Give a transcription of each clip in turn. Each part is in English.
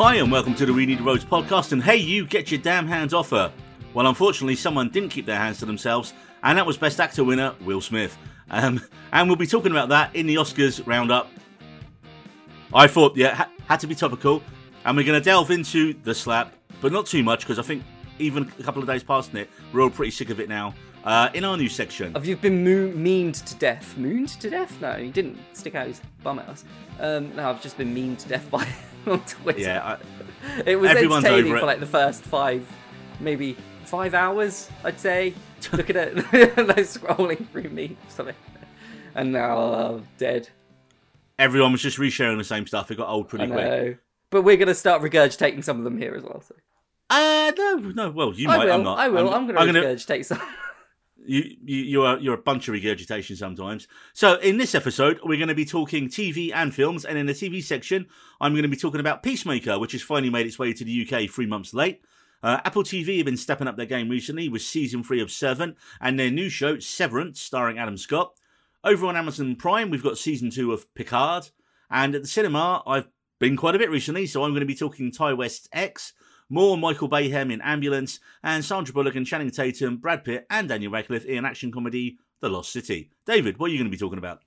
Hi, and welcome to the We Need Roads podcast. And hey, you get your damn hands off her. Well, unfortunately, someone didn't keep their hands to themselves, and that was Best Actor winner Will Smith. Um, and we'll be talking about that in the Oscars roundup. I thought, yeah, ha- had to be topical, and we're going to delve into the slap, but not too much because I think even a couple of days past it, we're all pretty sick of it now. Uh, in our new section, Have you been moo- meaned to death? Mooned to death? No, he didn't stick out his bum at us. Um, no, I've just been meaned to death by on Twitter. yeah, I, it was everyone's entertaining over it. for like the first five, maybe five hours, I'd say. Look at like scrolling through me, something, and now uh, dead. everyone was just resharing the same stuff. It got old pretty quick. But we're gonna start regurgitating some of them here as well. So. Uh, no, no. Well, you I might. will. I'm not. I will. I'm, gonna I'm gonna regurgitate some. You, you you're you're a bunch of regurgitation sometimes. So in this episode, we're going to be talking TV and films, and in the TV section, I'm going to be talking about Peacemaker, which has finally made its way to the UK three months late. Uh, Apple TV have been stepping up their game recently with season three of Servant and their new show Severance, starring Adam Scott. Over on Amazon Prime, we've got season two of Picard, and at the cinema, I've been quite a bit recently, so I'm going to be talking Ti West X. More Michael Bayhem in Ambulance, and Sandra Bullock and Channing Tatum, Brad Pitt, and Daniel Radcliffe in action comedy The Lost City. David, what are you going to be talking about?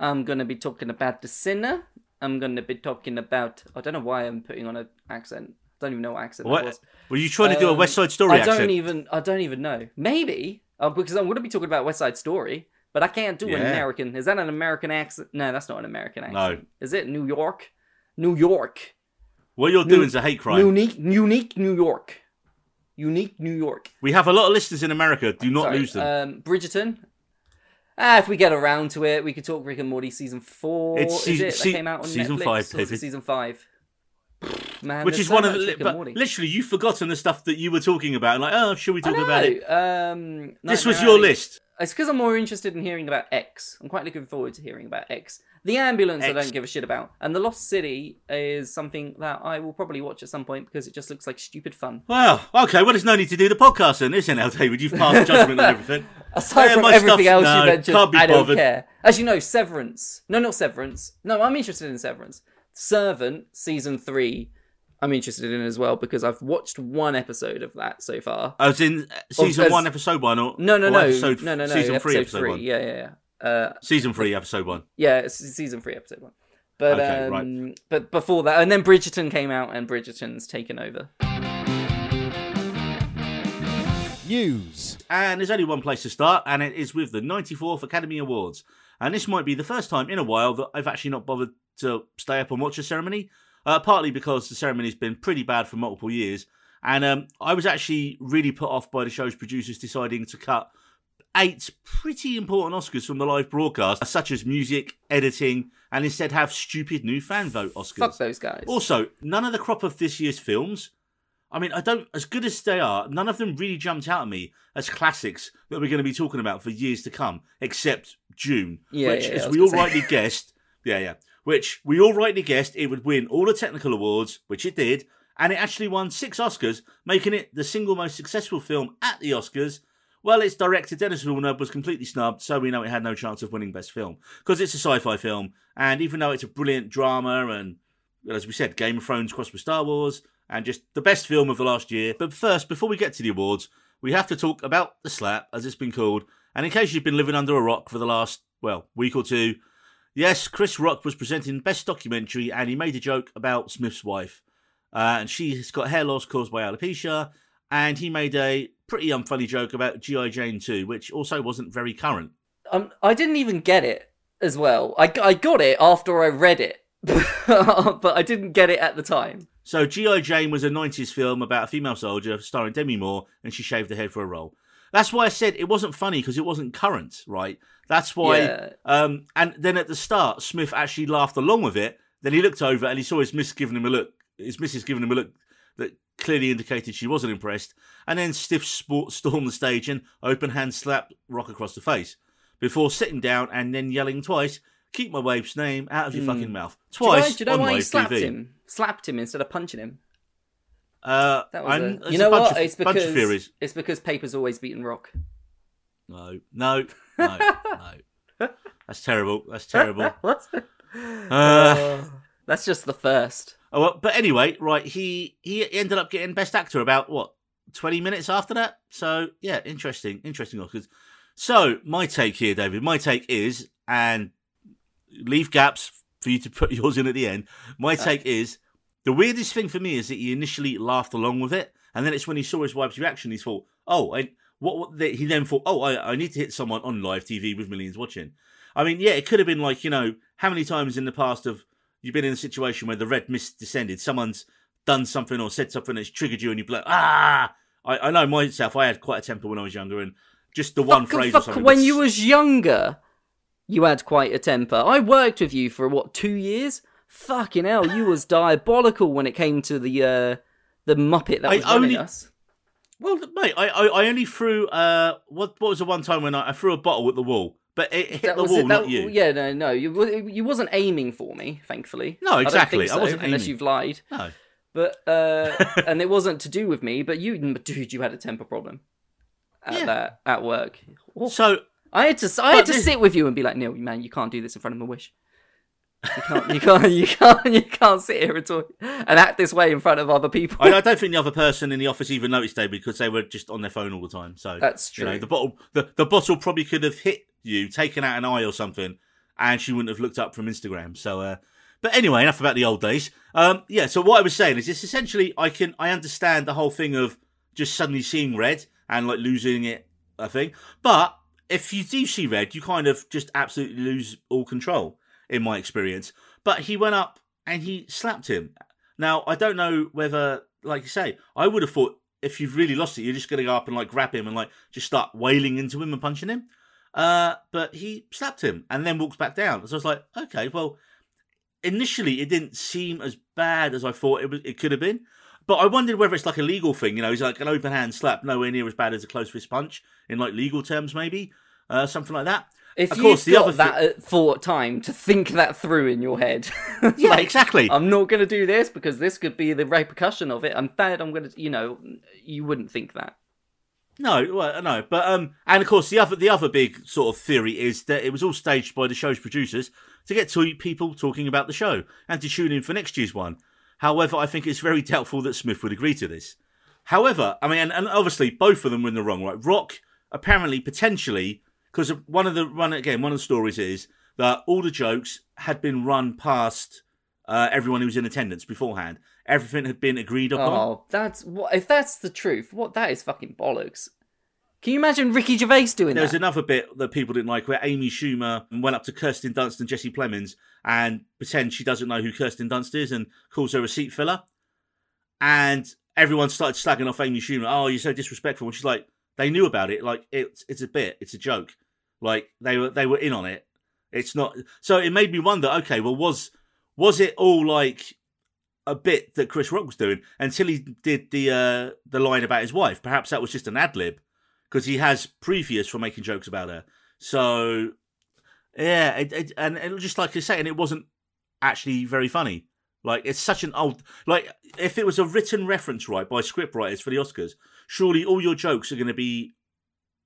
I'm gonna be talking about the sinner. I'm gonna be talking about. I don't know why I'm putting on an accent. I Don't even know what accent that What? was. Were you trying to do a Um, West Side Story I don't accent? even. I don't even know. Maybe uh, because I'm gonna be talking about West Side Story, but I can't do an American. Is that an American accent? No, that's not an American accent. No. Is it New York? New York. What you're New- doing is a hate crime. Unique. Unique New York. Unique New York. we have a lot of listeners in America. Do not Sorry, lose them. Um, Bridgerton. Ah, if we get around to it, we could talk Rick and Morty season four. It's is season- it? se- came out on season Netflix, five, or is it David. Season five. Man, Which is so one of the. But literally, you've forgotten the stuff that you were talking about. Like, oh, should we talk about it? Um, This was your Alley. list. It's because I'm more interested in hearing about X. I'm quite looking forward to hearing about X. The ambulance I X. don't give a shit about, and the Lost City is something that I will probably watch at some point because it just looks like stupid fun. Well, okay. Well, there's no need to do the podcast then, isn't it, David? You've passed judgment on everything. Aside Yeah, from everything else no, you mentioned, can't be I don't bothered. care. As you know, Severance. No, not Severance. No, I'm interested in Severance. Servant season three. I'm interested in as well because I've watched one episode of that so far. I was in season as- one, episode one, or No, no, or no, episode, no, no, no. season three, episode episode three. one. Yeah, yeah, yeah. Uh, Season three, episode one. yeah, season three, episode one. But Okay, um, right. but before that, and then Bridgerton came out, and Bridgerton's taken over. News. And there's only one place to start, and it is with the 94th Academy Awards. And this might be the first time in a while that I've actually not bothered to stay up and watch the ceremony, uh, partly because the ceremony's been pretty bad for multiple years. And um, I was actually really put off by the show's producers deciding to cut eight pretty important Oscars from the live broadcast, such as music, editing, and instead have stupid new fan vote Oscars. Fuck those guys. Also, none of the crop of this year's films, I mean, I don't, as good as they are, none of them really jumped out at me as classics that we're going to be talking about for years to come, except Dune, Yeah, which, yeah, I as we all say. rightly guessed, yeah, yeah, which we all rightly guessed it would win all the technical awards, which it did, and it actually won six Oscars, making it the single most successful film at the Oscars. Well, its director Denis Villeneuve was completely snubbed, so we know it had no chance of winning Best Film because it's a sci-fi film, and even though it's a brilliant drama and, well, as we said, Game of Thrones crossed with Star Wars, and just the best film of the last year. But first, before we get to the awards, we have to talk about the slap, as it's been called. And in case you've been living under a rock for the last well week or two, yes, Chris Rock was presenting Best Documentary, and he made a joke about Smith's wife, uh, and she's got hair loss caused by alopecia, and he made a pretty unfunny joke about GI Jane 2, which also wasn't very current. Um, I didn't even get it as well. I, I got it after I read it, but I didn't get it at the time. So G.I. Jane was a 90s film about a female soldier starring Demi Moore and she shaved her head for a role. That's why I said it wasn't funny because it wasn't current, right? That's why. Yeah. Um, and then at the start, Smith actually laughed along with it. Then he looked over and he saw his miss giving him a look. His missus giving him a look that clearly indicated she wasn't impressed. And then Stiff sport stormed the stage and open hand slapped Rock across the face before sitting down and then yelling twice, "Keep my wife's name out of your fucking mouth." Hmm. Do you know- Twice do you know why he slapped TV. him? Slapped him instead of punching him. Uh, That was I'm, a- you know a what? Of, it's because it's because paper's always beaten rock. No, no, no, no. That's terrible. That's terrible. Uh, Uh, that's just the first. Oh, well, but anyway, right? He he ended up getting best actor about what twenty minutes after that. So yeah, interesting, interesting Oscars. So my take here, David. My take is, and leave gaps for you to put yours in at the end. My take is the weirdest thing for me is that he initially laughed along with it, and then it's when he saw his wife's reaction, he thought, "Oh, I, what?" what he then thought, "Oh, I, I need to hit someone on live TV with millions watching." I mean, yeah, it could have been like you know how many times in the past have you've been in a situation where the red mist descended, someone's done something or said something that's triggered you, and you're like, ah. I, I know myself. I had quite a temper when I was younger, and just the one fuck, phrase. or fuck, something when you was younger, you had quite a temper. I worked with you for what two years? Fucking hell, you was diabolical when it came to the uh, the Muppet that I was running only- us. Well, mate, I, I, I only threw uh what what was the one time when I, I threw a bottle at the wall, but it hit That the wall, it. That, not you. Yeah, no, no, you you wasn't aiming for me, thankfully. No, I, exactly. I so, wasn't unless aiming. you've lied. No, But uh, and it wasn't to do with me. But you, dude, you had a temper problem at Yeah. that at work. Oh, so I had to I had to this- sit with you and be like, Neil, man, you can't do this in front of my wish. You can't, you can't, you can't, you can't sit here at all and act this way in front of other people. I, I don't think the other person in the office even noticed David because they were just on their phone all the time. So That's You know, true. the bottle the, the bottle probably could have hit you, taken out an eye or something, and she wouldn't have looked up from Instagram. So uh but anyway, enough about the old days. Um yeah, so what I was saying is it's essentially I can I understand the whole thing of just suddenly seeing red and like losing it a thing. But if you do see red, you kind of just absolutely lose all control, in my experience. But he went up and he slapped him. Now I don't know whether, like you say, I would have thought if you've really lost it, you're just going to go up and like grab him and like just start wailing into him and punching him. Uh, but he slapped him and then walks back down. So I was like, okay, well, initially it didn't seem as bad as I thought it was. It could have been. But I wondered whether it's like a legal thing. You know, it's like an open hand slap, nowhere near as bad as a close fist punch in like legal terms, maybe uh, something like that. If of course, the got other that uh, thought time to think that through in your head, Yeah, like, exactly. I'm not going to do this because this could be the repercussion of it. I'm bad. I'm going to, you know, you wouldn't think that. No, well, no, but um, and of course the other the other big sort of theory is that it was all staged by the show's producers to get to people talking about the show and to tune in for next year's one. However, I think it's very doubtful that Smith would agree to this. However, I mean, and, and obviously both of them were in the wrong, right? Rock apparently potentially because one of the one again one of the stories is that all the jokes had been run past uh, everyone who was in attendance beforehand. Everything had been agreed upon. Oh, that's what if that's the truth. What that is fucking bollocks. Can you imagine Ricky Gervais doing There that? another bit that people didn't like where Amy Schumer went up to Kirsten Dunst and Jesse Plemons and pretends she doesn't know who Kirsten Dunst is and calls her a seat filler. And everyone started slagging off Amy Schumer. Oh, you're so disrespectful. And she's like, they knew about it. Like it's it's a bit. It's a joke. Like they were they were in on it. It's not. So it made me wonder. Okay, well, was was it all like a bit that Chris Rock was doing until he did the uh the line about his wife? Perhaps that was just an ad lib because he has previous for making jokes about her. So yeah, it, it, and it was just like I say, and it wasn't actually very funny. Like it's such an old like if it was a written reference right by script writers for the Oscars, surely all your jokes are going to be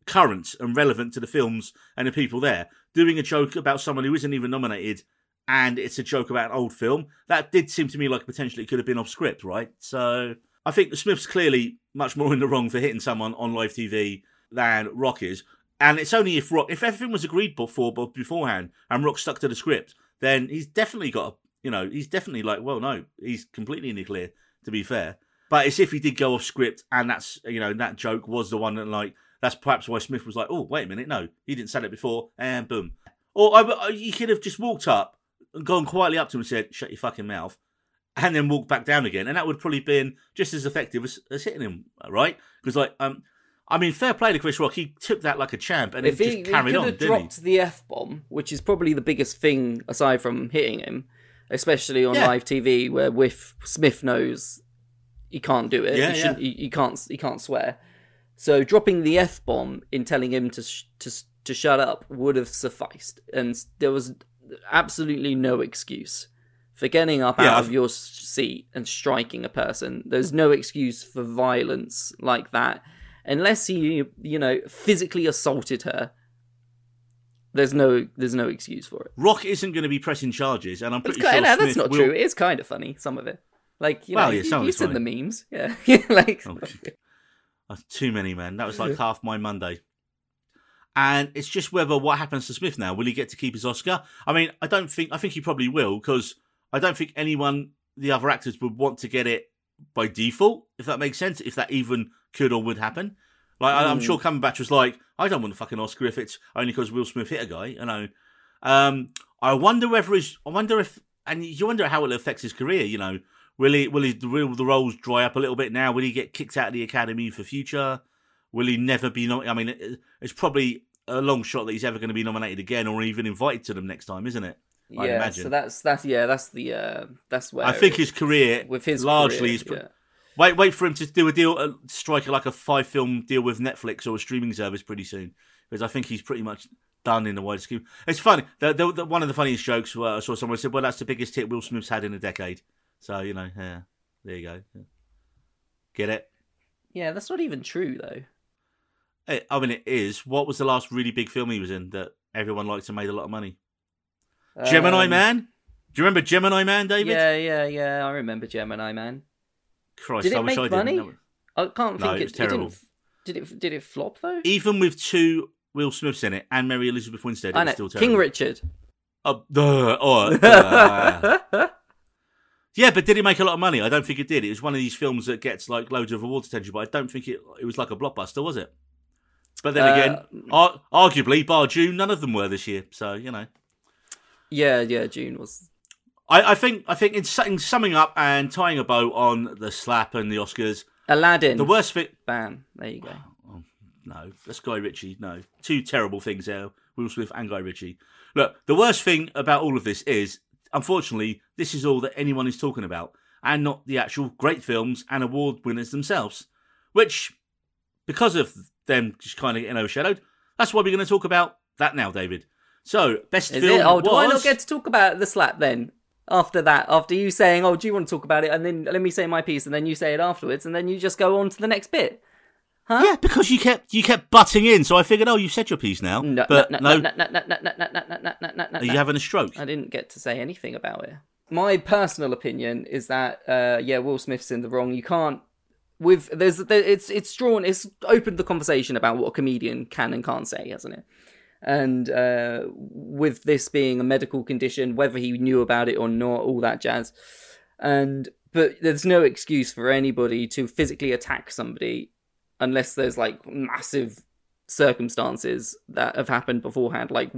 current and relevant to the films and the people there. Doing a joke about someone who isn't even nominated and it's a joke about an old film, that did seem to me like potentially it could have been off script, right? So I think the Smiths clearly much more in the wrong for hitting someone on live TV than Rock is. And it's only if Rock, if everything was agreed before beforehand and Rock stuck to the script, then he's definitely got, a, you know, he's definitely like, well, no, he's completely in the clear. To be fair, but it's if he did go off script and that's, you know, that joke was the one that like that's perhaps why Smith was like, oh, wait a minute, no, he didn't say it before, and boom. Or I, he could have just walked up and gone quietly up to him and said, shut your fucking mouth, and then walked back down again, and that would probably been just as effective as, as hitting him, right? Because like, um, I mean, fair play to Chris Rock, he took that like a champ and if it he, just he carried could on, have didn't he? dropped the f bomb, which is probably the biggest thing aside from hitting him, especially on Yeah. live TV, where with Smith knows he can't do it. Yeah, he, shouldn't- he, he can't. He can't swear. So dropping the f bomb in telling him to sh- to to shut up would have sufficed, and there was absolutely no excuse for getting up Yeah, out I've- of your seat and striking a person. There's no excuse for violence like that unless he, you know, physically assaulted her. There's no, there's no excuse for it. Rock isn't going to be pressing charges, and I'm It's pretty kind sure of, that's not will- true. It is kind of funny, some of it. Like you Well, know, yeah, you, have it's seen the memes, yeah, yeah, like Oh, That's too many, man. That was like half my Monday. And it's just whether what happens to Smith now. Will he get to keep his Oscar? I mean, I don't think. I think he probably will because I don't think anyone, the other actors, would want to get it by default. If that makes sense. If that even could or would happen. Like I, I'm Mm. sure Cumberbatch was like, I don't want a fucking Oscar if it's only because Will Smith hit a guy. You know. Um, I wonder whether his. I wonder if, and you wonder how it affects his career. You know, will he? Will he? Will the roles dry up a little bit now? Will he get kicked out of the academy for future? Will he never be? Nom- I mean, it's probably a long shot that he's ever going to be nominated again, or even invited to them next time, isn't it? I'd yeah. imagine. So that's that's yeah, that's the uh, that's where I think his career, with his largely career, is. yeah. Wait, wait for him to do a deal, uh, strike like a five film deal with Netflix or a streaming service pretty soon, because I think he's pretty much done in the wider scheme. It's funny. The, the, the, one of the funniest jokes uh, I saw someone said, "Well, that's the biggest hit Will Smith's had in a decade." So you know, yeah, there you go. Yeah. Get it? yeah, that's not even true though. Eh, I mean, it is. What was the last really big film he was in that everyone liked and made a lot of money? Gemini Um, Man. Do you remember Gemini Man, David? Yeah, yeah, yeah. I remember Gemini Man. Christ, Did it I wish make I didn't. money? I can't No, think it was terrible. It didn't, it? Did it flop though? Even with two Will Smiths in it and Mary Elizabeth Winstead, it was still terrible. King Richard. Oh, duh, oh, duh. Yeah, but did it make a lot of money? I don't think it did. It was one of these films that gets like loads of awards attention, but I don't think it. It was like a blockbuster, was it? But then Uh, again, ar- arguably, bar Dune, none of them were this year. So you know. yeah, yeah. Dune was. I, I think I think in, in summing up and tying a bow on the slap and the Oscars, Aladdin. the worst thing. Bam. There you go. No, that's Guy Ritchie. No, two terrible things there. Will Smith and Guy Ritchie. Look, the worst thing about all of this is, unfortunately, this is all that anyone is talking about, and not the actual great films and award winners themselves. Which, because of them just kind of getting overshadowed, that's why we're going to talk about that now, David. So, best Is film it? Oh, do I not was- get to talk about the slap then? After that, after you saying, "Oh, do you want to talk about it?" and then let me say my piece, and then you say it afterwards, and then you just go on to the next bit. Yeah, because you kept you kept butting in, so I figured, oh, you've said your piece now. No, but no, no, no, no, no, no, no, no, no, no, no, no, are you having a stroke? I didn't get to say anything about it. My personal opinion is that, uh, yeah, Will Smith's in the wrong. You can't. With there's there, it's it's drawn it's opened the conversation about what a comedian can and can't say, hasn't it? And uh, with this being a medical condition, whether he knew about it or not, all that jazz. And but there's no excuse for anybody to physically attack somebody unless there's like massive circumstances that have happened beforehand like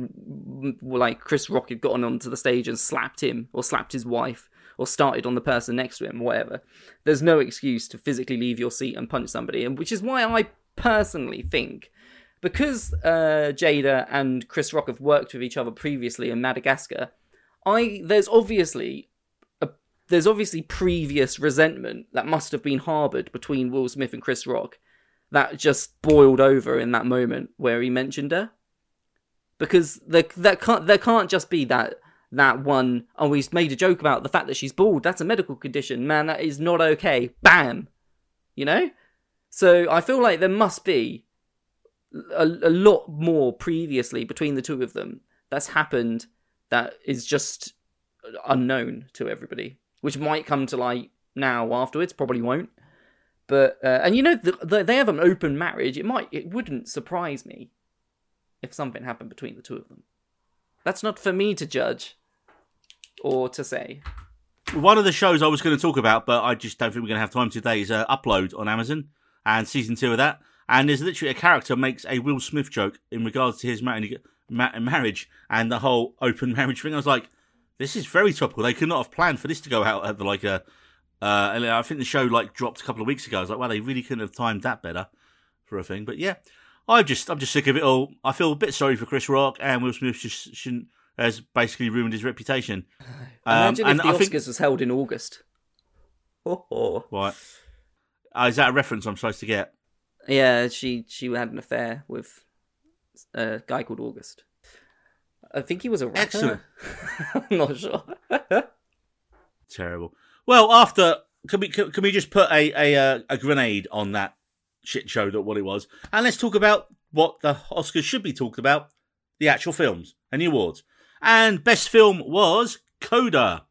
like Chris Rock had gotten onto the stage and slapped him or slapped his wife or started on the person next to him or whatever. There's no excuse to physically leave your seat and punch somebody and which is why I personally think because uh, Jada and Chris Rock have worked with each other previously in Madagascar I there's obviously there's obviously previous resentment that must have been harbored between Will Smith and Chris Rock that just boiled over in that moment where he mentioned her. Because there that can't there can't just be that that one oh he's made a joke about the fact that she's bald. That's a medical condition. Man that is not okay. Bam! You know? So i feel like there must be a, a lot more previously between the two of them that's happened that is just unknown to everybody which might come to light now afterwards probably won't but uh, and you know the, the, they have an open marriage. It might it wouldn't surprise me if something happened between the two of them. That's not for me to judge or to say. One of the shows I was going to talk about, but I just don't think we're going to have time today, is uh, Upload on Amazon and season two of that. And there's literally a character makes a Will Smith joke in regards to his ma- ma- marriage and the whole open marriage thing. I was like, this is very topical. They could not have planned for this to go out at the, like a. Uh, and I think the show like dropped a couple of weeks ago. I was like, wow, they really couldn't have timed that better for a thing. But yeah, I just I'm just sick of it all. I feel a bit sorry for Chris Rock and Will Smith just shouldn't has basically ruined his reputation. Um, Imagine and if the I Oscars think- was held in August. Oh, oh. Right. Uh, is that a reference I'm supposed to get? Yeah, she she had an affair with a guy called August. I think he was a rapper. Excellent. I'm not sure. Terrible. Well, after can we can, can we just put a a uh, a grenade on that shit show that what it was, and let's talk about what the Oscars should be talked about: the actual films and the awards. And best film was Coda,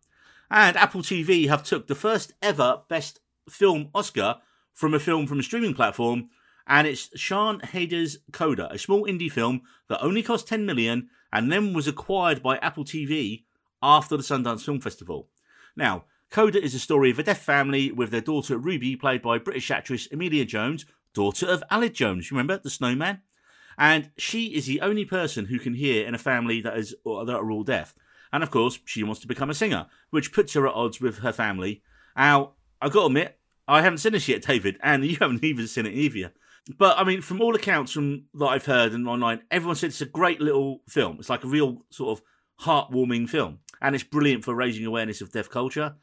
And Apple TV have took the first ever Best Film Oscar from a film from a streaming platform, and it's Sian Heder's Coda, a small indie film that only cost 10 million and then was acquired by Apple TV after the Sundance Film Festival. Now, Coda is a story of a deaf family with their daughter Ruby, played by British actress Emilia Jones, daughter of Aled Jones. Remember the snowman? And she is the only person who can hear in a family that is that are all deaf. And of course, she wants to become a singer, which puts her at odds with her family. Now, I've got to admit, I haven't seen this yet, David, and you haven't even seen it either. But I mean, from all accounts from that I've heard and online, everyone said it's a great little film. It's like a real sort of heartwarming film, and it's brilliant for raising awareness of deaf culture.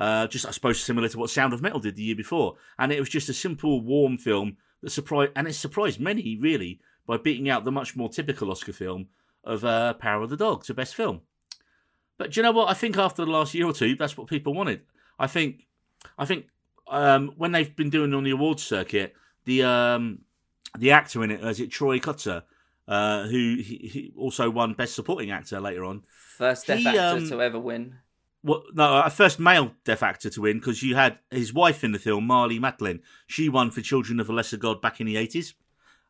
Uh, just I suppose similar to what Sound of Metal did the year before, and it was just a simple, warm film that surprised and it surprised many really by beating out the much more typical Oscar film of uh, Power of the Dog to best film. But do you know what? I think after the last year or two, that's what people wanted. I think, I think um, when they've been doing on the awards circuit, the um, the actor in it, is it Troy Kotsur, uh, who he, he also won Best Supporting Actor later on. First deaf He, actor um, to ever win. Well, no, a first male deaf actor to win because you had his wife in the film, Marlee Matlin. She won for Children of a Lesser God back in the eighties,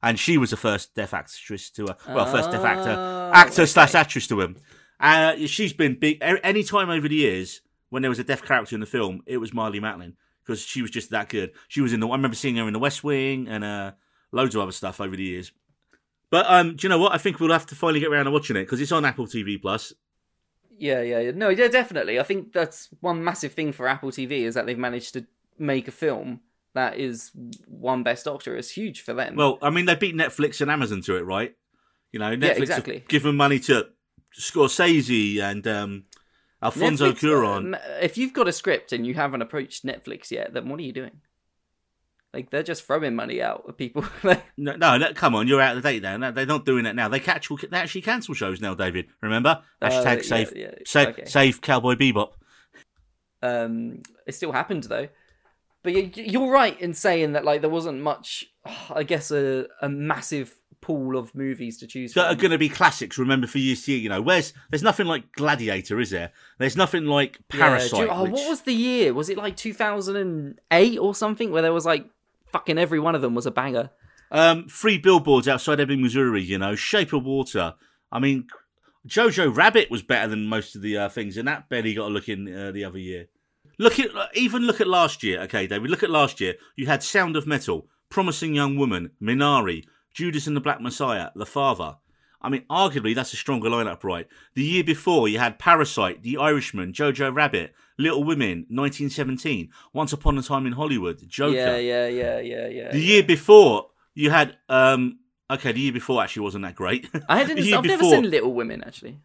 and she was the first deaf actress to, uh, well, first deaf actor, Oh, actor okay. slash actress to him. Uh, she's been big any time over the years when there was a deaf character in the film. It was Marlee Matlin because she was just that good. She was in the. I remember seeing her in The West Wing and uh, loads of other stuff over the years. But um, do you know what? I think we'll have to finally get around to watching it because it's on Apple TV Plus. Yeah, yeah, yeah. No, yeah, definitely. I think that's one massive thing for Apple TV is that they've managed to make a film that is one Best Doctor. It's huge for them. Well, I mean, they beat Netflix and Amazon to it, right? You know, Netflix exactly. have given money to Scorsese and um, Alfonso Netflix, Cuarón. um, if you've got a script and you haven't approached Netflix yet, then what are you doing? Like they're just throwing money out at people. no, no, no, come on, you're out of date there. No, they're not doing that now. They catch, they actually cancel shows now, David. Remember? Hashtag yeah, save, yeah, save, okay. save Cowboy Bebop. um, it still happened though. But you, you're right in saying that like there wasn't much. I guess a a massive pool of movies to choose from. That are going to be classics. Remember for years to. You know, where's there's nothing like Gladiator, is there? There's nothing like Parasite. do you- oh, which- what was the year? Was it like 2008 or something where there was like fucking every one of them was a banger? Um, three billboards outside Ebbing, Missouri. You know, Shape of Water. I mean, Jojo Rabbit was better than most of the uh, things, and that barely got a look in uh, the other year. Look at even look at last year. Okay, David. Look at last year. You had Sound of Metal, Promising Young Woman, Minari, Judas and the Black Messiah, The Father. I mean, arguably that's a stronger lineup, right? The year before, you had Parasite, The Irishman, Jojo Rabbit, Little Women, 1917, Once Upon a Time in Hollywood, Joker. Yeah, yeah, yeah, yeah, yeah. The year before, you had um okay, the year before actually wasn't that great. I didn't. I've never before- seen Little Women actually.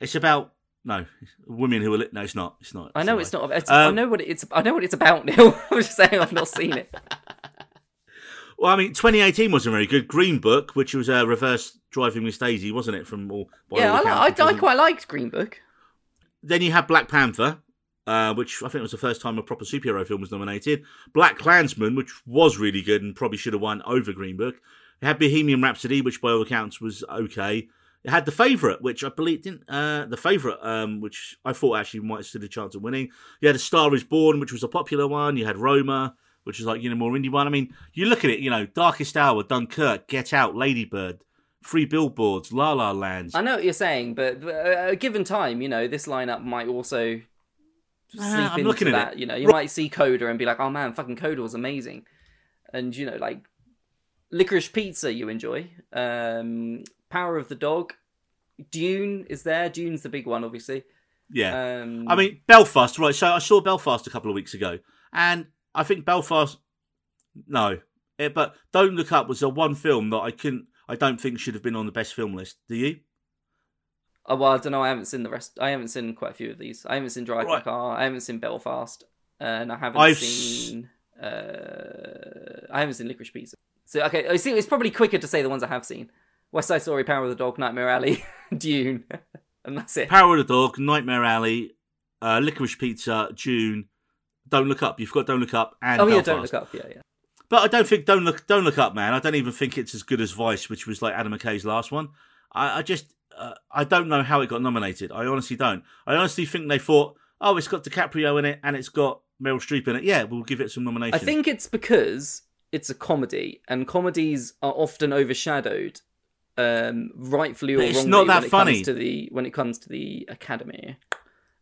It's about no women who are lit. No, it's not. It's not. I know it's not. It's, I Um, know what it's. I know what it's about. Neil. I'm just saying I've not seen it. Well, I mean, 2018 wasn't very good. Green Book, which was a reverse driving Miss Daisy, wasn't it? From all. by yeah, all I, I, I quite liked Green Book. Then you had Black Panther, uh, which I think was the first time a proper superhero film was nominated. Black Klansman, which was really good and probably should have won over Green Book. It had Bohemian Rhapsody, which by all accounts was okay. It had The Favourite, which I believe didn't. Uh, the Favourite, um, which I thought actually might have stood a chance of winning. You had A Star Is Born, which was a popular one. You had Roma, which is like you know more indie one. I mean, you look at it, you know, Darkest Hour, Dunkirk, Get Out, Ladybird, Free Billboards, La La Land. I know what you're saying, but uh, a given time, you know, this lineup might also sleep Ah, I'm into looking at that. it. You know, you Right. might see Coda and be like, "Oh man, fucking Coda was amazing," and you know, like Licorice Pizza, you enjoy. Um, Power of the Dog, Dune is there. Dune's the big one, obviously. Yeah. Um, I mean, Belfast, right? So I saw Belfast a couple of weeks ago, and I think Belfast, no, Eh, but Don't Look Up was the one film that I couldn't, I don't think should have been on the best film list. Do you? oh, well, I don't know. I haven't seen the rest. I haven't seen quite a few of these. I haven't seen Drive My Car. I haven't seen Belfast, and I haven't I've seen. Uh, I haven't seen Licorice Pizza. So okay, I see. It's probably quicker to say the ones I have seen: West Side Story, Power of the Dog, Nightmare Alley, Dune, and that's it. Power of the Dog, Nightmare Alley, uh, Licorice Pizza, Dune. Don't Look Up. You've got Don't Look Up and oh yeah, Belfast. don't look up. Yeah, yeah. But I don't think Don't Look Don't Look Up, man. I don't even think it's as good as Vice, which was like Adam McKay's last one. I, I just uh, I don't know how it got nominated. I honestly don't. I honestly think they thought oh, it's got DiCaprio in it and it's got Meryl Streep in it. Yeah, we'll give it some nominations. I think it's because it's a comedy, and comedies are often overshadowed, um, rightfully or But it's wrongly, not that when it funny. comes to the when it comes to the Academy,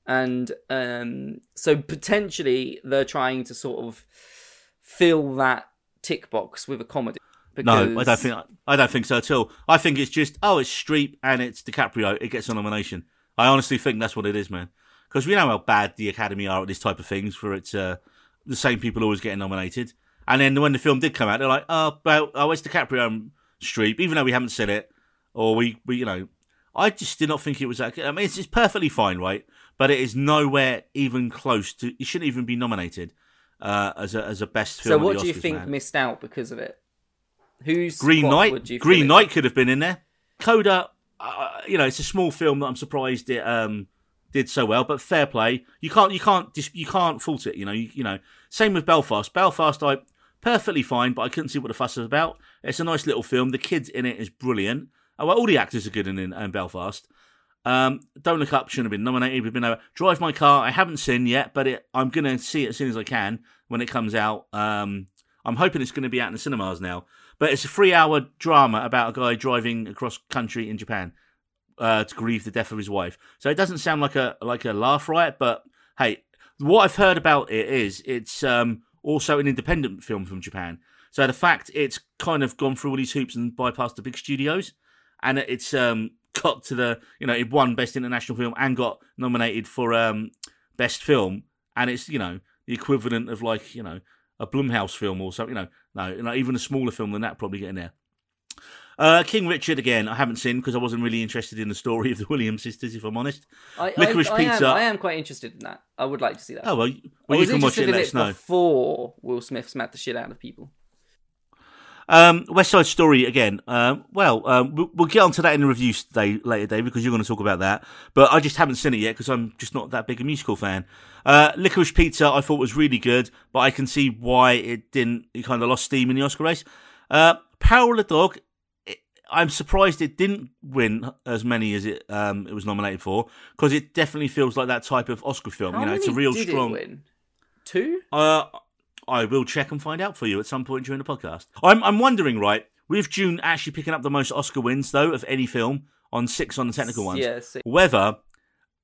and um, so potentially they're trying to sort of fill that tick box with a comedy. Because, No, I don't think I don't think so at all. I think it's just oh, it's Streep and it's DiCaprio. It gets a nomination. I honestly think that's what it is, man. Because we know how bad the Academy are at this type of things. For it's uh, the same people always getting nominated, and then when the film did come out, they're like, oh, well, oh, it's DiCaprio and Streep, even though we haven't seen it, or we, we, you know, I just did not think it was that. good. I mean, it's, it's perfectly fine, right? But it is nowhere even close to. It shouldn't even be nominated uh, as a as a best film. So, what do you Oscars, think man. missed out because of it? Who's Green Knight. Green? Knight could have been in there. Coda, uh, you know, it's a small film that I'm surprised it um, did so well. But fair play. You can't, you can't, you can't fault it. You know, you, you know. Same with Belfast. Belfast, I perfectly fine, but I couldn't see what the fuss was about. It's a nice little film. The kids in it is brilliant. Oh, well, all the actors are good in, in, in Belfast. Um, Don't Look Up shouldn't have been nominated. We've been over. Drive My Car. I haven't seen yet, but it, I'm going to see it as soon as I can when it comes out. Um, I'm hoping it's going to be out in the cinemas now. But it's a three-hour drama about a guy driving across country in Japan uh, to grieve the death of his wife. So it doesn't sound like a like a laugh riot, but hey, what I've heard about it is it's um, also an independent film from Japan. So the fact it's kind of gone through all these hoops and bypassed the big studios, and it's um, got to the you know it won best international film and got nominated for um, best film, and it's you know the equivalent of like you know a Blumhouse film or something. You know, no, not even a smaller film than that probably getting there. Uh, King Richard again. I haven't seen because I wasn't really interested in the story of the Williams sisters, if I'm honest. I, Licorice I, I Pizza. Am, I am quite interested in that. I would like to see that. Oh well, I well you can watch it. interested and in Let us know. before Will Smith smacked the shit out of people. Um, West Side Story again. Um, well, um, we'll, we'll get onto that in the review today, later, Dave, because you're going to talk about that. But I just haven't seen it yet because I'm just not that big a musical fan. Uh, Licorice Pizza, I thought was really good, but I can see why it didn't. It kind of lost steam in the Oscar race. Uh, Power of the Dog. it- I'm surprised it didn't win as many as it um, it was nominated for because it definitely feels like that type of Oscar film. How you know, it's a real did strong. It win? Two? Uh, I will check and find out for you at some point during the podcast. I'm I'm wondering, right, with Dune actually picking up the most Oscar wins though of any film on six on the technical ones, Yeah, whether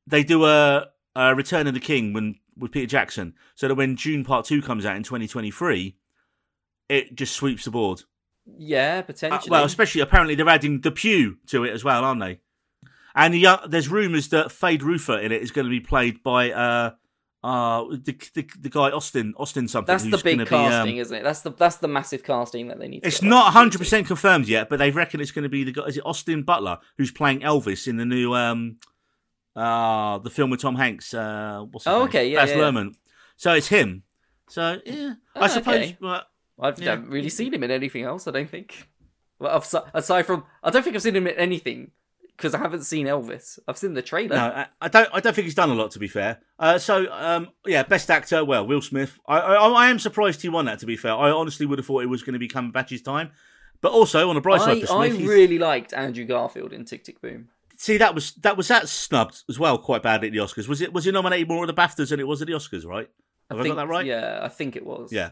they do a, a Return of the King when with Peter Jackson, so that when Dune Part Two comes out in 2023, it just sweeps the board. yeah, Uh, potentially. well, especially apparently they're adding the Pew to it as well, aren't they? And the, uh, there's rumours that Feyd-Rautha in it is going to be played by uh, uh, the, the the guy Austin Austin something. that's the big gonna be, um, casting, isn't it? That's the that's the massive casting that they need. To It's not 100 percent confirmed yet, but they reckon it's going to be the guy. Is it Austin Butler who's playing Elvis in the new um uh the film with Tom Hanks? Uh, what's Oh, name? okay, yeah, Baz yeah, yeah. Luhrmann. So it's him. So yeah, Oh, I suppose. okay. well, I've Yeah. never really seen him in anything else. I don't think. Well, aside from, I don't think I've seen him in anything because I haven't seen Elvis. I've seen the trailer. no, I, I don't. I don't think he's done a lot. To be fair. Uh, so um, yeah, best actor. Well, Will Smith. I, I I am surprised he won that. To be fair, I honestly would have thought it was going to be Cumberbatch's time. But also on the bright side I, Smith, I really liked Andrew Garfield in Tick Tick Boom. see that was that was that snubbed as well quite badly at the Oscars. Was it was it nominated more at the BAFTAs than it was at the Oscars? Right? Have I, think, got that right? Yeah, I think it was. Yeah.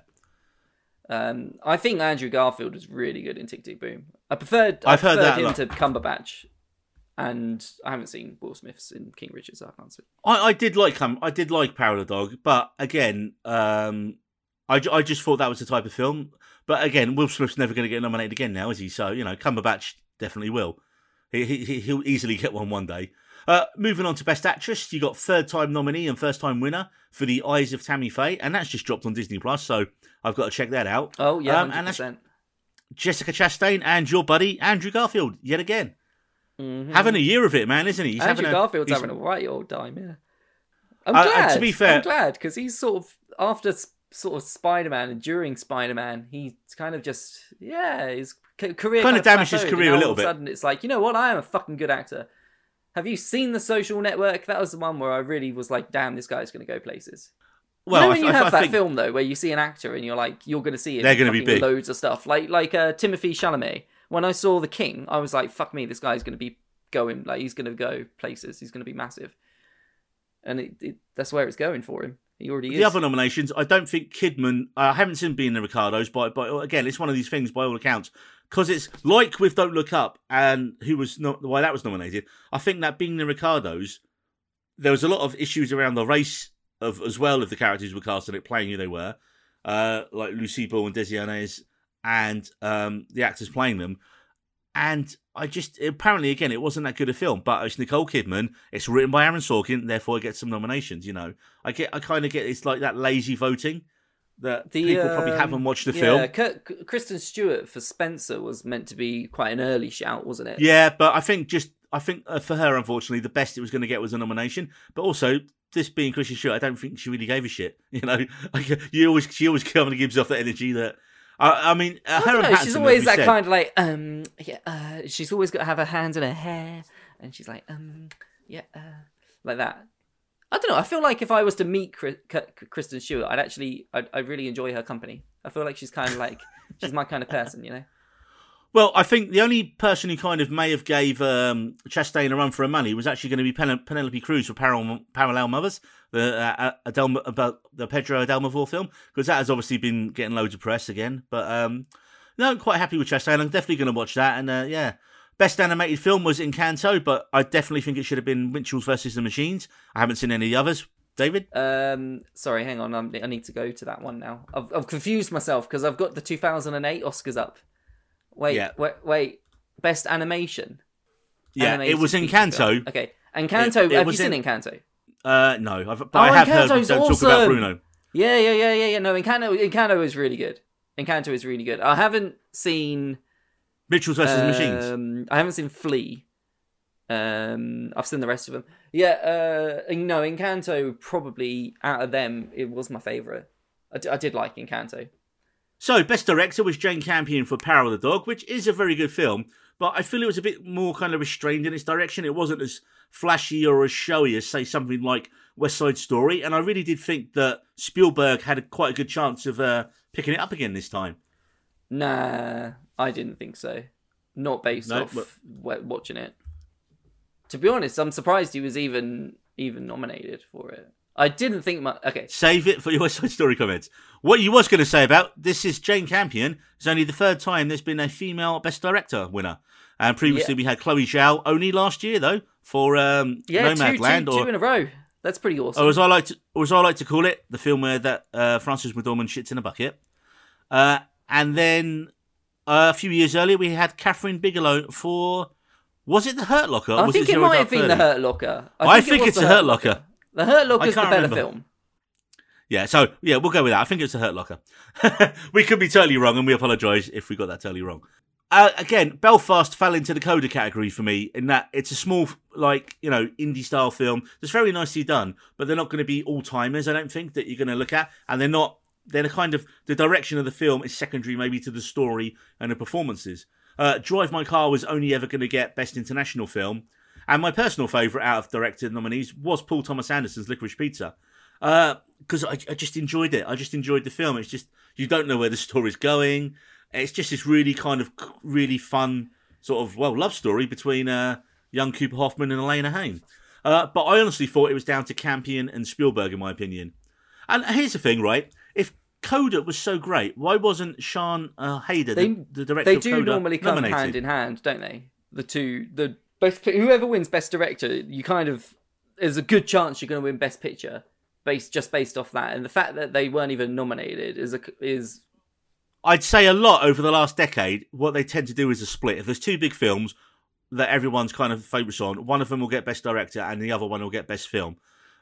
Um, I think Andrew Garfield was really good in Tick Tick Boom. I preferred. I I've heard that him to Cumberbatch, and I haven't seen Will Smith's in King Richard, so I can't say. I, I did like um, I did like Power of the Dog, but again, um, I, I just thought that was the type of film. But again, Will Smith's never going to get nominated again now, is he? So you know, Cumberbatch definitely will. He, he he'll easily get one one day. Uh, moving on to Best Actress, you got third time nominee and first time winner for The Eyes of Tammy Faye, and that's just dropped on Disney Plus, so I've got to check that out. Oh yeah, Um, and that's. Jessica Chastain and your buddy Andrew Garfield yet again, Mhm. having a year of it, man, isn't he? He's Andrew having a, Garfield's he's- having a right old time, yeah. I'm Uh, uh, glad. to be fair- I'm glad because he's sort of after sort of Spider-Man and during Spider-Man, he's kind of just yeah, his career Kind kind of damaged his career a little all of bit. Sudden, it's like you know what? I am a fucking good actor. Have you seen The Social Network? That was the one where I really was like, damn, this guy's going to go places. Well, you know when th- you I have I that think- film though, where you see an actor and you're like, you're going to see him. They're gonna be big. Loads of stuff, like like uh, Timothée Chalamet. When I saw The King, I was like, fuck me, this guy's going to be going like he's going to go places. He's going to be massive. and it, it, that's where it's going for him. He already is. The other nominations, I don't think Kidman. I haven't seen being the Ricardos, but but again, it's one of these things by all accounts because it's like with Don't Look Up and who was not why that was nominated. I think that being the Ricardos, there was a lot of issues around the race of as well if the characters were cast and it playing who they were, uh, like Lucy Ball and Desi Arnaz, and um, the actors playing them. And I just apparently again it wasn't that good a film, but it's Nicole Kidman. It's written by Aaron Sorkin, therefore it gets some nominations. You know, I get I kind of get it's like that lazy voting that The, people probably um, haven't watched the yeah, film. Kurt, Kristen Stewart for Spencer was meant to be quite an early shout, wasn't it? Yeah, but I think just I think uh, for her, unfortunately, the best it was going to get was a nomination. But also, this being Kristen Stewart, I don't think she really gave a shit. You know, like, you always she always kind of gives off that energy that. I, I mean, uh, I know, she's always that said- kind of like, um, yeah, uh, she's always got to have her hands in her hair, and she's like, um, yeah, uh, like that. I don't know. I feel like if I was to meet Kristen Stewart, I'd actually, I'd, I'd really enjoy her company. I feel like she's kind of like, she's my kind of person, you know. Well, I think the only person who kind of may have gave um, Chastain a run for her money was actually going to be Pen- Penelope Cruz for Parallel, Parallel Mothers, the uh, Adelma, about the Pedro Almodóvar film, because that has obviously been getting loads of press again. But um, no, I'm quite happy with Chastain. I'm definitely going to watch that. And uh, yeah, best animated film was Encanto, but I definitely think it should have been Mitchells versus the Machines. I haven't seen any of the others. David, Um, sorry, hang on. I'm, I need to go to that one now. I've, I've confused myself because I've got the 2008 Oscars up. Wait, Yeah. wait, wait. Best animation. yeah, Animated it was feature Encanto. film. Okay, Encanto. It- it have you seen in- Encanto? Uh, no, I've, but Oh, I have heard. Don't Encanto's talk about. Bruno. Yeah, yeah, yeah, yeah, yeah. No, Encanto, Encanto is really good. Encanto is really good. I haven't seen. Mitchells versus the Machines. Um, I haven't seen Flee. Um, I've seen the rest of them. Yeah, uh, no, Encanto probably out of them, it was my favorite. I, d- I did like Encanto. So, best director was Jane Campion for Power of the Dog, which is a very good film, but I feel it was a bit more kind of restrained in its direction. It wasn't as flashy or as showy as, say, something like West Side Story, and I really did think that Spielberg had a, quite a good chance of uh, picking it up again this time. Nah, I didn't think so. Not based No, off but- watching it. To be honest, I'm surprised he was even even nominated for it. I didn't think much. Okay, Save it for your West Side Story comments. What you was going to say about this is Jane Campion. It's only the third time there's been a female Best Director winner. And previously Yeah. we had Chloe Zhao, only last year though, for um, yeah, two, Nomadland. two, or two in a row. That's pretty awesome. or as I like to, or as I like to call it, the film where that uh, Frances McDormand shits in a bucket. Uh, and then uh, a few years earlier, we had Kathryn Bigelow for was it the Hurt Locker? I was think it Zero might have been the Hurt Locker. I it think was it's the Hurt Locker. The Hurt Locker is the better remember. film. Yeah, so yeah, we'll go with that. I think it's a Hurt Locker. we could be totally wrong, and we apologise if we got that totally wrong. Uh, again, Belfast fell into the Coda category for me in that it's a small, like you know, indie style film that's very nicely done, but they're not going to be all timers. I don't think that you're going to look at, and they're not. They're the kind of the direction of the film is secondary, maybe to the story and the performances. Uh, Drive My Car was only ever going to get Best International Film, and my personal favourite out of director nominees was Paul Thomas Anderson's Licorice Pizza because I, I just enjoyed it. I just enjoyed the film. It's just you don't know where the story's going. It's just this really kind of really fun sort of well love story between uh, young Cooper Hoffman and Alana Haim. Uh, but I honestly thought it was down to Campion and Spielberg, in my opinion. And here's the thing, right? If Coda was so great, why wasn't Sian uh, Heder, They- the, the director They do Coda, normally come nominated? hand in hand, don't they? The two, the both whoever wins Best Director, you kind of there's a good chance you're going to win Best Picture based just based off that, and the fact that they weren't even nominated is a is I'd say a lot over the last decade. What they tend to do is a split. If there's two big films that everyone's kind of focused on, one of them will get best director and the other one will get best film.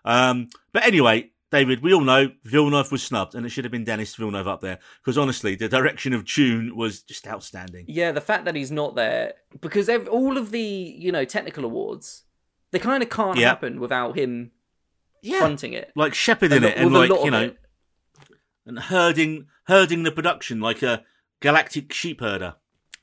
Um, but anyway, David, we all know Villeneuve was snubbed, and it should have been Denis Villeneuve up there because honestly, the direction of Dune was just outstanding. yeah. The fact that he's not there because ev- all of the you know technical awards they kind of can't Yeah. happen without him Yeah, fronting it. like shepherding A it and like you know, it. and herding herding the production like a galactic sheep herder.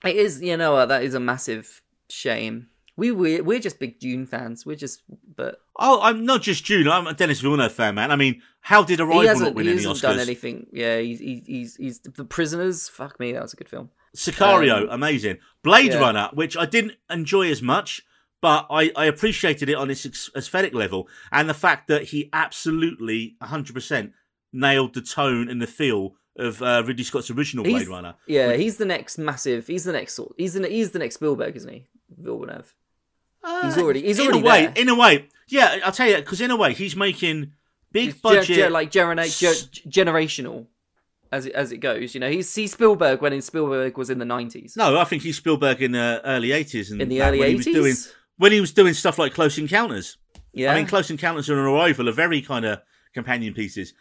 It is, you know, what, that is a massive shame. We we we're just big Dune fans. We're just, but Oh, I'm not just Dune. I'm a Denis Villeneuve fan, man. I mean, how did Arrival he not hasn't win he any hasn't Oscars? done anything. Yeah, he's he's he's, he's the prisoners. Fuck me, that was a good film. Sicario, Um, amazing. Blade yeah. Runner, which I didn't enjoy as much, but I, I appreciated it on its ex- aesthetic level and the fact that he absolutely 100% nailed the tone and the feel of uh, Ridley Scott's original Blade He's- Runner. Yeah, he's the next massive. He's the next. He's the he's the next Spielberg, isn't he? Villeneuve. He's already- he's in already a way, there. in a way, yeah. I'll tell you because in a way he's making big He's budget. ge- like genera- ge- generational, as it, as it goes. You know, he's he's Spielberg when in Spielberg was in the nineties. no, I think he's Spielberg in the early eighties and in the early he was doing eighties. When he was doing stuff like Close Encounters. Yeah, I mean, Close Encounters and Arrival are very kind of companion pieces.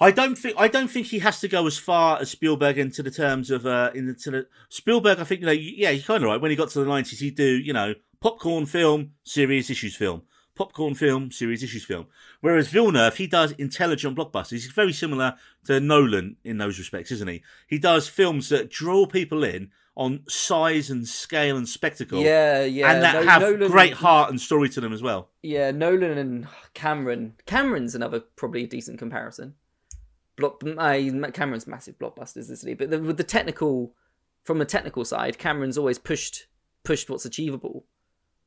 I don't think I don't think he has to go as far as Spielberg into the terms of uh into the Spielberg. I think you know, yeah, he's kind of right. When he got to the nineties, he'd do you know popcorn film, serious issues film, popcorn film, serious issues film. Whereas Villeneuve, he does intelligent blockbusters. He's very similar to Nolan in those respects, isn't he? He does films that draw people in on size and scale and spectacle. yeah, yeah. and that No- have Nolan- great heart and story to them as well. Yeah, Nolan and Cameron. Cameron's another probably a decent comparison. Block, uh, Cameron's massive blockbusters, isn't he? But the, with the technical, from the technical side, Cameron's always pushed pushed what's achievable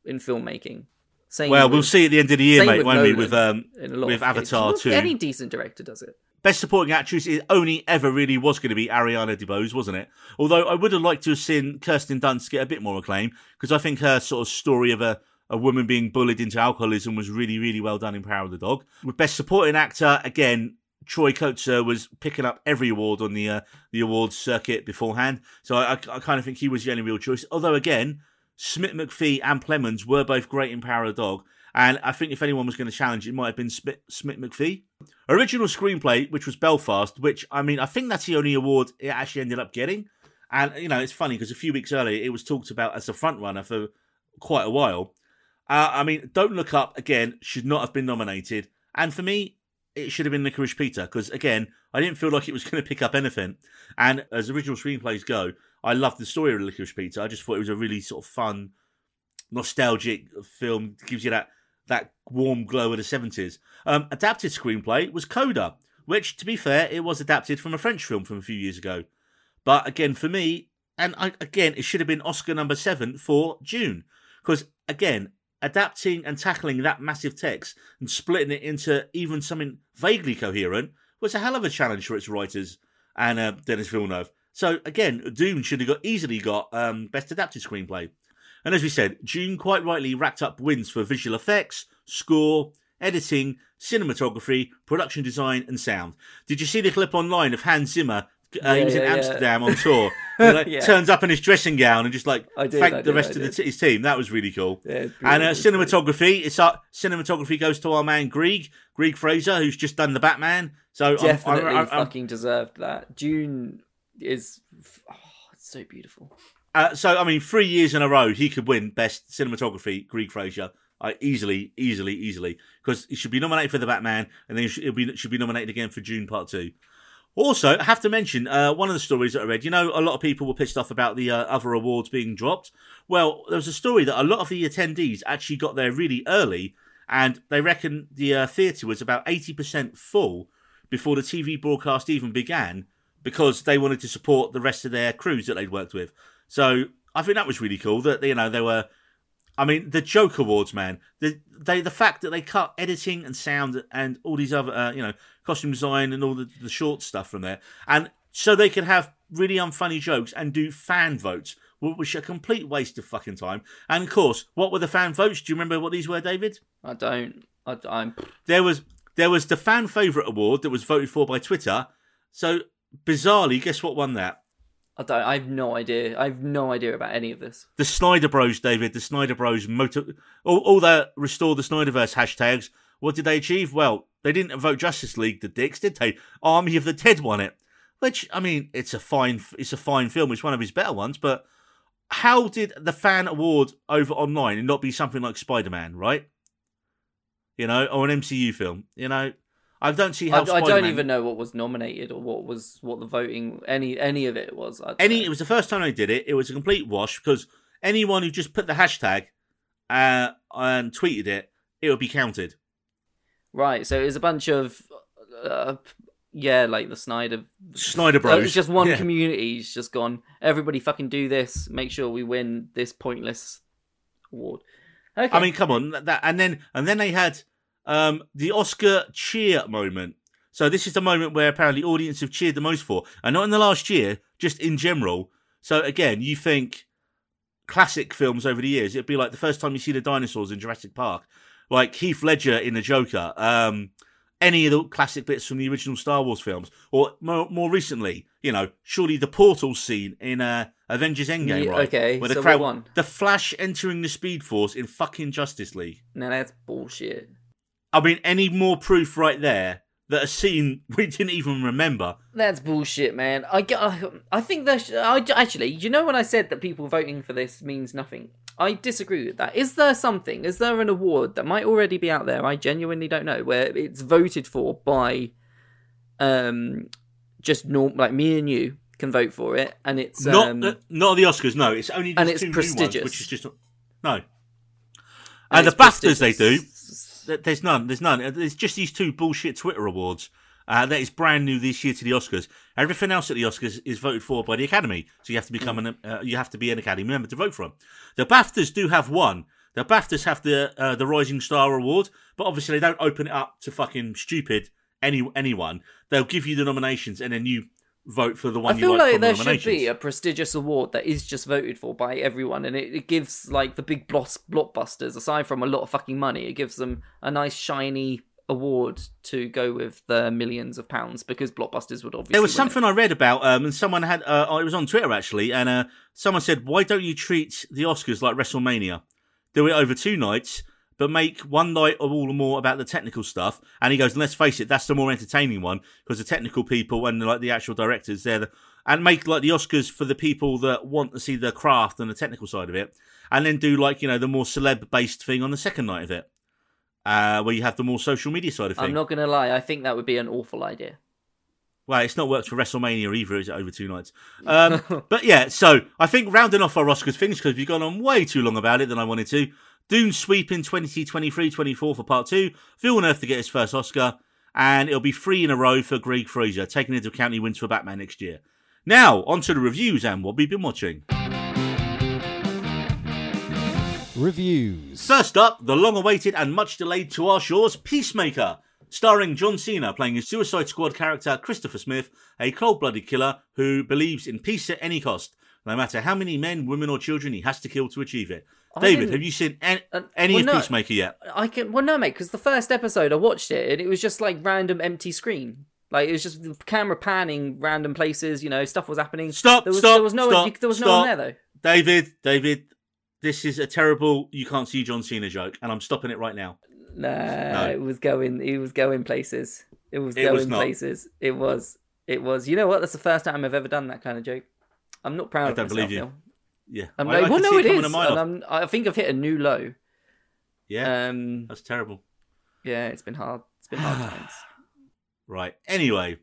in filmmaking. Same Well, with- we'll see at the end of the year, mate, won't we? With um, in a lot with cases. Avatar 2. Any decent director does it. Best Supporting Actress, it only ever really was going to be Ariana DeBose, wasn't it? Although I would have liked to have seen Kirsten Dunst get a bit more acclaim because I think her sort of story of a, a woman being bullied into alcoholism was really, really well done in Power of the Dog. With Best Supporting Actor, again, Troy Kotsur was picking up every award on the uh, the awards circuit beforehand, so I, I, kind of think he was the only real choice. Although again, Smit-McPhee and Plemons were both great in Power of the Dog, and I think if anyone was going to challenge, it might have been Smith McPhee. Original screenplay, which was Belfast, which I mean, I think that's the only award it actually ended up getting. And you know, it's funny because a few weeks earlier, it was talked about as a front runner for quite a while. Uh, I mean, Don't Look Up again should not have been nominated, and for me, it should have been Licorice Pizza because again, I didn't feel like it was going to pick up anything. And as original screenplays go, I loved the story of Licorice Pizza. I just thought it was a really sort of fun, nostalgic film. Gives you that that warm glow of the seventies. Um, adapted screenplay was Coda, which, to be fair, it was adapted from a French film from a few years ago. But again, for me, and I, again, it should have been Oscar number seven for Dune, because again, adapting and tackling that massive text and splitting it into even something vaguely coherent was a hell of a challenge for its writers and uh, Denis Villeneuve. So again, Dune should have got easily got um, best adapted screenplay. And as we said, Dune quite rightly racked up wins for visual effects, score, editing, cinematography, production design, and sound. Did you see the clip online of Hans Zimmer? Uh, he Yeah, was in yeah, yeah. Amsterdam on tour. He, like, Yeah. Turns up in his dressing gown and just like did, thanked I the rest of the t- his team. That was really cool. Yeah, And uh, cinematography, it's our cinematography goes to our man Greig Greig Fraser, who's just done the Batman. So I'm- I'm- definitely I'm- I'm- fucking deserved that. Dune is oh, it's so beautiful. Uh, so I mean, three years in a row, he could win best cinematography. Greig Fraser, uh, easily, easily, easily, because he should be nominated for the Batman, and then he should, be, should be nominated again for Dune Part Two. Also, I have to mention uh, one of the stories that I read. You know, a lot of people were pissed off about the uh, other awards being dropped. Well, there was a story that a lot of the attendees actually got there really early, and they reckon the uh, theatre was about eighty percent full before the TV broadcast even began because they wanted to support the rest of their crews that they'd worked with. So I think that was really cool that you know there were. I mean, the Joke Awards, man. The they the fact that they cut editing and sound and all these other uh, you know costume design and all the, the short stuff from there, and so they could have really unfunny jokes and do fan votes, which are a complete waste of fucking time. And of course, what were the fan votes? Do you remember what these were, David? I don't. I, I'm. There was there was the fan favorite award that was voted for by Twitter. So bizarrely, guess what won that? I don't. I have no idea. I have no idea about any of this. the Snyder Bros, David, the Snyder Bros, motor, all, all the restore the Snyderverse hashtags. What did they achieve? Well, they didn't vote Justice League, the dicks, did they? Army of the Dead won it, which I mean, it's a fine, it's a fine film. It's one of his better ones, but how did the fan award over online and not be something like Spider Man, right? You know, or an MCU film. You know, I don't see how. I don't even know what was nominated or what was what the voting any any of it was. I don't any know. it was the first time I did it it was a complete wash because anyone who just put the hashtag uh, and tweeted it it would be counted right. So it was a bunch of. Uh, yeah, like the Snyder. snyder Uh, bros It's just one Yeah. community's just gone. Everybody fucking do this. Make sure we win this pointless award. Okay. I mean, come on, that and then and then they had um the Oscar cheer moment. So this is the moment where apparently audience have cheered the most for, and not in the last year, just in general. So again, you think classic films over the years, it'd be like the first time you see the dinosaurs in Jurassic Park, like Heath Ledger in The Joker, um, any of the classic bits from the original Star Wars films, or more, more recently, you know, surely the portal scene in uh, Avengers Endgame, Yeah, right? okay, where the so crowd, the Flash entering the Speed Force in fucking Justice League. no, that's bullshit. I mean, any more proof right there that a scene we didn't even remember. That's bullshit, man. I, I think that sh- I actually, you know, when I said that people voting for this means nothing, I disagree with that. Is there something? Is there an award that might already be out there? I genuinely don't know where it's voted for by, um, just norm like me and you can vote for it, and it's not um, the, not the Oscars. No, it's only and it's prestigious. ones, which is just no. and And the BAFTAs they do. There's none. There's none. There's just these two bullshit Twitter awards. Uh, that is brand new this year to the Oscars. Everything else at the Oscars is voted for by the Academy, so you have to become an uh, you have to be an Academy member to vote for them. The BAFTAs do have one. The BAFTAs have the uh, the Rising Star Award, but obviously they don't open it up to fucking stupid any anyone. They'll give you the nominations, and then you vote for the one I you feel like like from the there should be a prestigious award that is just voted for by everyone, and it, it gives like the big bloss, blockbusters, aside from a lot of fucking money, it gives them a nice shiny award to go with the millions of pounds because blockbusters would obviously. There was win it. something I read about, um, and someone had. Uh, it was on Twitter actually, and uh, someone said, "Why don't you treat the Oscars like WrestleMania? Do it over two nights, but make one night of all the more about the technical stuff." And he goes, "Let's face it, that's the more entertaining one because the technical people and like the actual directors, they're the, and make like the Oscars for the people that want to see the craft and the technical side of it, and then do like you know the more celeb based thing on the second night of it." Uh, where you have the more social media side of things. I'm not gonna lie, I think that would be an awful idea. Well, it's not worked for WrestleMania either, is it? Over two nights. Um, but yeah, so I think rounding off our Oscars things because we've gone on way too long about it than I wanted to. Dune sweep in 2023-24 for part two. Villeneuve to get his first Oscar, and it'll be three in a row for Greig Fraser, taking into account he wins for Batman next year. Now, on to the reviews and what we've been watching. Reviews. First up, the long awaited and much delayed to our shores Peacemaker, starring John Cena playing his Suicide Squad character Christopher Smith, a cold blooded killer who believes in peace at any cost, no matter how many men, women, or children he has to kill to achieve it. David, have you seen any, Uh, any well, of no. Peacemaker yet? I can well no mate because the first episode I watched it and it was just like random empty screen. Like it was just the camera panning random places, you know, stuff was happening. Stop, There was, stop, there was no stop, one, there was no one there though. David, David, this is a terrible you can't see John Cena joke, and I'm stopping it right now. Nah, it was going. It was going places. It was It going was places. It was. It was. You know what? That's the first time I've ever done that kind of joke. I'm not proud I of don't myself. believe you. Yeah. I'm like, I well, no, it coming is. And. I'm, I think I've hit a new low. Yeah, Um, that's terrible. yeah, it's been hard. It's been hard times. Right. Anyway,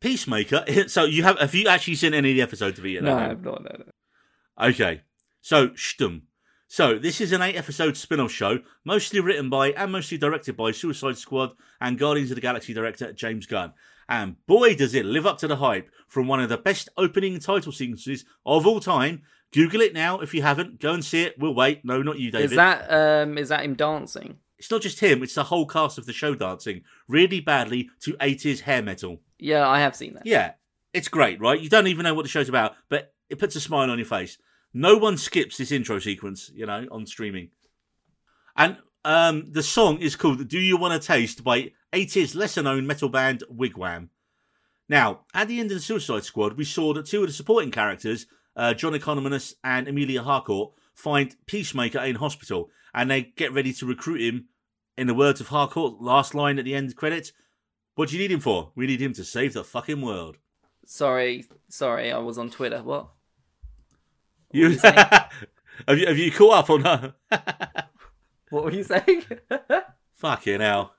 Peacemaker. So you have have you actually seen any of the episodes of it yet? No, I'm not. No, no. Okay. So, Stum. So, this is an eight episode spin off show, mostly written by and mostly directed by Suicide Squad and Guardians of the Galaxy director James Gunn. And boy, does it live up to the hype from one of the best opening title sequences of all time. Google it now if you haven't. Go and see it. We'll wait. No, not you, David. Is that um? Is that him dancing? It's not just him, it's the whole cast of the show dancing really badly to 80s hair metal. Yeah, I have seen that. Yeah, it's great, right? You don't even know what the show's about, but it puts a smile on your face. No one skips this intro sequence, you know, on streaming. And um, the song is called Do You Want to Taste by 80s lesser known metal band Wig Wam. Now, at the end of the Suicide Squad, we saw that two of the supporting characters, uh, John Economos and Amelia Harcourt, find Peacemaker in hospital and they get ready to recruit him. In the words of Harcourt, last line at the end credits, what do you need him for? We need him to save the fucking world. Sorry, sorry, I was on Twitter. What? You, you have you have you caught up on her? What were you saying? Fucking hell.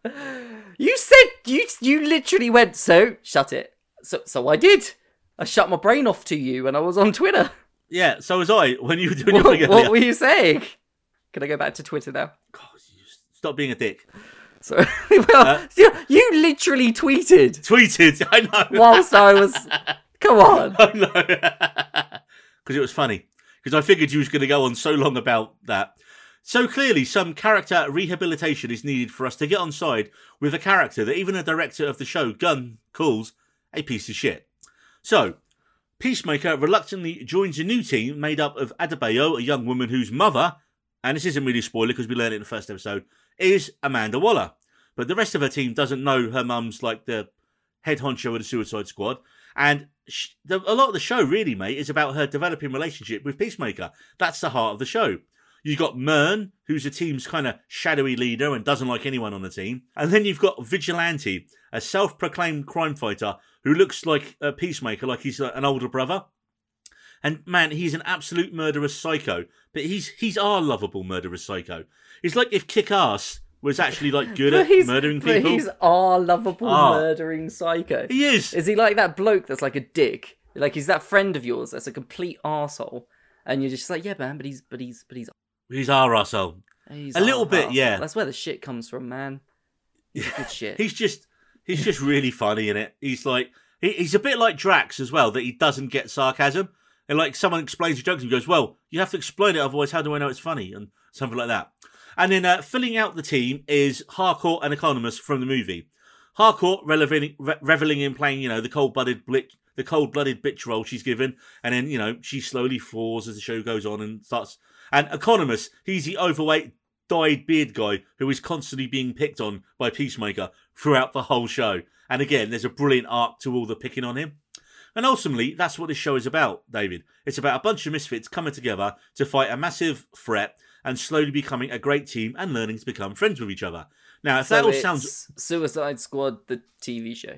you said you you literally went so shut it. So so I did. I shut my brain off to you, and I was on Twitter. Yeah, so was I when you were doing your What, thing what were you saying? Can I go back to Twitter now? God, you stop being a dick. So well, Uh, you, you literally tweeted Tweeted, I know. whilst I was. Come on. I know. Because it was funny. Because I figured you was going to go on so long about that. So clearly, some character rehabilitation is needed for us to get on side with a character that even a director of the show, Gunn, calls a piece of shit. So, Peacemaker reluctantly joins a new team made up of Adebayo, a young woman whose mother, and this isn't really a spoiler because we learned it in the first episode, is Amanda Waller. But the rest of her team doesn't know her mum's like the head honcho of the Suicide Squad. And sh- the, a lot of the show, really, mate, is about her developing relationship with Peacemaker. That's the heart of the show. You've got Mern, who's the team's kind of shadowy leader and doesn't like anyone on the team. And then you've got Vigilante, a self proclaimed crime fighter who looks like a Peacemaker, like he's uh, an older brother. And man, he's an absolute murderous psycho. But he's he's our lovable murderous psycho. It's like if Kick Ass was actually like good But at murdering but people. he's our lovable Ah. murdering psycho. He is. Is he like that bloke that's like a dick? Like he's that friend of yours that's a complete arsehole. And you're just like, yeah, man, but he's but he's but he's, He's our asshole. he's A little bit, yeah. That's where the shit comes from, man. He's good shit. He's just he's just really funny in it. He's like he, he's a bit like Drax as well, that he doesn't get sarcasm. And like someone explains a joke and he goes, Well, you have to explain it, otherwise how do I know it's funny? And something like that. And then uh, filling out the team is Harcourt and Economos from the movie. Harcourt reveling, re- reveling in playing, you know, the cold-blooded the cold-blooded bitch role she's given, and then you know she slowly falls as the show goes on and starts. And Economos, he's the overweight, dyed beard guy who is constantly being picked on by Peacemaker throughout the whole show. And again, there's a brilliant arc to all the picking on him. And ultimately, that's what this show is about, David. It's about a bunch of misfits coming together to fight a massive threat and slowly becoming a great team and learning to become friends with each other. Now, if so that all sounds Suicide Squad, the TV show.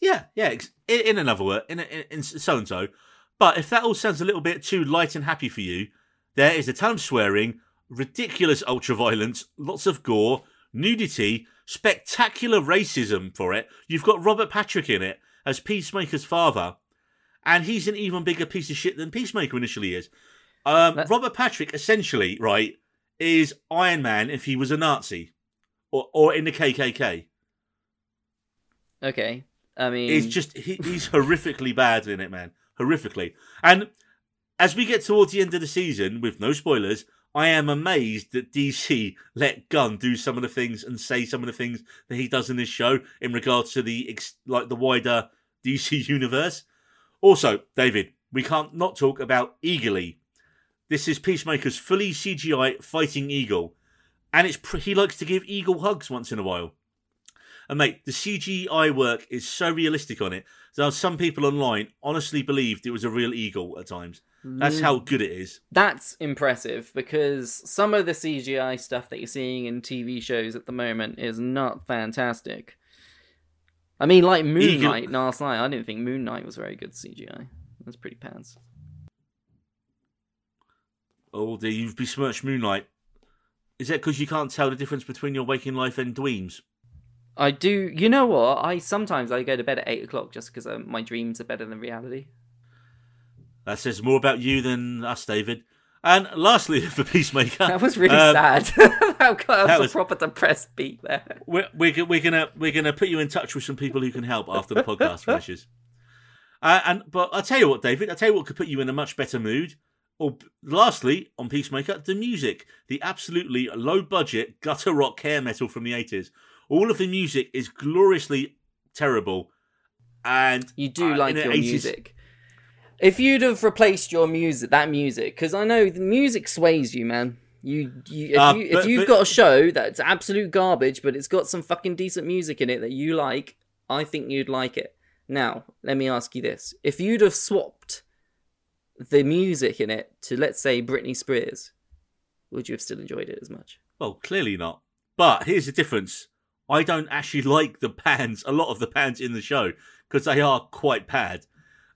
Yeah, yeah. In, in another word, in, in, in so and so. But if that all sounds a little bit too light and happy for you, there is a ton of swearing, ridiculous ultra violence, lots of gore, nudity, spectacular racism for it. You've got Robert Patrick in it as Peacemaker's father, and he's an even bigger piece of shit than Peacemaker initially is. Um, Robert Patrick, essentially, right, is Iron Man if he was a Nazi or, or in the KKK. Okay. I mean, It's just he, he's horrifically bad in it, man. Horrifically. And as we get towards the end of the season, with no spoilers, I am amazed that DC let Gunn do some of the things and say some of the things that he does in this show in regards to the like the wider DC universe. Also, David, we can't not talk about Eagly. This is Peacemaker's fully CGI fighting eagle, and it's he likes to give eagle hugs once in a while. And mate, the CGI work is so realistic on it. that some people online honestly believed it was a real eagle at times. That's how good it is. that's impressive because some of the CGI stuff that you're seeing in TV shows at the moment is not fantastic. I mean, like Moon Eagle- last night, I didn't think Moon Knight was very good CGI. That's pretty pants. Oh, dear, you've besmirched Moon Knight. Is that because you can't tell the difference between your waking life and dreams? I do. You know what? I sometimes I go to bed at eight o'clock just because um, my dreams are better than reality. That says more about you than us, David. And lastly, for Peacemaker, That was really um, sad. that was, that a was- proper depressed beat there. we're, we're, we're gonna we're gonna put you in touch with some people who can help after the podcast finishes. Uh, and but I'll tell you what, David. I'll tell you what could put you in a much better mood. Or lastly, on Peacemaker, the music, the absolutely low budget gutter rock hair metal from the eighties. All of the music is gloriously terrible, and You do uh, like your 80s music. If you'd have replaced your music, that music, because I know the music sways you, man. You, you if Uh, you if but- you've but- got a show that's absolute garbage, but it's got some fucking decent music in it that you like, I think you'd like it. Now, let me ask you this: If you'd have swapped the music in it to, let's say, Britney Spears, would you have still enjoyed it as much? Well, clearly not. But here's the difference. I don't actually like the bands, a lot of the bands in the show, because they are quite bad.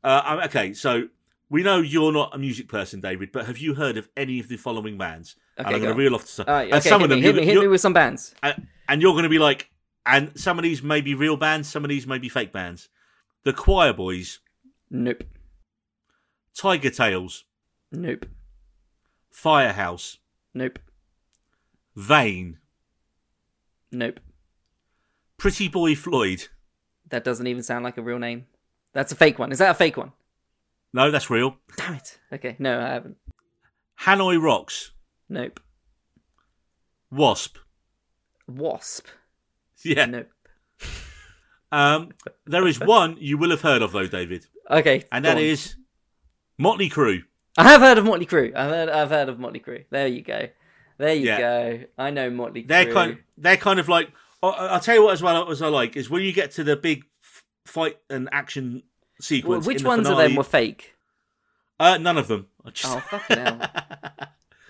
Uh, okay, so we know you're not a music person, David, but have you heard of any of the following bands? and Okay, I'm going to reel off some. Right, and okay, some of them, me, hit me, hit you're- me with some bands. and, and you're going to be like, and some of these may be real bands, some of these may be fake bands. The Quireboys, Nope, Tigertailz, nope, Firehouse, nope, Vain, nope. Pretty Boy Floyd. That doesn't even sound like a real name. That's a fake one. Is that a fake one? No, that's real. Damn it. Okay, no, I haven't. Hanoi Rocks, Nope. Wasp. Wasp. Yeah. Nope. Um, there is one you will have heard of though, David, Okay. and that on. is Motley Crue. I have heard of Motley Crue. I've heard. I've heard of Motley Crue. There you go. There you Yeah. go. I know Motley Crue. They're kind. They're kind of like. I'll tell you what as well as I like is when you get to the big fight and action Well, sequence. which in the ones of them were fake? Uh, none of them. I just- Oh fucking hell!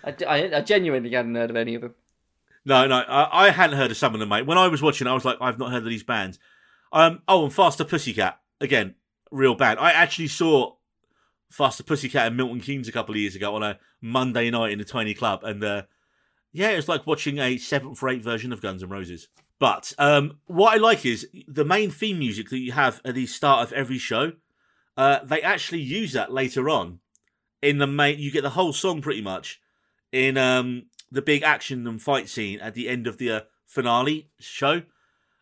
I, I, I genuinely hadn't heard of any of them. No, no, I, I hadn't heard of some of them, mate. When I was watching, I was like, I've not heard of these bands. Um, oh, and Faster Pussycat again, real band. I actually saw Faster Pussycat and Milton Keynes a couple of years ago on a Monday night in a tiny club, and uh, yeah, it was like watching a seventh or eighth version of Guns N' Roses. But um, what I like is the main theme music that you have at the start of every show. Uh, they actually use that later on in the main. You get the whole song pretty much in um, the big action and fight scene at the end of the uh, finale show,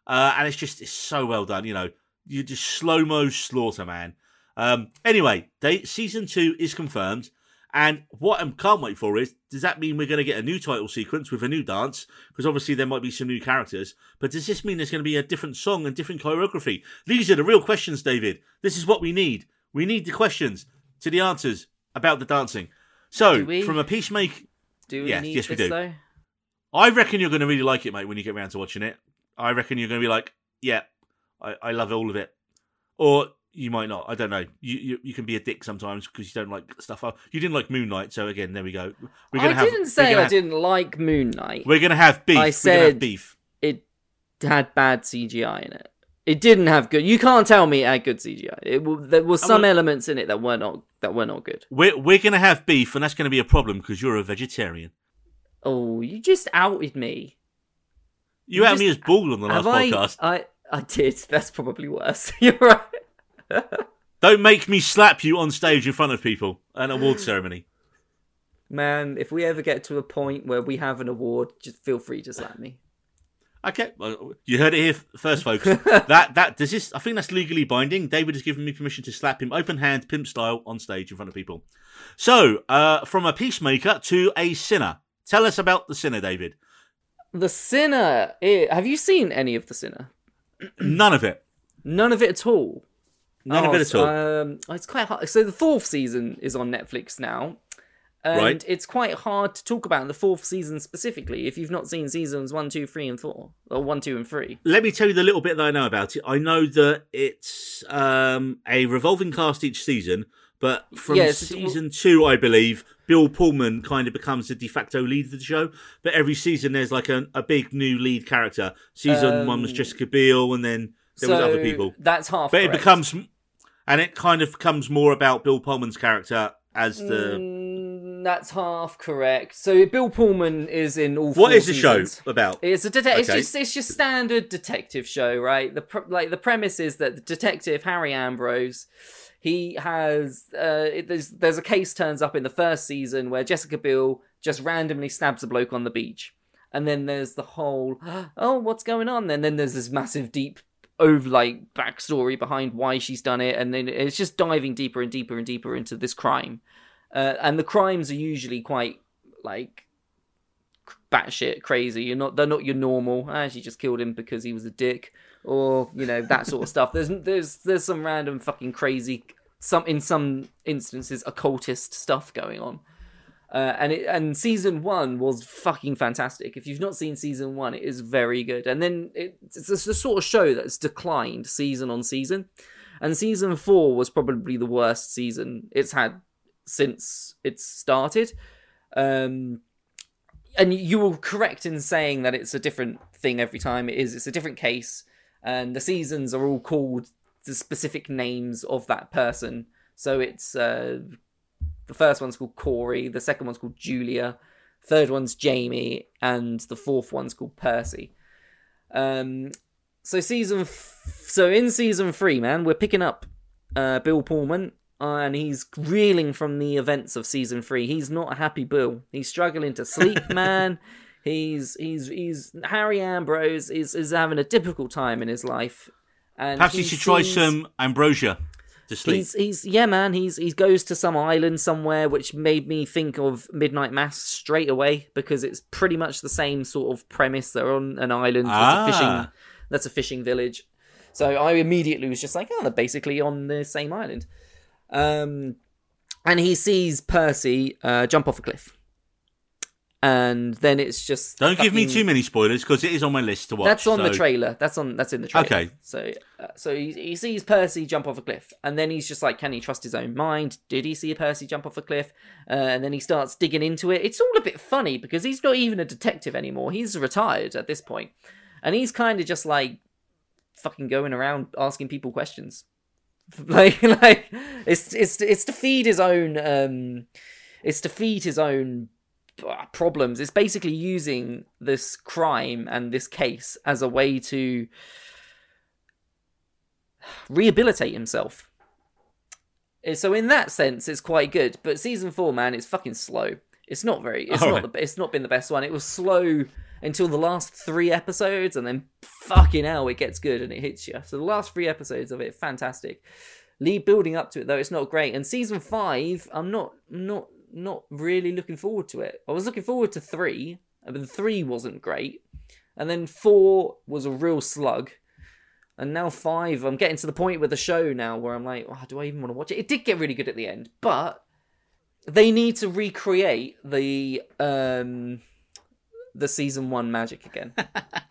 uh, and it's just it's so well done. You know, you just slow mo slaughter, man. Um, anyway, they, season two is confirmed, and what I can't wait for is does that mean we're going to get a new title sequence with a new dance? Because obviously there might be some new characters, but does this mean there's going to be a different song and different choreography? These are the real questions, David. This is what we need. We need the questions to the answers about the dancing. So, we? from a peacemaker. Do we Yes, need yes, we do. though? I reckon you're going to really like it, mate, when you get around to watching it. I reckon you're going to be like, yeah, I, I love all of it. Or you might not. I don't know. You you, you can be a dick sometimes because you don't like stuff. Oh, you didn't like Moon Knight, so again, there we go. We're I gonna have, didn't say gonna I have- didn't like Moon Knight. We're going to have beef. I said- have beef. It had bad CGI in it. It didn't have good. You can't tell me it had good CGI. It, there were some elements in it that were not that were not good. We're we're going to have beef, and that's going to be a problem because you're a vegetarian. Oh, you just outed me. You, You had me as just- bald on the last I? podcast. I I did. That's probably worse. You're right. Don't make me slap you on stage in front of people at an award ceremony. Man, if we ever get to a point where we have an award, just feel free to slap me. Okay, well, you heard it here first, folks. that that does this. I think that's legally binding. David has given me permission to slap him open hand, pimp style, on stage in front of people. So, uh, from a peacemaker to a sinner. Tell us about the sinner, David. The Sinner. eh, have you seen any of The Sinner? None of it. None of it at all. None of Oh, it at all. Um, it's quite hard. So the fourth season is on Netflix now, and Right. it's quite hard to talk about the fourth season specifically if you've not seen seasons one, two, three, and four, or one, two, and three. Let me tell you the little bit that I know about it. I know that it's um, a revolving cast each season, but from it's- season two, I believe, Bill Pullman kind of becomes the de facto lead of the show. But every season, there's like a, a big new lead character. Season one was Um, Jessica Biel, and then there was other people. That's half. But it becomes, and it kind of becomes more about Bill Pullman's character as the. Mm, that's half correct. So Bill Pullman is in all. what is the seasons. show about? It's a det- it's just it's just standard detective show, right? The pr- like the premise is that the detective Harry Ambrose, he has uh, it, there's there's a case turns up in the first season where Jessica Biel just randomly stabs a bloke on the beach, and then there's the whole oh what's going on? And then there's this massive deep over like backstory behind why she's done it, and then it's just diving deeper and deeper and deeper into this crime, uh, and the crimes are usually quite like batshit crazy. You're not. They're not your normal. Ah, she just killed him because he was a dick, or you know that sort of stuff. There's there's there's some random fucking crazy. Some in some instances occultist stuff going on. Uh, and it and season one was fucking fantastic. If you've not seen season one, it is very good. And then it, it's the sort of show that's declined season on season. And season four was probably the worst season it's had since it's started. Um, and you were correct in saying that it's a different thing every time. It is. It's a different case, and the seasons are all called the specific names of that person. So it's uh, the first one's called Cora, the second one's called Julia, third one's Jamie, and the fourth one's called Percy. Um, so season, f- so in season three, man, we're picking up uh, Bill Pullman, uh, and he's reeling from the events of season three. He's not a happy Bill. He's struggling to sleep, man. He's he's he's Harry Ambrose is is having a difficult time in his life. And Perhaps he should try some ambrosia to sleep. He's he's yeah, man. He's he goes to some island somewhere, which made me think of Midnight Mass straight away because it's pretty much the same sort of premise. They're on an island. There's a Ah. fishing. That's a fishing village. So I immediately was just like, oh, they're basically on the same island. Um, and he sees Percy uh, jump off a cliff, and then it's just Don't give me too many spoilers because it is on my list to watch. that's on the trailer. That's on. That's in the trailer. Okay. So, uh, so he, he sees Percy jump off a cliff, and then he's just like, "Can he trust his own mind? Did he see Percy jump off a cliff?" Uh, and then he starts digging into it. It's all a bit funny because he's not even a detective anymore. He's retired at this point, and he's kind of just like fucking going around asking people questions. like, like it's it's it's to feed his own. um It's to feed his own problems. It's basically using this crime and this case as a way to rehabilitate himself. Uh, So in that sense, it's quite good. But season four, man, it's fucking slow. It's not very. It's All not. right. The, it's not been the best one. It was slow until the last three episodes, and then fucking hell, it gets good and it hits you. So the last three episodes of it, fantastic. Lead building up to it though, it's not great. And season five, I'm not not not really looking forward to it. I was looking forward to three, but the three wasn't great, and then four was a real slug. And now five, I'm getting to the point with the show now where I'm like, oh, do I even want to watch it? It did get really good at the end, but they need to recreate the um the season one magic again.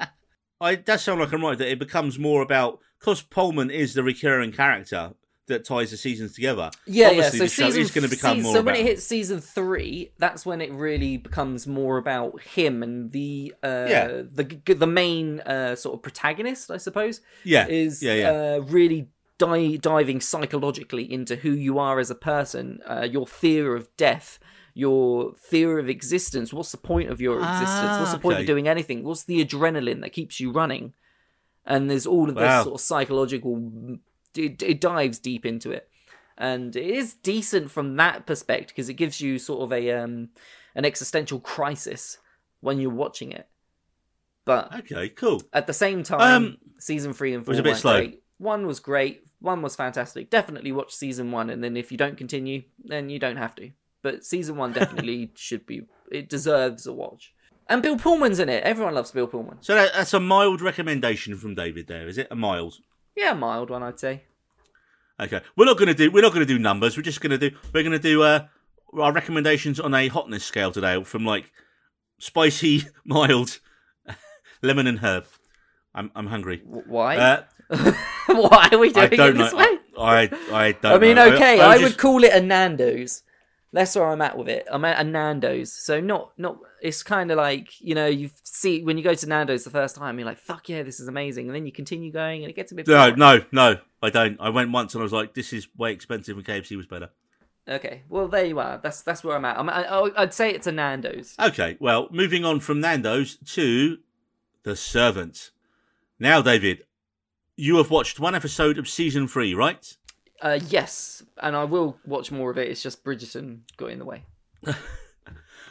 I that sound like I'm right that it becomes more about because Pullman is the recurring character that ties the seasons together. Yeah, Obviously, yeah. So season is going to become season- more So about. when it hits season three, that's when it really becomes more about him and the uh, Yeah. the the main uh, sort of protagonist, I suppose, yeah, is yeah, yeah. Uh, really di- diving psychologically into who you are as a person, uh, your fear of death. Your fear of existence. What's the point of your existence? What's the point Ah, okay. of doing anything? What's the adrenaline that keeps you running? And there's all of this Wow. sort of psychological. It, it dives deep into it and it is decent from that perspective because it gives you sort of a um an existential crisis when you're watching it but okay, cool. at the same time Um, season three and four was a bit slow. great. one was great one was fantastic definitely watch season one and then if you don't continue then you don't have to but season one definitely should be it deserves a watch and bill pullman's in it everyone loves bill pullman So that, that's a mild recommendation from David. There is it a mild? Yeah mild one i'd say Okay, we're not going to do we're not going to do numbers. We're just going to do we're going to do uh, our recommendations on a hotness scale today, from like spicy, mild, lemon and herb. I'm I'm hungry. Why Uh, why are we doing it don't this know. way I I don't. I mean, know. okay, I, just- would call it a Nando's. That's where I'm at with it. I'm at a Nando's, so not not. It's kind of like you know you see when you go to Nando's the first time, you're like, "Fuck yeah, this is amazing," and then you continue going, and it gets a bit. No, boring. no, no. I don't. I went once and I was like, "This is way expensive, and KFC was better." Okay, well there you are. That's that's where I'm at. I'm, I, I'd say it's a Nando's. Okay, well, moving on from Nando's to The Servant. Now, David, you have watched one episode of season three, right? Uh, yes, and I will watch more of it. It's just Bridgerton got in the way.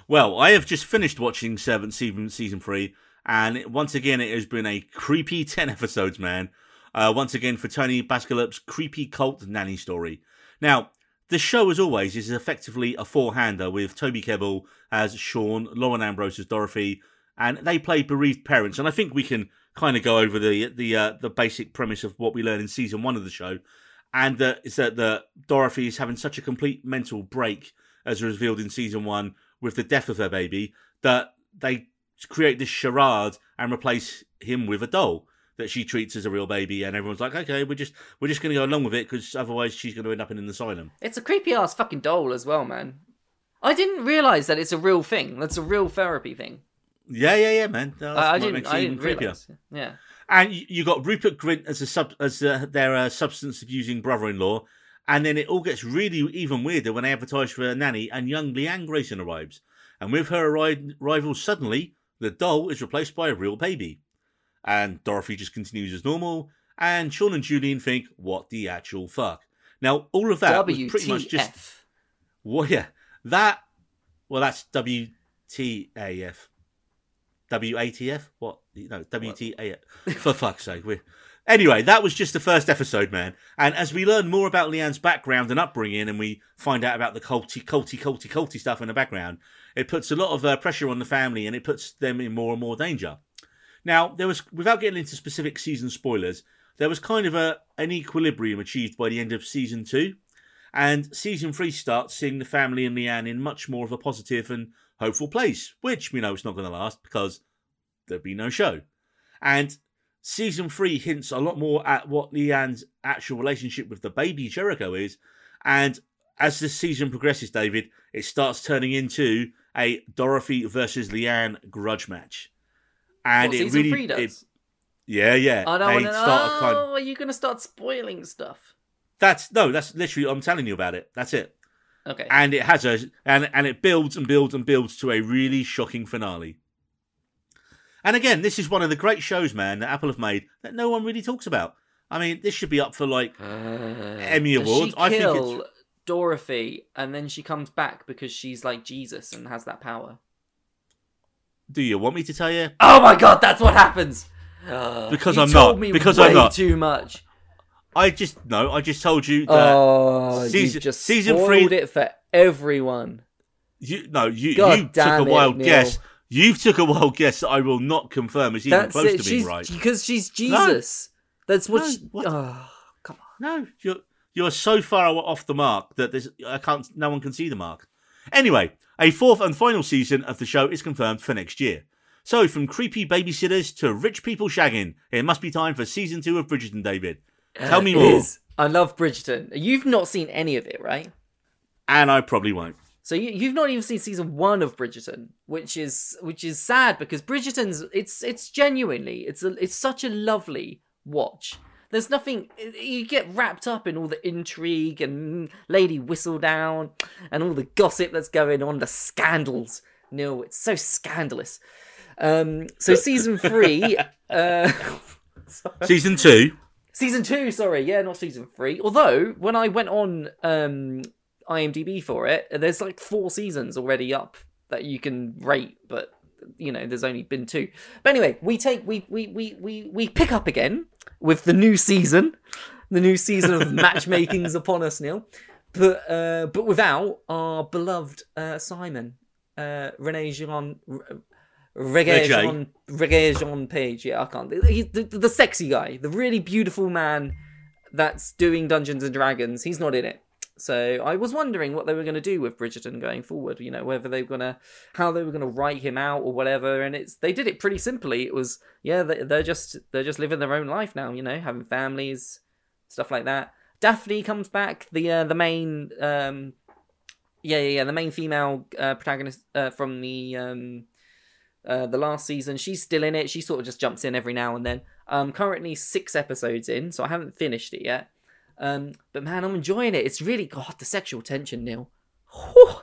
Well, I have just finished watching Servant season season three, and it- once again, it has been a creepy ten episodes, man. Uh, once again, for Tony Basgallop's creepy cult nanny story. Now, the show, as always, is effectively a four-hander with Toby Kebbell as Sean, Lauren Ambrose as Dorothy, and they play bereaved parents. And I think we can kind of go over the the uh, the basic premise of what we learned in season one of the show, and that is that the Dorothy is having such a complete mental break as revealed in season one with the death of her baby that they create this charade and replace him with a doll that she treats as a real baby and everyone's like okay we're just we're just going to go along with it because otherwise she's going to end up in an asylum It's a creepy ass fucking doll as well, man. I didn't realize that it's a real thing. That's a real therapy thing. yeah yeah yeah man that I, I might didn't. I even didn't realize. Yeah. And you, you got Rupert Grint as a sub as uh, their uh, substance abusing brother-in-law, and then it all gets really even weirder when they advertise for a nanny, and young Leanne Grayson arrives, and with her arri- arrival, suddenly the doll is replaced by a real baby, and Dorothy just continues as normal, and Sean and Julian think, "What the actual fuck?" Now all of that was pretty much just well, yeah, that well, that's WTAF. WATF? What? No, WTAF. For fuck's sake. We're, Anyway, that was just the first episode, man. And as we learn more about Leanne's background and upbringing, and we find out about the culty, culty, culty, culty stuff in the background, it puts a lot of uh, pressure on the family, and it puts them in more and more danger. Now, there was, without getting into specific season spoilers, there was kind of a an equilibrium achieved by the end of season two, and season three starts seeing the family and Leanne in much more of a positive and hopeful place, which we know it's not going to last because there'd be no show. And season three hints a lot more at what Leanne's actual relationship with the baby Jericho is. And as the season progresses, David, it starts turning into a Dorothy versus Leanne grudge match. And what it season really, three does? it- yeah, yeah. Oh, I don't they want to start kind- Oh, are you going to start spoiling stuff? That's no, that's literally I'm telling you about it. That's it. Okay. And it has a and and it builds and builds and builds to a really shocking finale. And again, this is one of the great shows, man, that Apple have made that no one really talks about. I mean, this should be up for like Emmy Does Awards. I think it's Dorothy, and then she comes back because she's like Jesus and has that power. Do you want me to tell you? Oh my god, that's what happens. Uh, Because I'm not. Me Because I'm not. Too much. I just no. I just told you that Oh, season- you just season three- it for everyone. you no. You God you took a it, wild Neil. guess. You took a wild guess that I will not confirm is even That's close it. to being She's right. because she's Jesus. That's what. No, she, what? Oh, come on. No, you're you're so far off the mark that there's I can't. No one can see the mark. Anyway, a fourth and final season of the show is confirmed for next year. So, from creepy babysitters to rich people shagging, it must be time for season two of Bridgerton, David. Tell me It more. is. I love Bridgerton. You've not seen any of it, right? And I probably won't. So you, you've not even seen season one of Bridgerton, which is which is sad because Bridgerton's it's it's genuinely it's a, it's such a lovely watch. There's nothing you get wrapped up in all the intrigue and Lady Whistledown and all the gossip that's going on, the scandals. No, it's so scandalous. Um, so season three, uh, Season two. Season two, sorry, yeah, not season three. Although when I went on um, IMDb for it, there's like four seasons already up that you can rate, but you know, there's only been two. But anyway, we take we we we we, we pick up again with the new season, the new season of matchmaking's upon us, Neil. But uh, but without our beloved uh, Simon, uh, Rene Jean. Reggae. Jean, Regé-Jean Page, yeah, I can't. He's the, the sexy guy, the really beautiful man that's doing Dungeons and Dragons. He's not in it. So I was wondering what they were going to do with Bridgerton going forward. You know, whether they were going to, how they were going to write him out or whatever. And it's they did it pretty simply. It was yeah, they, they're just they're just living their own life now. You know, having families, stuff like that. Daphne comes back. The uh, the main um, yeah yeah yeah the main female uh, protagonist uh, from the um uh, the last season. She's still in it. She sort of just jumps in every now and then. Um, currently six episodes in, so I haven't finished it yet. Um, but man, I'm enjoying it. It's really God, the sexual tension, Neil. Whew.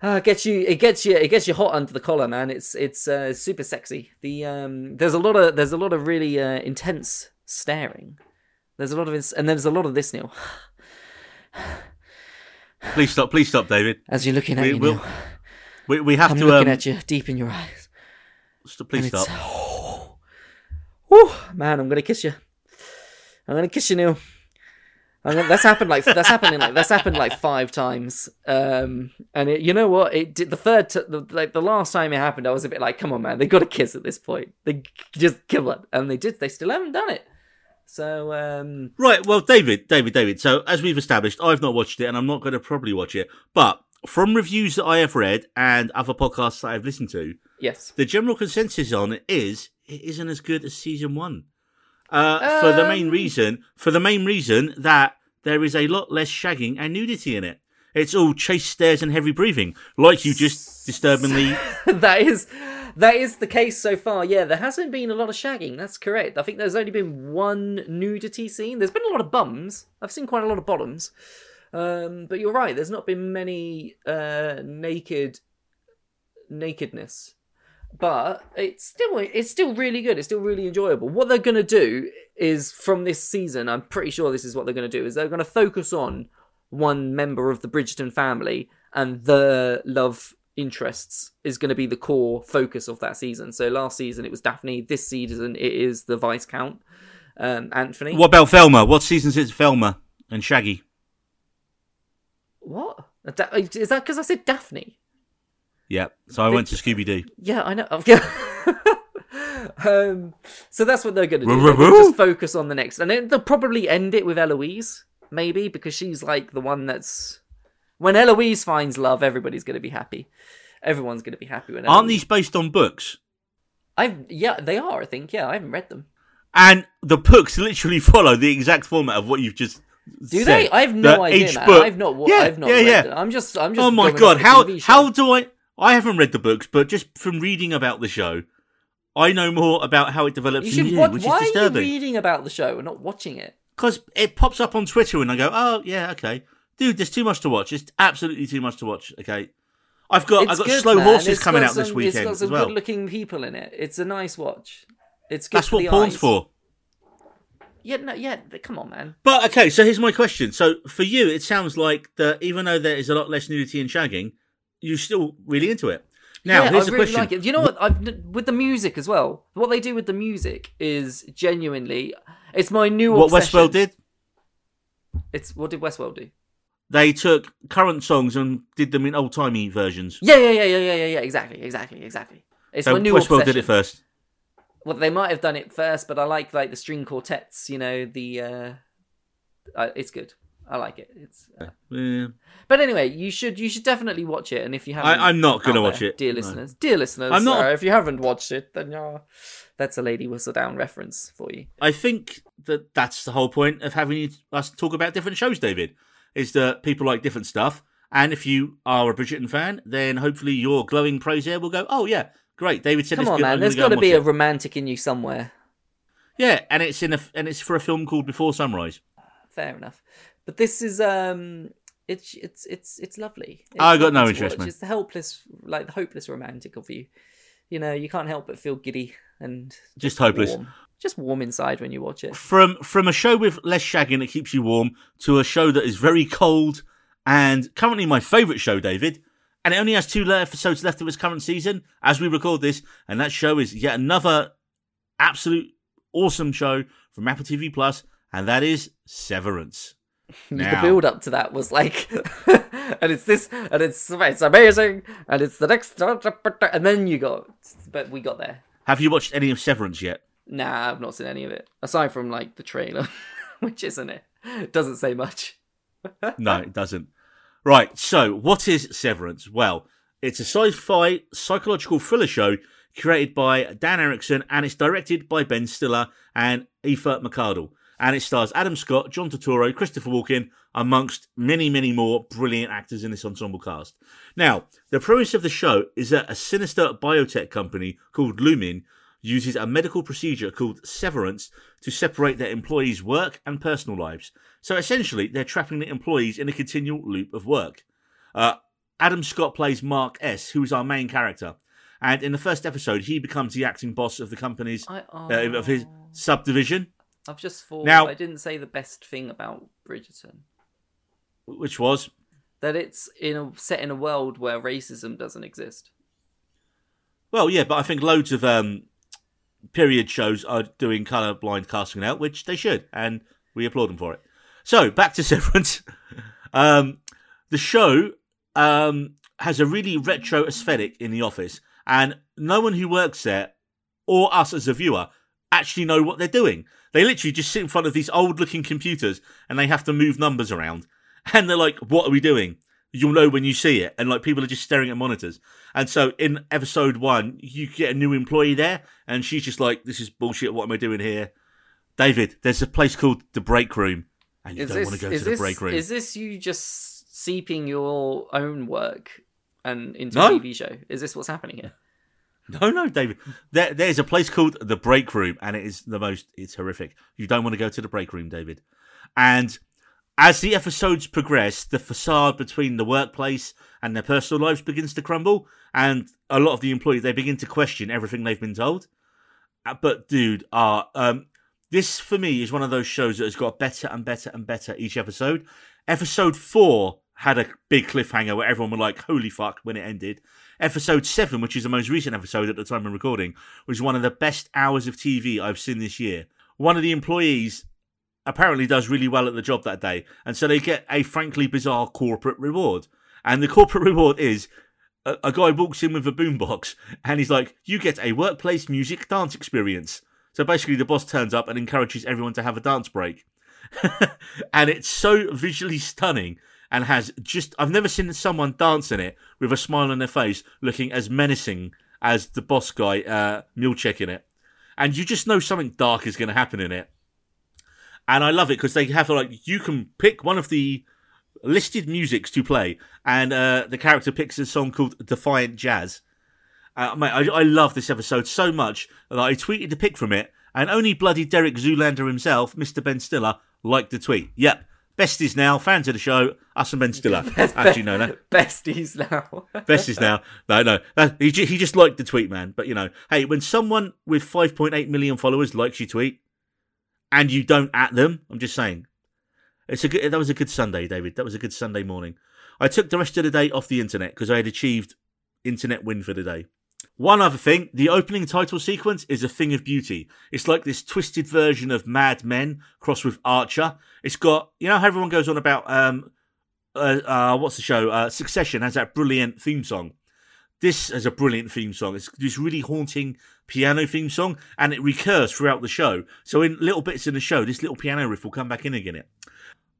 Uh, gets you, it gets you, it gets you hot under the collar, man. It's it's uh, super sexy. The um, there's a lot of there's a lot of really uh, intense staring. There's a lot of ins- and there's a lot of this, Neil. Please stop. Please stop, David. As you're looking at We me, will. We, we have I'm to. looking Um, at you deep in your eyes. st- please and stop. Whew, man, I'm gonna kiss you. I'm gonna kiss you. I'm gonna, that's happened like that's happened like that's happened like five times. Um, and it, you know what? It did the third, t- the, like the last time it happened, I was a bit like, come on, man, they got to kiss at this point. They just come on, and they did. They still haven't done it. So um, Right. Well, David, David, David. So as we've established, I've not watched it, and I'm not going to probably watch it. But from reviews that I have read and other podcasts that I've listened to, yes, the general consensus on it is it isn't as good as season one. Uh, for the main Um. reason, for the main reason that there is a lot less shagging and nudity in it. It's all chase stares and heavy breathing, like you just disturbingly. that is that is the case so far. Yeah, there hasn't been a lot of shagging. That's correct. I think there's only been one nudity scene. There's been a lot of bums. I've seen quite a lot of bottoms. Um, but you're right. There's not been many uh, naked nakedness. But it's still it's still really good. It's still really enjoyable. What they're gonna do is from this season, I'm pretty sure this is what they're gonna do. Is they're gonna focus on one member of the Bridgerton family and the love interests is going to be the core focus of that season. So last season it was Daphne. This season it is the Viscount. Um, Anthony, What about Velma? What seasons is Velma and Shaggy? What? Is that because I said Daphne? Yeah. So I went to Scooby Doo. Yeah, I know. um, so that's what they're going to do. Woo, They'll just focus on the next, and then they'll probably end it with Eloise, maybe because she's like the one that's. When Eloise finds love, everybody's going to be happy. Everyone's going to be happy when. Aren't these based on books? I've yeah, they are. I think yeah. I haven't read them. And the books literally follow the exact format of what you've just Do they? I have no idea, each man. book- I've not. wa- Yeah, I've not yeah, read yeah. them. I'm just. I'm just. Oh my god! How how do I? I haven't read the books, but just from reading about the show, I know more about how it develops You in should you, Why is are you reading about the show and not watching it? Because it pops up on Twitter, and I go, "Oh yeah, okay, dude, there's too much to watch. It's absolutely too much to watch." Okay, I've got It's I've got good, Slow man. Horses It's coming out this weekend It's got as some well. good-looking people in it. It's a nice watch. It's good That's what the porn's eyes. for. Yeah, no, yeah. Come on, man. But okay, so here's my question. So for you, it sounds like that even though there is a lot less nudity and shagging, you're still really into it. Now, yeah, here's I really question. like it. You know what? I've, with the music as well. What they do with the music is genuinely. It's my new. What obsession. Westworld did? It's what did Westworld do? They took current songs and did them in old timey versions. Yeah, yeah, yeah, yeah, yeah, yeah, yeah. Exactly, exactly, exactly. It's So my new Westworld obsession. did it first. Well, they might have done it first, but I like like the string quartets. You know, the uh, uh it's good. I like it. It's. Uh... Yeah. But anyway, you should you should definitely watch it. And if you haven't, I, I'm not going to watch there, it, dear no. listeners, dear listeners. I'm not- uh, if you haven't watched it, then uh, that's a Lady Whistledown reference for you. I think that that's the whole point of having us talk about different shows, David, is that people like different stuff. And if you are a Bridgerton fan, then hopefully your glowing praise here will go, oh, yeah, great. David said Come on, good. man. There's got to be a romantic in you somewhere. Yeah, and it's in a and it's for a film called Before Sunrise. Fair enough. But this is um, it's it's it's it's lovely. It's I got no interest. It's the helpless, like the hopeless romantic of you. You know, you can't help but feel giddy and Just hopeless. warm. Just warm inside when you watch it. From from a show with less shagging that keeps you warm to a show that is very cold and currently my favourite show, David. And it only has two episodes left of its current season as we record this, and that show is yet another absolute awesome show from Apple TV Plus, and that is Severance. the build up to that was like, and it's this, and it's it's amazing, and it's the next, and then you got, but we got there. Have you watched any of Severance yet? Nah, I've not seen any of it aside from like the trailer, which isn't it? It doesn't say much. No, it doesn't. Right, so what is Severance? Well, it's a sci-fi psychological thriller show created by Dan Erickson and it's directed by Ben Stiller and Aoife McCardle. And it stars Adam Scott, John Turturro, Christopher Walken, amongst many, many more brilliant actors in this ensemble cast. Now, the premise of the show is that a sinister biotech company called Lumon uses a medical procedure called severance to separate their employees' work and personal lives. So essentially, they're trapping the employees in a continual loop of work. Uh, Adam Scott plays Mark S., who is our main character. And in the first episode, he becomes the acting boss of the company's I, uh, of his oh, subdivision, I've just thought Now- I didn't say the best thing about Bridgerton. which was That it's in a set in a world where racism doesn't exist. well, yeah, but I think loads of um, period shows are doing colorblind casting now, which they should, and we applaud them for it. So back to Severance. um, the show um, has a really retro aesthetic in the office, and no one who works there, or us as a viewer, actually know what they're doing. They literally just sit in front of these old-looking computers, and they have to move numbers around, and they're like, "What are we doing?" You'll know when you see it, and like people are just staring at monitors. And so in episode one, you get a new employee there, and she's just like, "This is bullshit. What am I doing here?" David, there's a place called the break room, and you Is don't this, want to go to the this, break room. Is this you just seeping your own work and into No. a TV show? Is this what's happening here? No, no, David. There, there's a place called the break room, and it is the most. It's horrific. You don't want to go to the break room, David. And as the episodes progress, the facade between the workplace and their personal lives begins to crumble, and a lot of the employees they begin to question everything they've been told. Uh, But dude, uh, um, this for me is one of those shows that has got better and better and better each episode. Episode four had a big cliffhanger where everyone were like, "Holy fuck!" when it ended. Episode seven, which is the most recent episode at the time of recording, was one of the best hours of TV I've seen this year. one of the employees apparently does really well at the job that day, and so they get a frankly bizarre corporate reward. And the corporate reward is a, a guy walks in with a boombox, and he's like, "You get a workplace music dance experience." So basically, the boss turns up and encourages everyone to have a dance break, and it's so visually stunning and has just I've never seen someone dance in it with a smile on their face, looking as menacing as the boss guy uh, Milchick in it, and you just know something dark is going to happen in it. And I love it because they have like you can pick one of the listed musics to play, and uh, the character picks a song called Defiant Jazz. Uh, mate, I, I love this episode so much that I tweeted the pic from it, and only bloody Derek Zoolander himself, Mr. Ben Stiller, liked the tweet. Yep, besties now, fans of the show, us and Ben Stiller. Actually, no, no, Besties now. besties now. No, no, that, he he just liked the tweet, man. But you know, hey, when someone with 5.8 million followers likes your tweet, and you don't at them, I'm just saying, it's a good. That was a good Sunday, David. That was a good Sunday morning. I took the rest of the day off the internet because I had achieved internet win for the day. One other thing, the opening title sequence is a thing of beauty. It's like this twisted version of Mad Men crossed with Archer. It's got, you know how everyone goes on about, um, uh, uh, what's the show? Uh, Succession has that brilliant theme song. This is a brilliant theme song. It's this really haunting piano theme song, and it recurs throughout the show. So in little bits in the show, this little piano riff will come back in again. It.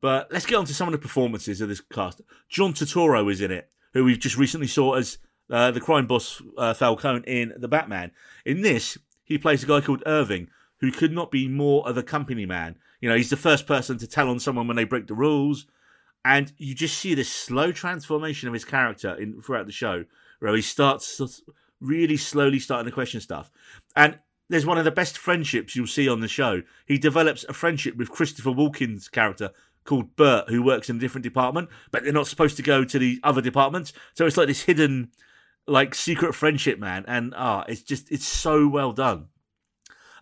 But let's get on to some of the performances of this cast. John Turturro is in it, who we've just recently saw as uh, the crime boss uh, Falcone in The Batman. In this, he plays a guy called Irving, who could not be more of a company man. You know, he's the first person to tell on someone when they break the rules, and you just see this slow transformation of his character in throughout the show, where he starts really slowly starting to question stuff. And there's one of the best friendships you'll see on the show. He develops a friendship with Christopher Walken's character called Bert, who works in a different department, but they're not supposed to go to the other departments. So it's like this hidden, like secret friendship, man. And ah, it's just it's so well done.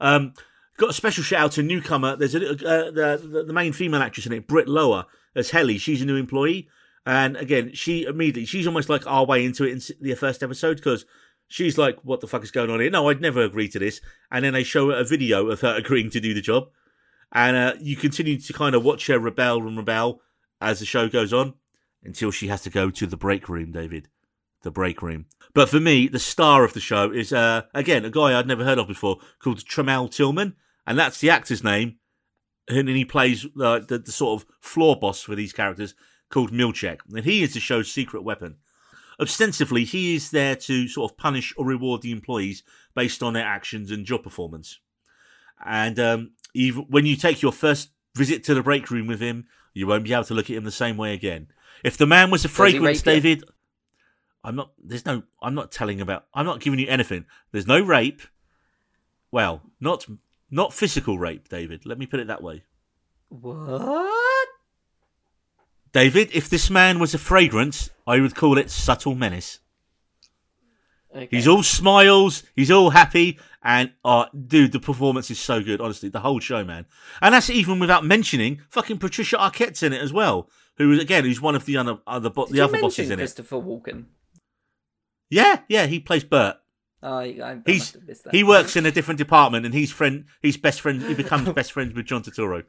Um, got a special shout out to newcomer. There's a little, uh, the the main female actress in it, Britt Lower as Helly. She's a new employee, and again, she immediately she's almost like our way into it in the first episode because she's like, "What the fuck is going on here?" No, I'd never agree to this. And then they show her a video of her agreeing to do the job, and uh, you continue to kind of watch her rebel and rebel as the show goes on until she has to go to the break room, David. The break room. But for me, the star of the show is, uh, again, a guy I'd never heard of before called Tramell Tillman. And that's the actor's name. And he plays uh, the, the sort of floor boss for these characters called Milchick. And he is the show's secret weapon. Ostensibly, he is there to sort of punish or reward the employees based on their actions and job performance. And um, even when you take your first visit to the break room with him, you won't be able to look at him the same way again. If the man was a fragrance, you? David, I'm not. There's no. I'm not telling about. I'm not giving you anything. There's no rape. Well, not not physical rape, David. Let me put it that way. What? David, if this man was a fragrance, I would call it subtle menace. Okay. He's all smiles, he's all happy, and uh, dude, the performance is so good. Honestly, the whole show, man. And that's even without mentioning fucking Patricia Arquette's in it as well, who is again who's one of the other, other bo- the other bosses in it. Christopher Walken. Yeah, yeah, he plays Bert. Oh, I, I he works in a different department, and he's friend. He's best friend. He becomes best friends with John Turturro.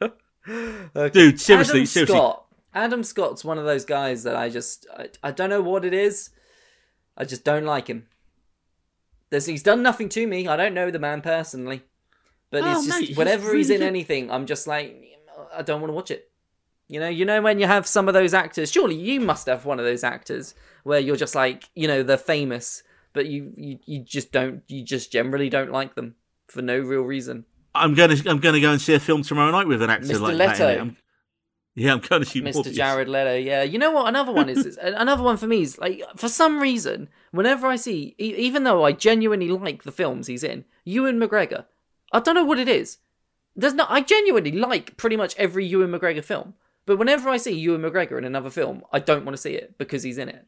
Okay. Dude, seriously, Adam seriously. Scott. Adam Scott's one of those guys that I just I, I don't know what it is. I just don't like him. There's, he's done nothing to me. I don't know the man personally, but Oh, it's just mate, he's whenever he's really in good. anything, I'm just like I don't want to watch it. You know, you know when you have some of those actors. Surely you must have one of those actors where you're just like, you know, they're famous, but you you, you just don't you just generally don't like them for no real reason. I'm gonna I'm gonna go and see a film tomorrow night with an actor Mr. like that. Leto. it. Yeah, I'm going to see Mr. Morbius. Jared Leto. Yeah, you know what? Another one is, is another one for me is like for some reason, whenever I see, e- even though I genuinely like the films he's in, Ewan McGregor, I don't know what it is. There's not. I genuinely like pretty much every Ewan McGregor film, but whenever I see Ewan McGregor in another film, I don't want to see it because he's in it.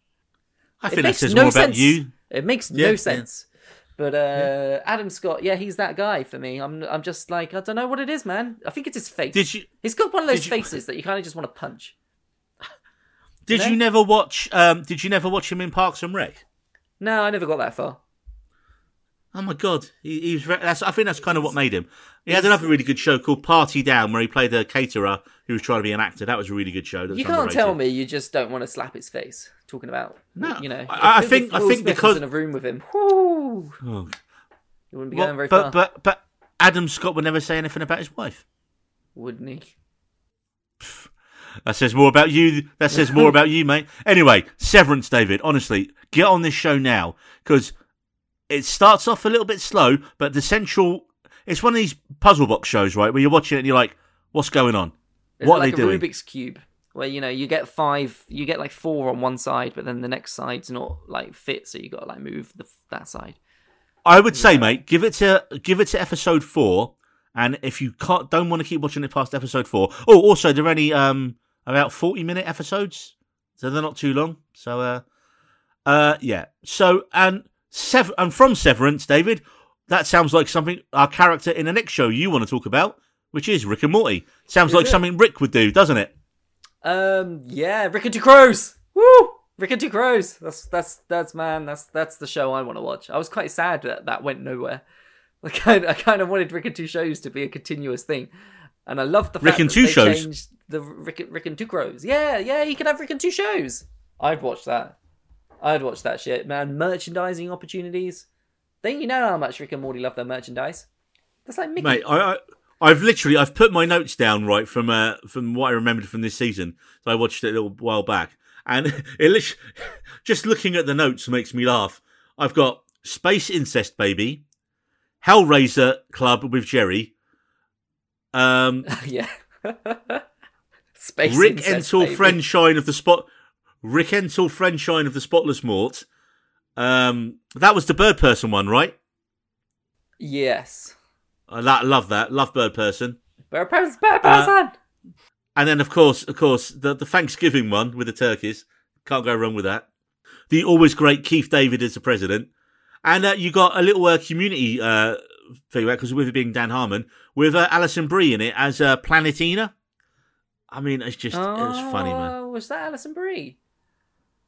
I It think that makes says no more about sense. you. It makes Yeah, no yeah. But uh, Adam Scott, yeah, he's that guy for me. I'm, I'm just like, I don't know what it is, man. I think it's his face. Did you He's got one of those you- faces that you kind of just want to punch. did know? you never watch um did you never watch him in Parks and Rec? No, I never got that far. Oh my god, he, he was. Very, that's, I think that's kind of what made him. He had another really good show called Party Down, where he played a caterer who was trying to be an actor. That was a really good show. You can't underrated. tell me you just don't want to slap his face. Talking about, No, you know, I- I think- I think Smith because- in a room with him, whoo, Oh, you wouldn't be well, going very but far, but but Adam Scott would never say anything about his wife. wouldn't he? That says more about you. That says more about you, mate. Anyway, Severance, David. Honestly, get on this show now because it starts off a little bit slow, but the central. It's one of these puzzle box shows, right, where you're watching it and you're like, "What's going on? It's what like are they a doing?" Rubik's cube, where you know you get five, you get like four on one side, but then the next side's not like fit, so you got to like move the, that side. I would say, mate, give it to give it to episode four, and if you can't don't want to keep watching it past episode four. Oh, also they're only um about forty minute episodes, so they're not too long. So uh, uh, yeah. So and sev and from Severance, David, that sounds like something our character in the next show you want to talk about, which is Rick and Morty. Sounds Is like it? something Rick would do, doesn't it? Um, yeah, Rick and Two Crows. Woo! Rick and Two Crows. That's that's that's man. That's that's the show I want to watch. I was quite sad that that went nowhere. Like I, I kind of wanted Rick and Two Shows to be a continuous thing, and I loved the Rick fact and that Two they Shows? changed the Rick and- Rick and Two Crows. Yeah, yeah, he could have Rick and Two Shows. I'd watch that. I'd watch that shit, man. Merchandising opportunities. Then you know how much Rick and Morty love their merchandise. That's like Mickey. Mate, I, I I've literally I've put my notes down right from uh from what I remembered from this season. So I watched it a little while back, and it lit- just looking at the notes makes me laugh. I've got Space Incest Baby, Hellraiser Club with Jerry, um, yeah. Space Rick incest, Entel baby. Friendshine of the Spot, Rickternal Friendshine of the Spotless Mort. Um, that was the Bird Person one, right? Yes. I la- love that. Love Bird Person. Bird person, Uh, person. And then, of course, of course, the, the Thanksgiving one with the turkeys. Can't go wrong with that. The always great Keith David as the president. And uh, you got a little uh, community uh, thing, because with it being Dan Harmon, with uh, Alison Brie in it as uh, Planetina. I mean, it's just, it was funny, man. Oh, Was that Alison Brie?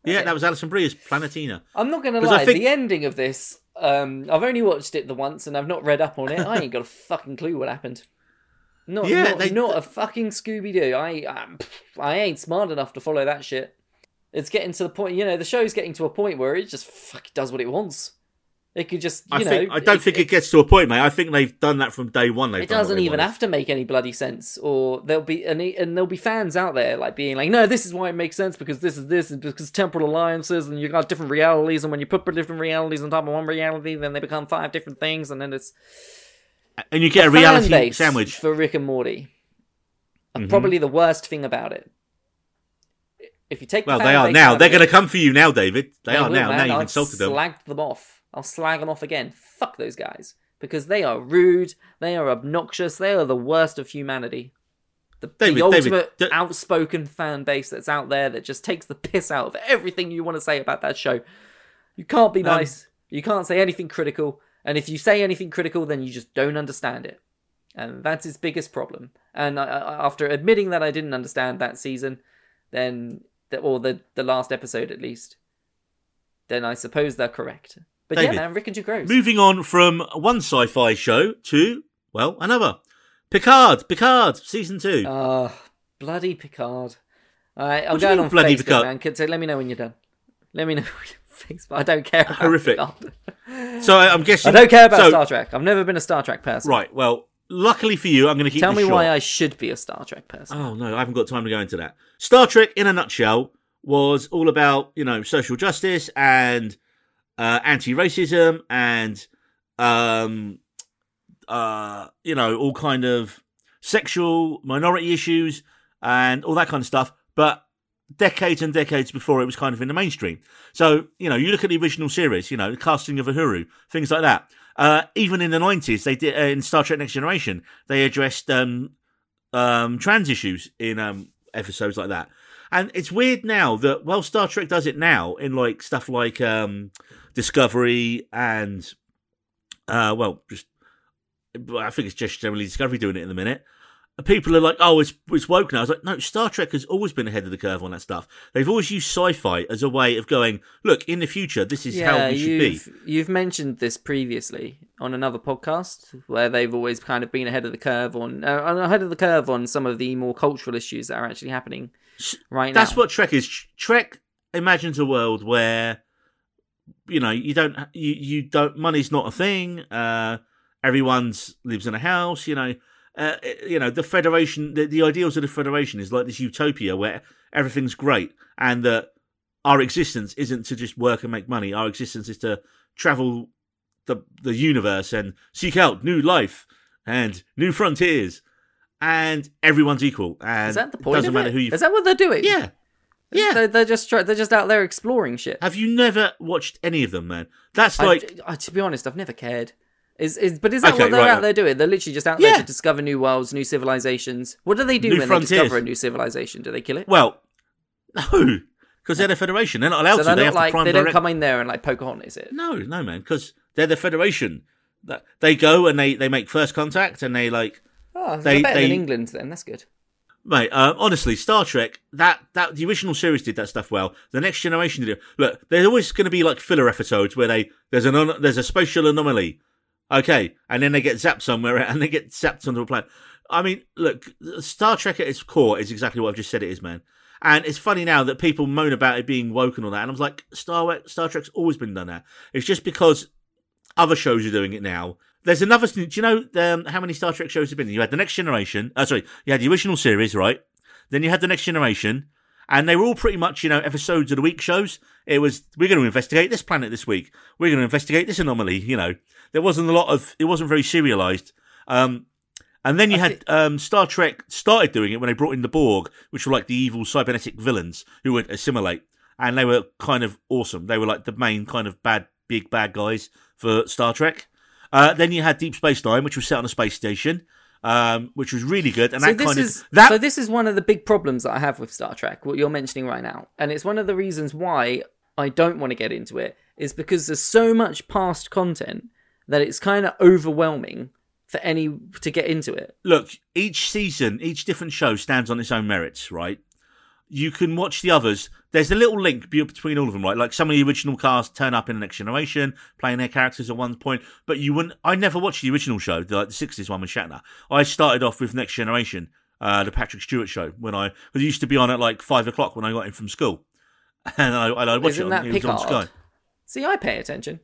Yeah, that was Alison Brie as Planetina. I'm not going to lie. think- The ending of this, um, I've only watched it the once, and I've not read up on it. I ain't got a fucking clue what happened. Not, Yeah, not, they- not a fucking Scooby Doo. I, I'm, I ain't smart enough to follow that shit. It's getting to the point, you know, the show's getting to a point where it just fucking does what it wants. It could just, you I know, think I don't think it, gets to a point, mate. I think they've done that from day one. They've it doesn't even have to make any bloody sense or there'll be and, and there'll be fans out there like being like no this is why it makes sense because this is this and because temporal alliances and you've got different realities and when you put different realities on top of one reality then they become five different things and then it's and you get a fan reality sandwich. for Rick and Morty Mhm. probably the worst thing about it if you take Well, fan they are now. They're going to come for you now, David. They, They are will, now. man. Now you've I've insulted them. slagged them off. I'll slag them off again. Fuck those guys. Because they are rude, they are obnoxious, they are the worst of humanity. The, David, the David, ultimate d- outspoken fan base that's out there that just takes the piss out of everything you want to say about that show. You can't be Um, nice. you can't say anything critical. And if you say anything critical, then you just don't understand it. And that's his biggest problem. And I, I, after admitting that I didn't understand that season, then, or the, the last episode at least, then I suppose they're correct. But David, yeah, man, Rick and Two Crows. Moving on from one sci-fi show to well another. Picard, Picard, season two. Oh, bloody Picard. All right, I'm What going on bloody Facebook, Picard? man. Could- So let me know when you're done. Let me know. Facebook. I don't care. About Horrific. Picard. so I, I'm I don't care about so, Star Trek. I've never been a Star Trek person. Right. Well, luckily for you, I'm going to keep. Tell me short. why I should be a Star Trek person. Oh no, I haven't got time to go into that. Star Trek, in a nutshell, was all about you know social justice and uh, anti-racism and um, uh, you know all kind of sexual minority issues and all that kind of stuff. But decades and decades before, it was kind of in the mainstream. So you know, you look at the original series, you know, the casting of Uhura, things like that. Uh, even in the nineties, they did uh, in Star Trek: Next Generation, they addressed um, um, trans issues in um, episodes like that. And it's weird now that well, Star Trek does it now in like stuff like um, Discovery and uh, well, just I think it's just generally Discovery doing it in the minute. people are like, "Oh, it's it's woke now." I was like, "No, Star Trek has always been ahead of the curve on that stuff. They've always used sci-fi as a way of going, look, in the future, this is how we should be." You've mentioned this previously on another podcast where they've always kind of been ahead of the curve on uh, ahead of the curve on some of the more cultural issues that are actually happening right now. That's what Trek is. Trek imagines a world where you know you don't you you don't money's not a thing. Uh, everyone's lives in a house. You know, uh, you know the Federation. The, the ideals of the Federation is like this utopia where everything's great and that our existence isn't to just work and make money. Our existence is to travel the the universe and seek out new life and new frontiers. And everyone's equal, and Is that the point? doesn't matter it? who you. Is that what they're doing? yeah, yeah. They're, they're just try- they're just out there exploring shit. Have you never watched any of them, man? That's like I, to be honest, I've never cared. Is, is but is that Okay, what they're right. out there doing? They're literally just out there to discover new worlds, new civilizations. What do they do New when frontiers. they discover a new civilization? Do they kill it? well, no, because they're the Federation. They're not allowed so to. they're They not have like to they don't direct. come in there and like Pocahontas it. No, no, man, because they're the Federation. That they go and they they make first contact and they like, Oh, They- they, better than England then. That's good. mate. Uh, honestly, Star Trek that that the original series did that stuff well. The Next Generation did it. Look, there's always going to be like filler episodes where they there's an there's a spatial anomaly. Okay, and then they get zapped somewhere and they get zapped onto a planet. I mean, look, Star Trek at its core is exactly what I've just said it is, man. And it's funny now that people moan about it being woke and all that. And I was like, Star Trek Star Trek's always been done that. It's just because other shows are doing it now. There's another. Do you know um, how many Star Trek shows have been? You had the Next Generation. Uh, sorry, you had the original series, right? Then you had the Next Generation, and they were all pretty much you know episodes of the week shows. It was we're going to investigate this planet this week. We're going to investigate this anomaly. You know, there wasn't a lot of. It wasn't very serialized. Um, and then you I had think- um, Star Trek started doing it when they brought in the Borg, which were like the evil cybernetic villains who would assimilate, and they were kind of awesome. They were like the main kind of bad, big bad guys for Star Trek. Uh, then you had Deep Space Nine, which was set on a space station, um, which was really good, and so that this kind is of that. so this is one of the big problems that I have with Star Trek. What you're mentioning right now, and it's one of the reasons why I don't want to get into it is because there's so much past content that it's kind of overwhelming for any to get into it. look, each season, each different show stands on its own merits, right? You can watch the others. There's a little link between all of them, right? Like some of the original cast turn up in the Next Generation, playing their characters at one point. But you wouldn't. I never watched the original show, the, like the '60s one with Shatner. I started off with Next Generation, uh, the Patrick Stewart show, when I it used to be on at like five o'clock when I got in from school, and I and I watched Isn't it. that On, it was on Picard? Sky. See, I pay attention.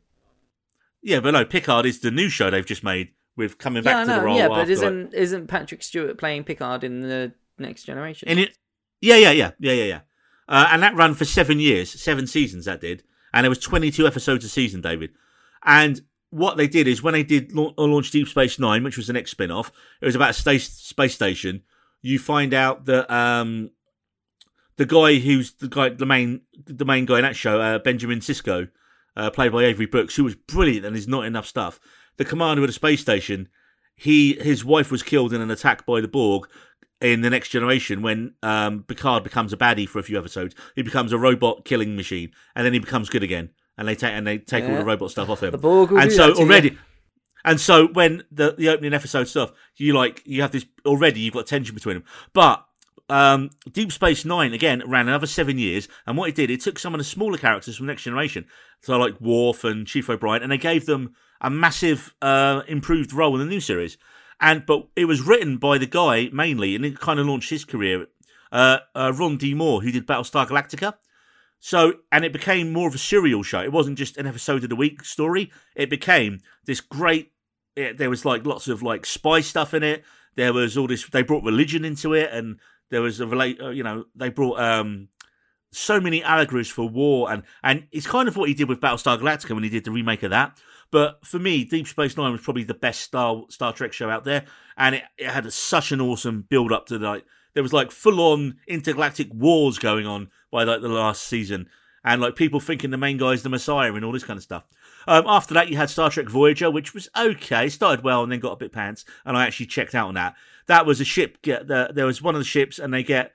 Yeah, but no, Picard is the new show they've just made with coming back Yeah, to the role. Yeah, but isn't isn't Patrick Stewart playing Picard in the Next Generation? In it, yeah, yeah, yeah, yeah, yeah, yeah. Uh, and that ran for seven years, seven seasons. That did, and there was twenty-two episodes a season, David. And what they did is when they did la- launch Deep Space Nine, which was the next spin-off, it was about a space space station. You find out that um, the guy who's the guy, the main, the main guy in that show, uh, Benjamin Sisko, uh, played by Avery Brooks, who was brilliant and is not enough stuff. The commander of the space station, he his wife was killed in an attack by the Borg in the next generation when um, Picard becomes a baddie for a few episodes. He becomes a robot killing machine, and then he becomes good again. And they take and they take all the robot stuff off him. The Borg will and so to you. already, and so when the the opening episode stuff, you like you have this already. You've got tension between them, but. Um, Deep Space Nine again ran another seven years, and what it did, it took some of the smaller characters from Next Generation, so like Worf and Chief O'Brien, and they gave them a massive uh, improved role in the new series. And but it was written by the guy mainly, and it kind of launched his career, uh, uh, Ron D. Moore, who did Battlestar Galactica. So, and it became more of a serial show. It wasn't just an episode of the week story. It became this great. It, there was like lots of like spy stuff in it. There was all this. They brought religion into it, and there was a relate. Uh, you know, they brought um so many allegories for war, and and it's kind of what he did with Battlestar Galactica when he did the remake of that. But for me, Deep Space Nine was probably the best Star Star Trek show out there, and it, it had such an awesome build up to like there was like full on intergalactic wars going on by like the last season, and like people thinking the main guy's the Messiah and all this kind of stuff. Um, after that, you had Star Trek Voyager, which was okay, started well and then got a bit pants, and I actually checked out on that. That was a ship. Get the, there was one of the ships, and they get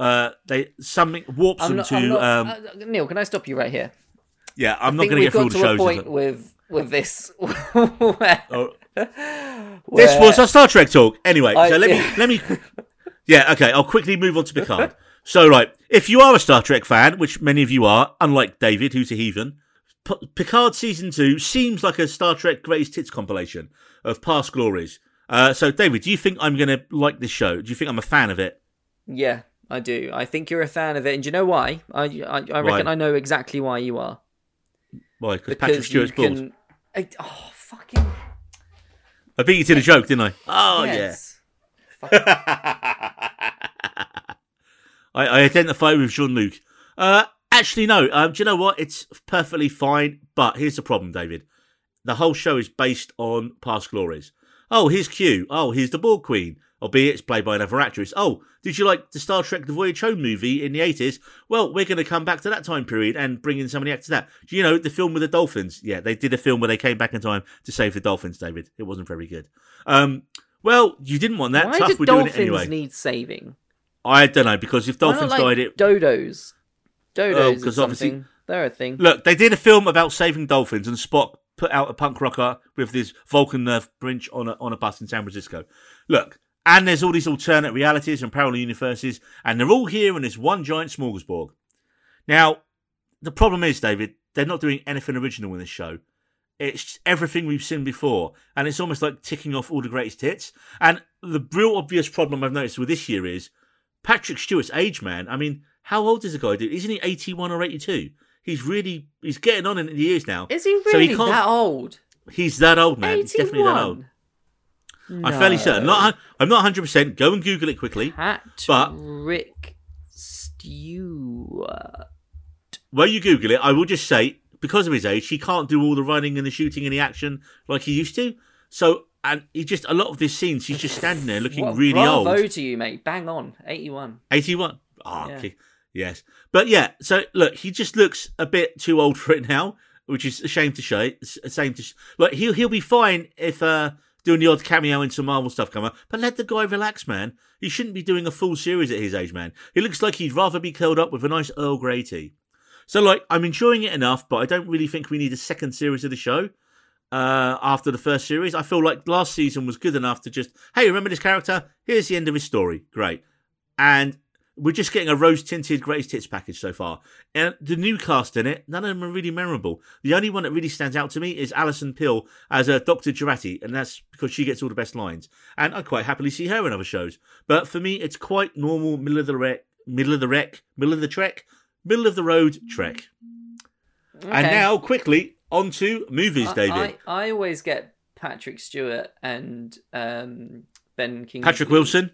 uh they something warps them to not, um uh, Neil, can I stop you right here? yeah. I'm I not going to we've get through all got the to a shows. point with with this where Oh, This was our Star Trek talk. Anyway, I- so let me let me. Yeah, okay. I'll quickly move on to Picard. so, right, if you are a Star Trek fan, which many of you are, unlike David, who's a heathen, P- Picard season two seems like a Star Trek greatest hits compilation of past glories. Uh, so, David, do you think I'm going to like this show? Do you think I'm a fan of it? Yeah, I do. I think you're a fan of it, and do you know why? I I, I reckon Why? I know exactly why you are. Why? Because Patrick Because Stewart's you bald. can. I, oh fucking I beat you to the joke, didn't I? Oh yes. yeah. I, I identify with Jean Luc. Uh, actually, no. Um, do you know what? It's perfectly fine. But here's the problem, David. The whole show is based on past glories. Oh, here's Q. Oh, here's the Borg Queen. Albeit it's played by another actress. Oh, did you like the Star Trek The Voyage Home movie in the 80s? Well, we're going to come back to that time period and bring in some of the actors that. Do you know the film with the dolphins? Yeah, they did a film where they came back in time to save the dolphins, David. It wasn't very good. Um, well, you didn't want that. Why Tough, do we're doing dolphins it anyway. need saving? I don't know, because if dolphins like, died, it. dodos. Dodos Oh, is 'cause obviously- They're a thing. Look, they did a film about saving dolphins, and Spock put out a punk rocker with this Vulcan nerve pinch on a, on a bus in San Francisco. Look, and there's all these alternate realities and parallel universes, and they're all here in this one giant smorgasbord. Now, the problem is, David, they're not doing anything original in this show. It's everything we've seen before, and it's almost like ticking off all the greatest hits. And the real obvious problem I've noticed with this year is Patrick Stewart's age, man. I mean, how old is the guy, dude? Isn't he 81 or 82? He's really, he's getting on in the years now. Is he So he really that old? He's that old, man. He's definitely that old. 81? I'm fairly certain. Not, I'm not 100%. Go and Google it quickly. Patrick but Rick Stewart. When you Google it, I will just say, because of his age, he can't do all the running and the shooting and the action like he used to. So, and he just, a lot of these scenes, he's just standing there looking Well, really bravo old. to you, mate. Bang on. 81. 81. Ah, Yeah. okay. Yes. But yeah, so look, he just looks a bit too old for it now, which is a shame to say. It's a shame to sh- like he'll he'll be fine if uh doing the odd cameo in some Marvel stuff come up, but let the guy relax, man. He shouldn't be doing a full series at his age, man. He looks like he'd rather be curled up with a nice Earl Grey tea. So like I'm enjoying it enough, but I don't really think we need a second series of the show. Uh, after the first series, I feel like last season was good enough to just, hey, remember this character? Here's the end of his story. Great. And we're just getting a rose tinted greatest hits package so far. And the new cast in it, none of them are really memorable. The only one that really stands out to me is Alison Pill as a Dr. Jurati, and that's because she gets all the best lines. And I quite happily see her in other shows. But for me, it's quite normal, middle of the wreck, middle of the wreck, middle of the trek, middle of the road trek. And now, quickly, on to movies, I- David. I, I always get Patrick Stewart and um, Ben King. Patrick Wilson.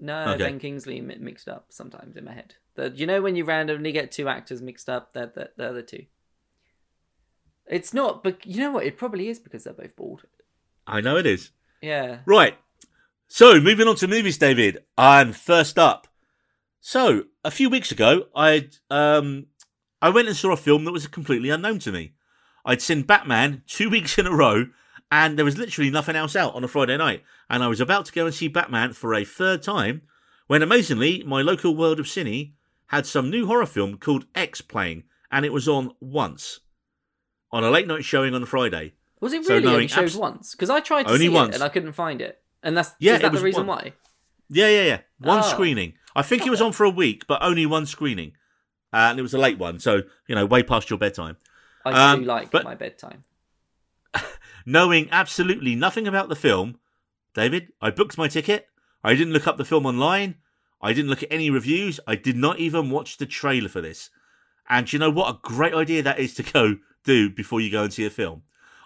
No, Okay. Ben Kingsley mi- mixed up sometimes in my head. The, you know when you randomly get two actors mixed up, they're, they're, they're the two. It's not, but you know what? It probably is because they're both bald. I know it is. Yeah. Right. So, moving on to movies, David. I'm first up. So, a few weeks ago, I um I went and saw a film that was completely unknown to me. I'd seen Batman two weeks in a row, and there was literally nothing else out on a Friday night. And I was about to go and see Batman for a third time when amazingly my local world of cine had some new horror film called X playing, and it was on once. On a late night showing on a Friday. Was it really knowing only showed abs- once? Because I tried to Only see once. it and I couldn't find it. And that's Yeah, is it that was the reason one- why? Yeah, yeah, yeah. One Oh. screening. I think it was on for a week, but only one screening. Uh, and it was a late one, so, you know, way past your bedtime. I Um, do like but- my bedtime. Knowing absolutely nothing about the film, David, I booked my ticket. I didn't look up the film online. I didn't look at any reviews. I did not even watch the trailer for this. And you know what a great idea that is to go do before you go and see a film.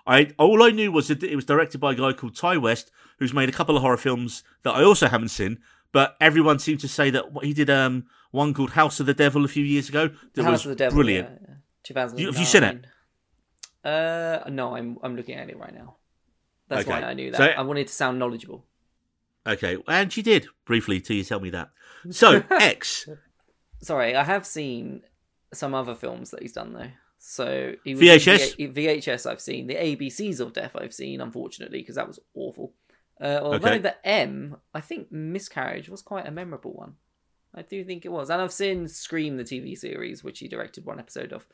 I all I knew was that it was directed by a guy called Ti West, who's made a couple of horror films that I also haven't seen. But everyone seemed to say that he did um one called House of the Devil a few years ago. That House was of the Devil, brilliant. Yeah, yeah. Have you seen it? Uh, no, I'm I'm looking at it right now. That's why I knew that. So- I wanted to sound knowledgeable. Okay, and she did briefly till you tell me that. So X Sorry, I have seen some other films that he's done though. So he was VHS? V- VHS I've seen the ABCs of Death I've seen unfortunately because that was awful. Uh, although Okay. the M, I think Miscarriage was quite a memorable one. I do think it was, and I've seen Scream the TV series, which he directed one episode of.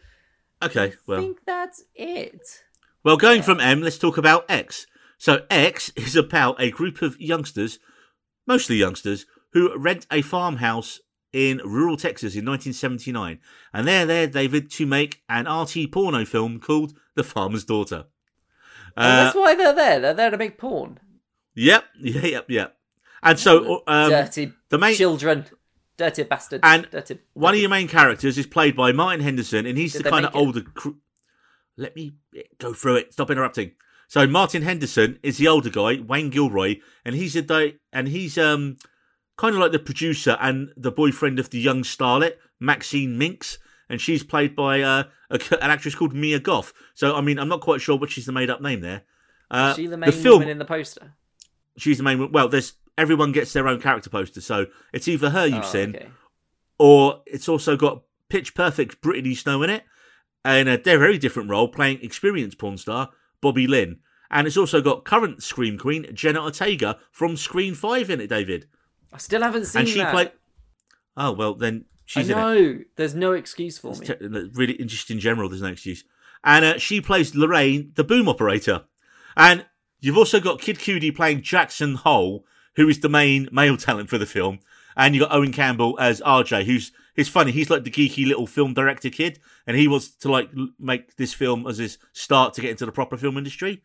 Okay, well. I think that's it. well, going from M, let's talk about X. So X is about a group of youngsters, mostly youngsters, who rent a farmhouse in rural Texas in 1979, and they're there, David, to make an RT porno film called The Farmer's Daughter. Oh, Uh, that's why they're there. They're there to make porn. Yep, yeah, yep, yep. And so um, Dirty the main children. Dirty bastards. And Dirty, one of your main characters is played by Martin Henderson, and he's Did the kind of older. Cr- Let me go through it. Stop interrupting. So Martin Henderson is the older guy, Wayne Gilroy, and he's a di- and he's um kind of like the producer and the boyfriend of the young starlet Maxine Minx, and she's played by uh, a, an actress called Mia Goth. So I mean, I'm not quite sure what she's the made up name there. Uh, Is she the main film, woman in the poster? she's the main. Well, there's everyone gets their own character poster, so it's either her you've Oh, seen okay. or it's also got pitch perfect Brittany Snow in it, and a very different role playing experienced porn star Bobby Lynn. And it's also got current Scream Queen Jenna Ortega from Scream Five in it, David. I still haven't seen and she that. played. Oh well, then she's I in it. know. There's no excuse for It's me. te- really just in general. There's no excuse. And uh, she plays Lorraine, the boom operator. And you've also got Kid Cudi playing Jackson Hole, who is the main male talent for the film. And you got Owen Campbell as RJ, who's he's funny. He's like the geeky little film director kid, and he wants to like make this film as his start to get into the proper film industry.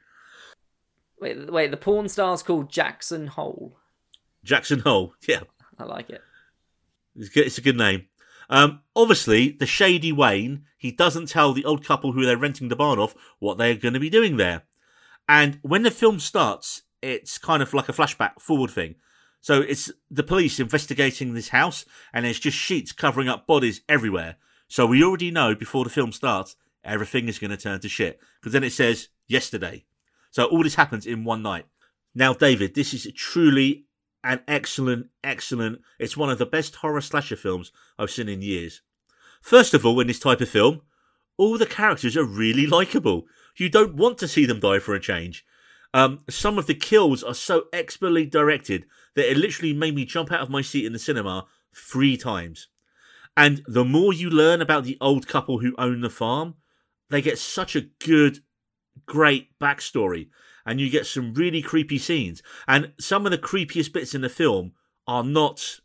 Wait, wait. The porn star's called Jackson Hole. Jackson Hole, yeah, I like it. It's, good, it's a good name. Um, obviously, the shady Wayne, he doesn't tell the old couple who they're renting the barn off what they're going to be doing there. And when the film starts, it's kind of like a flashback forward thing. So it's the police investigating this house, and there's just sheets covering up bodies everywhere. So we already know before the film starts, everything is going to turn to shit. Because then it says yesterday. So all this happens in one night. Now, David, this is truly an excellent, excellent. It's one of the best horror slasher films I've seen in years. First of all, in this type of film, all the characters are really likable. You don't want to see them die for a change. Um, some of the kills are so expertly directed that it literally made me jump out of my seat in the cinema three times. And the more you learn about the old couple who own the farm, they get such a good, great backstory. And you get some really creepy scenes. And some of the creepiest bits in the film are not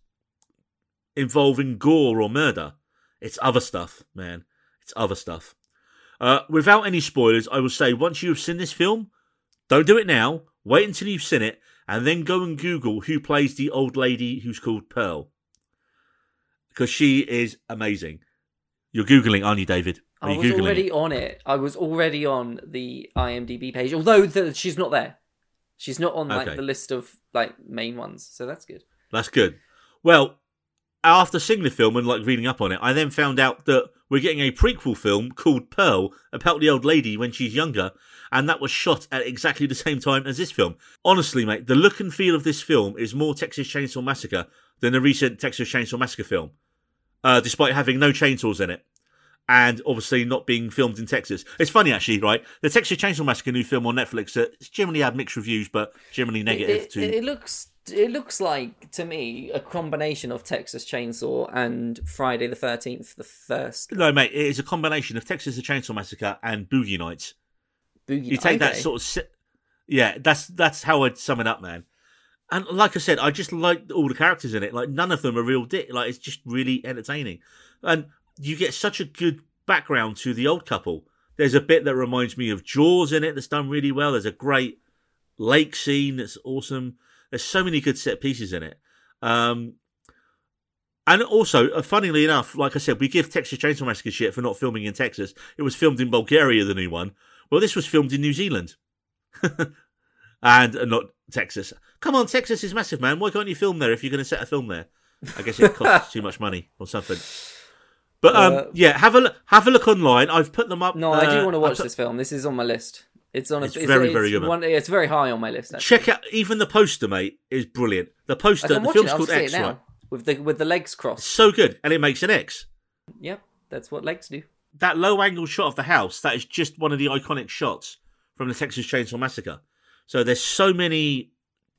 involving gore or murder. It's other stuff, man. It's other stuff. Uh, without any spoilers, I will say once you've seen this film, don't do it now. Wait until you've seen it, and then go and Google who plays the old lady who's called Pearl, because she is amazing. You're googling, aren't you, David? Are I was googling? already it? on it. I was already on the IMDb page, although the, she's not there. She's not on like Okay. the list of like main ones, so that's good. That's good. Well, after seeing the film and like reading up on it, I then found out that we're getting a prequel film called Pearl about the old lady when she's younger, and that was shot at exactly the same time as this film. Honestly, mate, the look and feel of this film is more Texas Chainsaw Massacre than the recent Texas Chainsaw Massacre film, uh, despite having no chainsaws in it. And obviously not being filmed in Texas. It's funny actually, right? The Texas Chainsaw Massacre new film on Netflix uh, it's generally had mixed reviews, but generally negative it, to it, it looks it looks like to me a combination of Texas Chainsaw and Friday the Thirteenth, the first No, mate, it is a combination of Texas the Chainsaw Massacre and Boogie Nights. Boogie. You take that sort of, si- yeah, that's that's how I'd sum it up, man. And like I said, I just like all the characters in it. Like none of them are real dick. Like it's just really entertaining, and you get such a good background to the old couple. There's a bit that reminds me of Jaws in it that's done really well. There's a great lake scene that's awesome. There's so many good set pieces in it. Um, and also, uh, funnily enough, like I said, we give Texas Chainsaw Massacre shit for not filming in Texas. It was filmed in Bulgaria, the new one. Well, this was filmed in New Zealand. and uh, not Texas. Come on, Texas is massive, man. Why can't you film there if you're going to set a film there? I guess it costs too much money or something. But um, Uh, yeah, have a look, have a look online. I've put them up. No, I do uh, want to watch put- this film. This is on my list. It's on. A, It's very, very it's good. One, it's very high on my list. Actually. Check out even the poster, mate. Is brilliant. The poster, the film's. Called X, right? with the with the legs crossed. So good, and it makes an X. Yep, that's what legs do. That low angle shot of the house, that is just one of the iconic shots from the Texas Chainsaw Massacre. So there's so many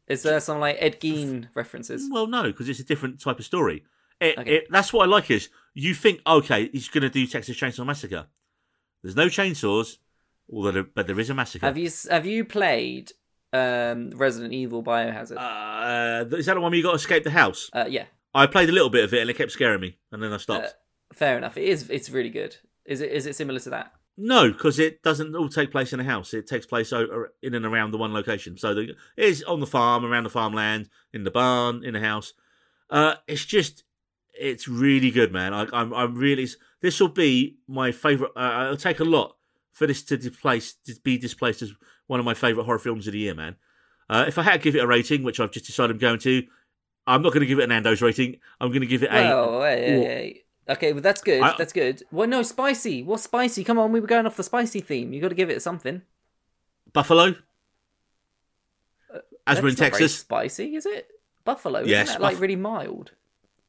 Is there some like Ed Gein references? Well, no, because it's a different type of story. It, Okay. it, that's what I like is you think, okay, he's going to do Texas Chainsaw Massacre. There's no chainsaws, although but there is a massacre. Have you have you played Um, Resident Evil Biohazard. Uh, is that the one where you got to escape the house? Uh, yeah, I played a little bit of it and it kept scaring me, and then I stopped. Uh, fair enough. It is. It's really good. Is it? Is it similar to that? No, because it doesn't all take place in a house. It takes place in and around the one location. So the, it is on the farm, around the farmland, in the barn, in the house. Uh, it's just, it's really good, man. I, I'm, I'm really. This will be my favorite. Uh, it'll take a lot for this to displace, to be displaced as one of my favorite horror films of the year, man. Uh, if I had to give it a rating, which I've just decided I'm going to, I'm not going to give it an Nando's rating. I'm going to give it a. Well, hey, hey, hey. okay, well that's good. I- that's good. Well, no, spicy. What's spicy? Come on, we were going off the spicy theme. You got to give it something. Buffalo. As we're in Texas. spicy, is it? Buffalo. Isn't Yes, that like really mild?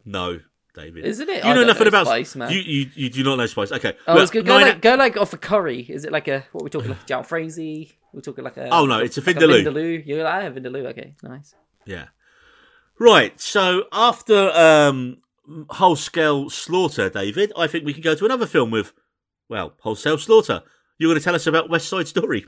No, David. Isn't it? You know nothing know about spice, man. You, you you do not know spice. Okay. Oh, it's good. Go nine- like go like off a curry. Is it like a what are we talking like jalfrezi? We're talking like a Oh, no, it's a like vindaloo. vindaloo. You're like, I have vindaloo. Okay, nice. Yeah. Right. So after um, whole scale slaughter, David, I think we can go to another film with, well, wholesale slaughter. You're going to tell us about West Side Story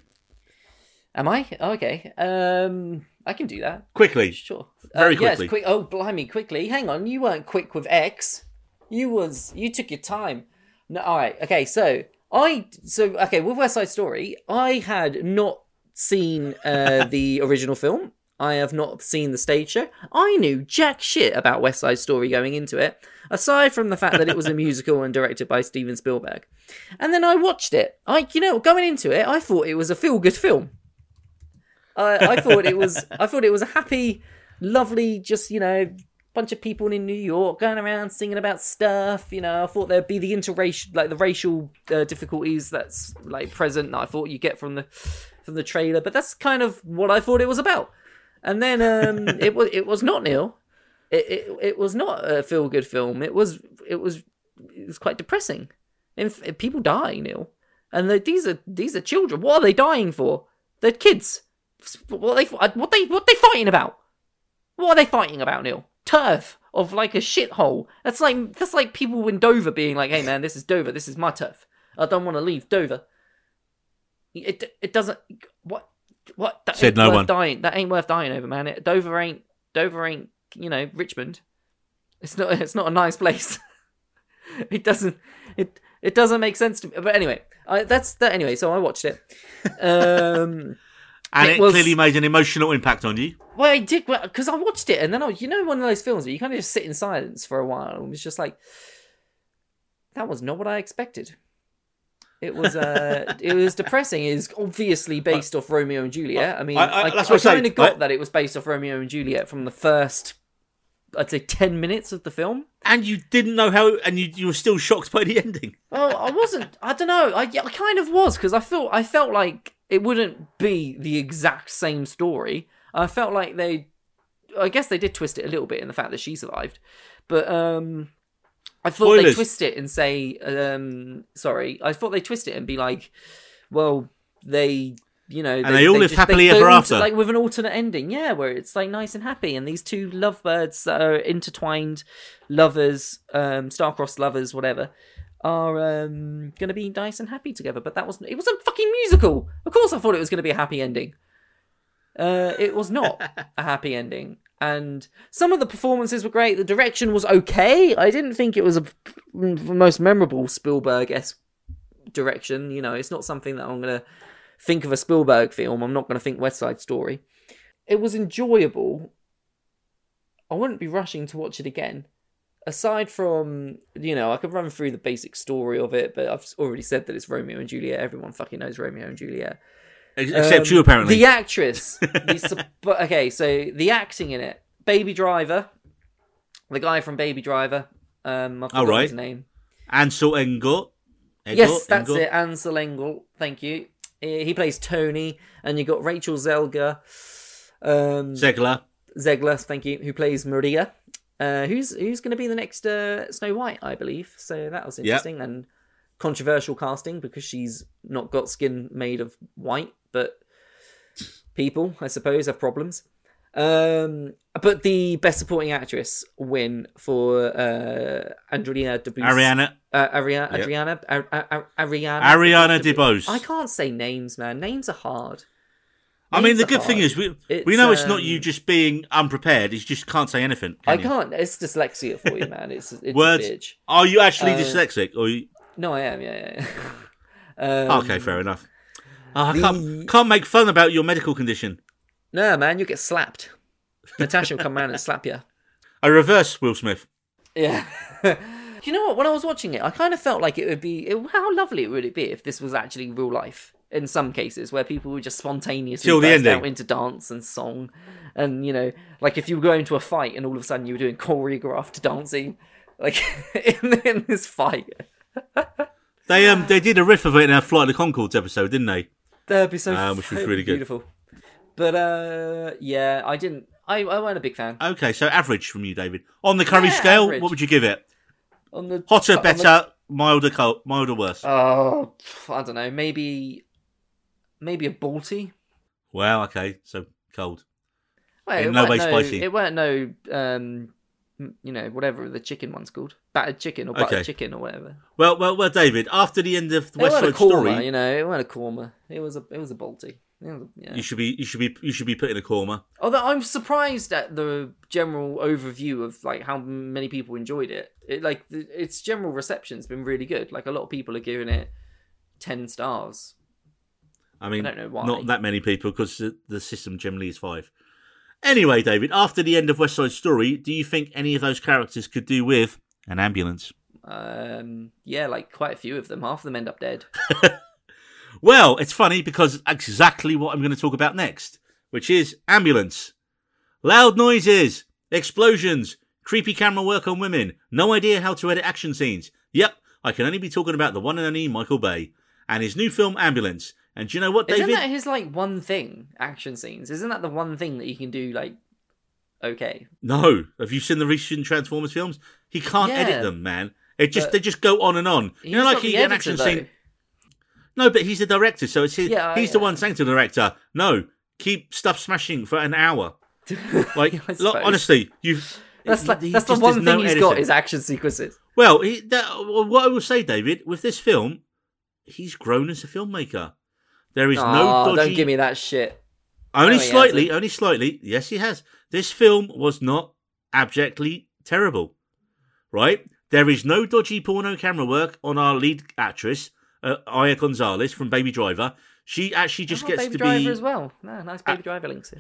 Am I okay? Um, I can do that. quickly. Sure. Very uh, yes, quick. Oh, blimey, quickly. Hang on, you weren't quick with X. You was. You took your time. No, all right. Okay, so I. So okay, with West Side Story, I had not seen uh, the original film. I have not seen the stage show. I knew jack shit about West Side Story going into it, aside from the fact that it was a musical and directed by Steven Spielberg. And then I watched it. I, you know, going into it, I thought it was a feel-good film. I, I thought it was. I thought it was a happy, lovely, just you know, bunch of people in New York going around singing about stuff. You know, I thought there'd be the interracial, like the racial uh, difficulties that's like present. That I thought you get from the from the trailer, but that's kind of what I thought it was about. And then um, it was it was not Neil. It, it it was not a feel good film. It was it was it was quite depressing. And f- people die, Neil, and they, these are these are children. What are they dying for? They're kids. What are they what they what they fighting about? What are they fighting about, Neil? Turf of like a shithole. That's like that's like people in Dover being like, "Hey man, this is Dover. This is my turf. I don't want to leave Dover." It it doesn't what what that Said ain't no worth one. dying. That ain't worth dying over, man. It, Dover ain't Dover ain't you know Richmond. It's not it's not a nice place. it doesn't it it doesn't make sense to me. But anyway, I, that's that anyway. So I watched it. Um. And It it, was- clearly made an emotional impact on you. Well, I did because I watched it, and then I, you know, one of those films where you kind of just sit in silence for a while, and it was just like, that was not what I expected. It was, uh, it was depressing. It's obviously based off Romeo and Juliet. I mean, I- I, I- I, that's what I'm saying. kind of got that it was based off Romeo and Juliet from the first, I'd say, ten minutes of the film. And you didn't know how, and you, you were still shocked by the ending. Well, I wasn't. I don't know. I, I kind of was because I felt I felt like it wouldn't be the exact same story. I felt like they, I guess they did twist it a little bit in the fact that she survived, but um, I thought they twist it and say, um, sorry, I thought they twist it and be like, well, they. You know, And they all live happily ever after. like with an alternate ending, yeah, where it's like nice and happy, and these two lovebirds that are intertwined, lovers, um, star-crossed lovers, whatever, are um, going to be nice and happy together. But that wasn't. It was a fucking musical. Of course, I thought it was going to be a happy ending. Uh, it was not a happy ending, and some of the performances were great. The direction was okay. I didn't think it was a most memorable Spielberg esque direction. You know, it's not something that I'm going to think of a Spielberg film. I'm not going to think West Side Story. It was enjoyable. I wouldn't be rushing to watch it again aside from you know i could run through the basic story of it but i've already said that it's romeo and juliet everyone fucking knows romeo and juliet Except Um, you, apparently. the actress the, okay so the acting in it baby driver the guy from baby driver um i forgot right. his name Ansel Elgort. Elgort? yes that's Elgort? it ansel engel thank you he plays tony and you got rachel zelga um Zegler. Zegler, thank you, who plays Maria, uh, who's who's going to be the next uh, Snow White, I believe. So that was interesting and controversial casting because she's not got skin made of white, but people, I suppose, have problems. Um, but the best supporting actress win for uh, Andrea DeBose. Ariana. Uh, Aria- Yep. Adriana. Ar- Ar- Ar- Ariana. Ariana DeBose. I can't say names, man. Names are hard. I mean, the good thing is we It's, we know it's not you um, just being unprepared. You just can't say anything. I can you? can't. It's dyslexia for you, man. It's it's Words. Are you actually Uh, dyslexic? Or you... No, I am. Yeah, yeah. yeah. um, okay, fair enough. Oh, I the- can't can't make fun about your medical condition. No, man, you get slapped. Natasha will come around and slap you. I reverse Will Smith. Yeah. you know what? When I was watching it, I kind of felt like it would be. It, how lovely it would it be if this was actually real life? In some cases, where people would just spontaneously Till burst out into dance and song, and you know, like if you were going to a fight and all of a sudden you were doing choreographed dancing, like in, in this fight, They um they did a riff of it in our Flight of the Conchords episode, didn't they? that'd be so. Uh, which was really good. But uh, yeah, I didn't. I I weren't a big fan. Okay, so average from you, David. On the curry Yeah, scale, average. what would you give it? On the Hotter, on the- better, milder, cold, milder, worse. Oh, I don't know. Maybe, maybe a Balti. well, okay, so cold. Well, In it no weren't way no, spicy. It weren't no, um, m- you know, whatever the chicken one's called, battered chicken or buttered Okay. chicken or whatever. Well, well, well, David. After the end of the It West weren't a korma, Story, you know. It weren't a korma. It was a, it was a Balti. It was a- yeah. you should be, you should be, you should be put in a coma. Although I'm surprised at the general overview of like how many people enjoyed it. It like the, its general reception's been really good. Like a lot of people are giving it ten stars. I mean, I don't know why. not that many people because the, the system generally is five. Anyway, David, after the end of West Side Story, do you think any of those characters could do with an ambulance? Um, yeah, like quite a few of them. Half of them end up dead. Well, it's funny because exactly what I'm going to talk about next, which is ambulance. Loud noises, explosions, creepy camera work on women, no idea how to edit action scenes. Yep, I can only be talking about the one and only Michael Bay and his new film Ambulance. And do you know what, Isn't that his like one thing? Action scenes. Isn't that the one thing that he can do? Like, okay. No, have you seen the recent Transformers films? He can't Yeah. edit them, man. It just they just go on and on. You know, like you an editor, action though. scene. No, but he's the director, so it's his, Yeah, he's the one saying to the director, "No, keep stuff smashing for an hour." Like, I look, honestly, you've that's like that's the one thing no he's got is action sequences. Well, he, that, well, what I will say, David, with this film, he's grown as a filmmaker. There is no oh, dodgy. don't give me that shit. Only No, slightly, only slightly. Yes, he has. This film was not abjectly terrible, right? There is no dodgy porno camera work on our lead actress, uh, Eiza Gonzalez from Baby Driver. She actually just I've gets Baby to Driver be. as well. No, nice Baby Ah. Driver links.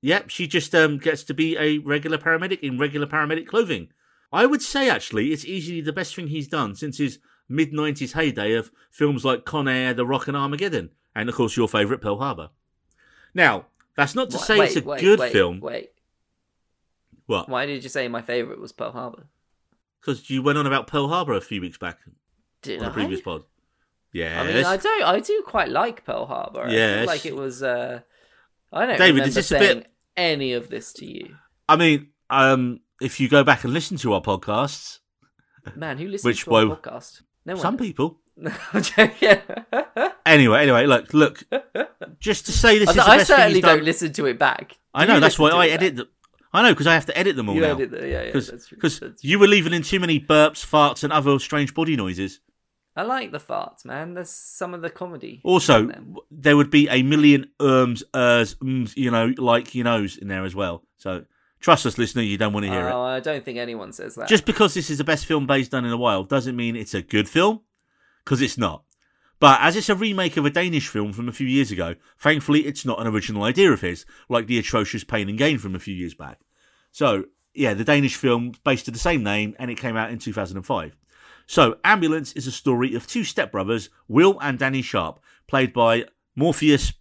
Yep, she just um, gets to be a regular paramedic in regular paramedic clothing. I would say actually it's easily the best thing he's done since his mid '90s heyday of films like Con Air, The Rock, and Armageddon, and of course your favourite Pearl Harbor. Now, that's not to say wait, it's a wait, good wait, film. Wait, What? why did you say my favorite was Pearl Harbor? Because you went on about Pearl Harbor a few weeks back Did on the I? previous pod. Yes. I mean, I do, I do quite like Pearl Harbor. Feel like it was. Uh, I don't David, remember is this a saying bit- any of this to you, I mean, um, if you go back and listen to our podcasts, man. Who listens Which to our podcast? No one. some people. Anyway, anyway, look, look. Just to say this I, is the I certainly don't listen to it back. I know that's why I edit them. I know because I have to edit them all You now. edit the- yeah, yeah. Because you were leaving in too many burps, farts, and other strange body noises. I like the farts, man. There's some of the comedy. Also, in them. w- there would be a million ums, ers, ums, you know, like you knows in there as well. So trust us, listener, you don't want to hear it Oh, I don't think anyone says that. Just because this is the best film Bay's done in a while doesn't mean it's a good film, because it's not. But as it's a remake of a Danish film from a few years ago, thankfully it's not an original idea of his, like the atrocious Pain and Gain from a few years back. So, yeah, the Danish film based on the same name, and it came out in 2005. So, Ambulance is a story of two stepbrothers, Will and Danny Sharp, played by Morpheus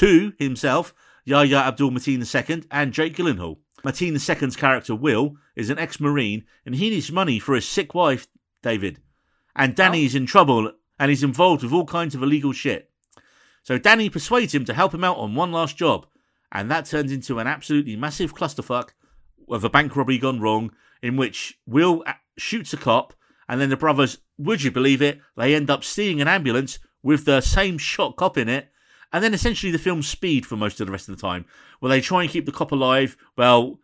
II himself, Yahya Abdul Mateen II, and Jake Gyllenhaal. Mateen II's character, Will, is an ex Marine, and he needs money for his sick wife, David. And Danny's in trouble, and he's involved with all kinds of illegal shit. So, Danny persuades him to help him out on one last job, and that turns into an absolutely massive clusterfuck of a bank robbery gone wrong, in which Will shoots a cop, and then the brothers, would you believe it, they end up stealing an ambulance with the same shot cop in it, and then essentially the film's speed for most of the rest of the time, where they try and keep the cop alive while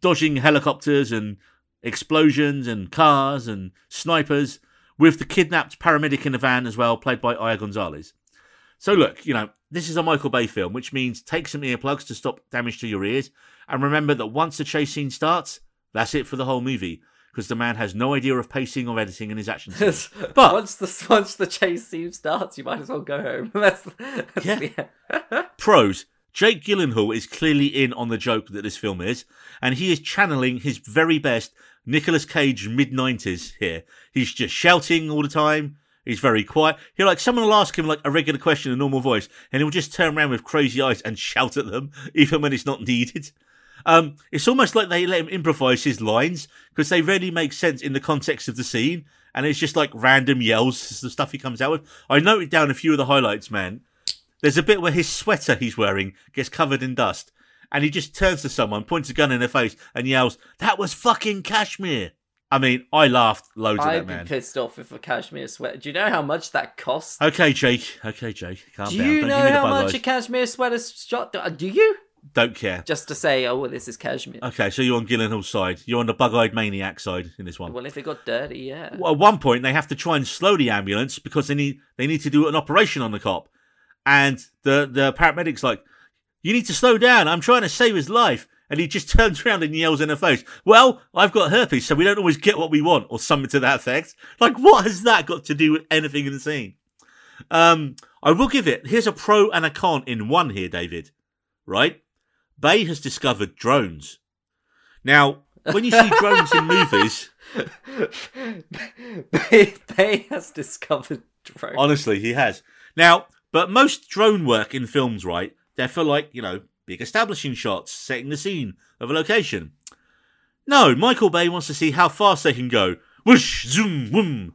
dodging helicopters and explosions and cars and snipers, with the kidnapped paramedic in the van as well, played by Eiza Gonzalez. So look, you know, this is a Michael Bay film, which means take some earplugs to stop damage to your ears, and remember that once the chase scene starts, that's it for the whole movie, because the man has no idea of pacing or editing in his action scenes. But- once the once the chase scene starts, you might as well go home. that's, that's Yeah. the- Pros. Jake Gyllenhaal is clearly in on the joke that this film is, and he is channeling his very best Nicolas Cage mid 90s here. He's just shouting all the time. He's very quiet. He'll like someone will ask him like a regular question in a normal voice, and he'll just turn around with crazy eyes and shout at them, even when it's not needed. Um, it's almost like they let him improvise his lines because they rarely make sense in the context of the scene, and it's just like random yells, the stuff he comes out with. I noted down a few of the highlights, man. There's a bit where his sweater he's wearing gets covered in dust, and he just turns to someone, points a gun in their face, and yells, "That was fucking cashmere." I mean, I laughed loads at I'd be pissed off if a cashmere sweater. Do you know how much that costs? Okay, Jake. Okay, Jake. Calm Do down. you Don't know give me the how much eyes. a cashmere sweater shot? Do you? Don't care. Just to say, oh, well, this is cashmere. Okay, so you're on Gyllenhaal's side. You're on the bug-eyed maniac side in this one. Well, if it got dirty, yeah. Well, at one point, they have to try and slow the ambulance because they need they need to do an operation on the cop, and the the paramedics like, "You need to slow down. I'm trying to save his life." And he just turns around and yells in her face, "Well, I've got herpes, so we don't always get what we want," or something to that effect. Like, what has that got to do with anything in the scene? Um, I will give it. Here's a pro and a con in one here, David. Right? Bay has discovered drones. Now, when you see drones in movies, Bay, Bay has discovered drones. Honestly, he has. Now, but most drone work in films, right? They're for like, you know, big establishing shots, setting the scene of a location. No, Michael Bay wants to see how fast they can go. Whoosh, zoom, whoom.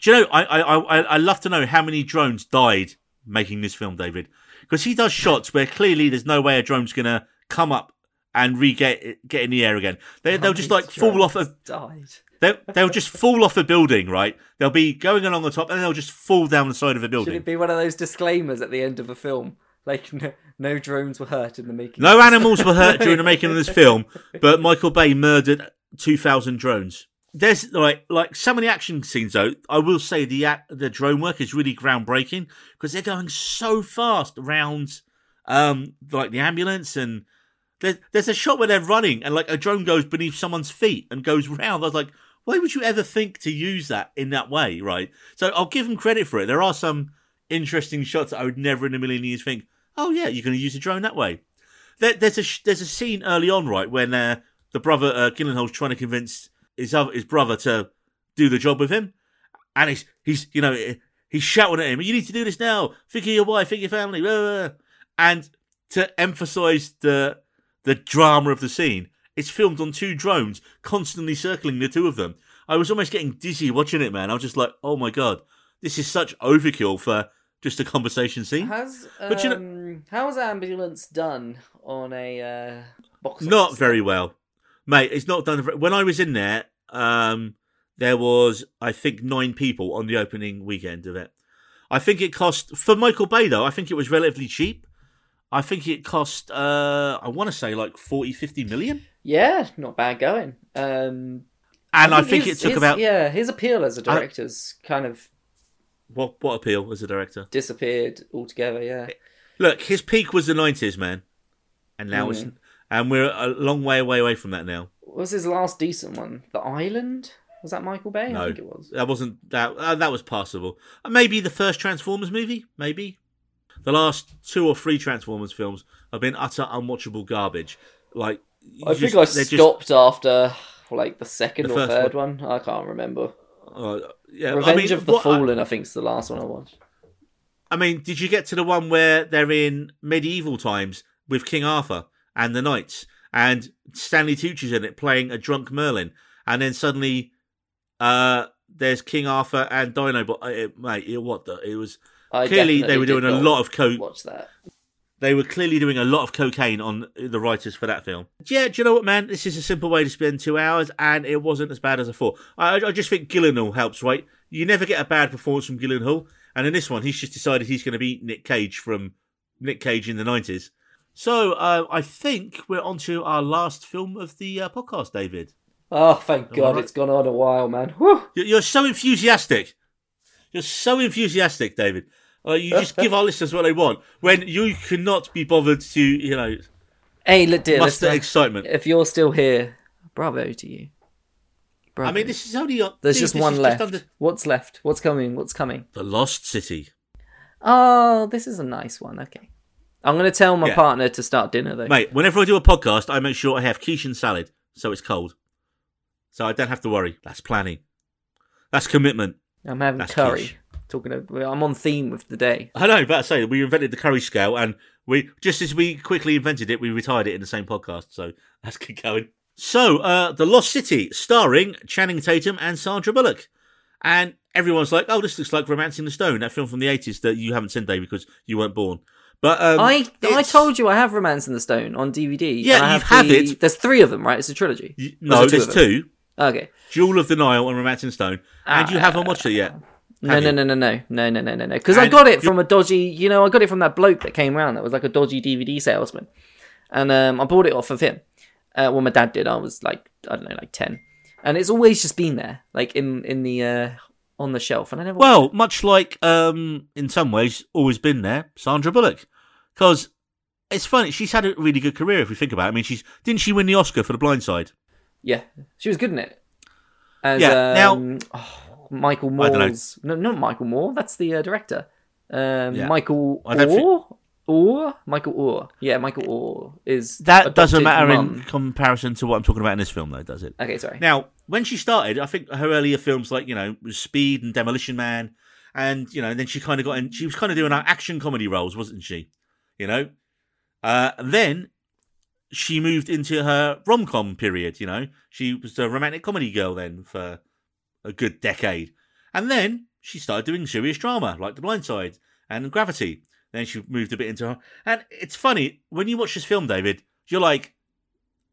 Do you know, I, I, I, I love to know how many drones died making this film, David. Because he does shots where clearly there's no way a drone's going to come up and re get, get in the air again. They, they'll just like fall off a Died. They'll, they'll just fall off a building, right? They'll be going along the top and they'll just fall down the side of a Should building. it be one of those disclaimers at the end of a film? Like, no, no drones were hurt in the making. No animals were hurt during the making of this film, but Michael Bay murdered 2,000 drones. There's like like some of the action scenes though. I will say the the drone work is really groundbreaking because they're going so fast around um like the ambulance and there's there's a shot where they're running and like a drone goes beneath someone's feet and goes round. I was like, why would you ever think to use that in that way, right? So I'll give them credit for it. There are some interesting shots that I would never in a million years think, oh yeah, you're going to use a drone that way. There, there's a there's a scene early on, right, when uh, the brother uh, Gyllenhaal's trying to convince his other, his brother to do the job with him, and he's he's you know he's shouting at him, "You need to do this now. Think of your wife, think of your family." Blah, blah, blah. And to emphasise the the drama of the scene, it's filmed on two drones constantly circling the two of them. I was almost getting dizzy watching it, man. I was just like, "Oh my god, this is such overkill for just a conversation scene." Has um, But you know- how's ambulance done on a uh, box? Not office? very well, mate. It's not done. When I was in there, um, there was I think nine people on the opening weekend of it. I think it cost for Michael Bay though. I think it was relatively cheap. I think it cost. Uh, I want to say like 40, 50 million, Yeah, not bad going. Um, and I think, his- it took his- about yeah his appeal as a director's kind of what what appeal as a director. disappeared altogether. Yeah, Look, his peak was the nineties, man, and now it's Mm. and we're a long way away away from that now. what was his last decent one? The Island was that Michael Bay? No. I think it was. That wasn't that. Uh, that was passable. Uh, maybe the first Transformers movie. Maybe the last two or three Transformers films have been utter unwatchable garbage. Like I just- think I they're just- stopped after like the second The or third one. I can't remember. uh, yeah, Revenge I mean, of the what- Fallen, I think, is the last one I watched. I mean, did you get to the one where they're in medieval times with King Arthur and the knights, and Stanley Tucci's in it playing a drunk Merlin, and then suddenly, uh, there's King Arthur and Dino. But uh, mate, it, what the? It was I clearly they were doing a lot of coke. Watch that. They were clearly doing a lot of cocaine on the writers for that film. Yeah, do you know what, man? This is a simple way to spend two hours, and it wasn't as bad as I thought. I, I just think Gyllenhaal helps, right? You never get a bad performance from Gyllenhaal, and in this one, he's just decided he's going to be Nick Cage from Nick Cage in the nineties. So uh, I think we're on to our last film of the uh, podcast, David. Oh, thank God, alright. it's gone on a while, man. Whew. You're so enthusiastic. You're so enthusiastic, David. Uh, you just give our listeners what they want when you cannot be bothered to, you know, Hey, look, dear muster listener, excitement. if you're still here, bravo to you. Bravo. I mean, this is only on- There's dude, just one left. under- What's left? What's coming? What's coming? the Lost City. Oh, this is a nice one. Okay. I'm going to tell my Yeah. partner to start dinner, though. Mate, whenever I do a podcast, I make sure I have quiche and salad, so it's cold. So I don't have to worry. That's planning. That's commitment. I'm having That's curry. quiche. Talking of, I'm on theme with the day. I know, about to say we invented the curry scale, and we just as we quickly invented it, we retired it in the same podcast. So let's keep going. So, uh, the Lost City, starring Channing Tatum and Sandra Bullock, and everyone's like, "Oh, this looks like *Romancing the Stone*, that film from the '80s that you haven't seen, Dave, because you weren't born." But um, I I told you I have Romancing the Stone on DVD. Yeah, I you have the- it. There's three of them, right? It's a trilogy. no, there's them? two: Okay. *Jewel of the Nile* and *Romancing the Stone*, and you Ah. haven't watched it yet. No, no, no, no, no, no, no, no, no, no. Because I got it from a dodgy, you know, I got it from that bloke that came around that was like a dodgy DVD salesman, and um, I bought it off of him. Uh, well, my dad did. I was like, I don't know, like ten, and it's always just been there, like in in the uh, on the shelf, and I never. Well, much like um, in some ways, always been there, Sandra Bullock, because it's funny. She's had a really good career if we think about it. I mean, she's didn't she win the Oscar for The Blind Side? yeah, she was good in it. As, Yeah, now- um, oh, Michael I don't know. Moore's no, not Michael Moore. That's the uh, director. Um, Yeah. Michael don't think- Oher. Oher, Michael Oher. Yeah, Michael Oher is That doesn't matter mum. in comparison to what I'm talking about in this film, though, does it? Okay, sorry. Now, when she started, I think her earlier films like you know Speed and Demolition Man, and you know, and then she kind of got in. She was kind of doing her action comedy roles, wasn't she? You know, uh, then she moved into her rom com period. You know, she was a romantic comedy girl then for a good decade, and then she started doing serious drama like The Blind Side and Gravity. Then she moved a bit into her, and it's funny when you watch this film, David. You're like,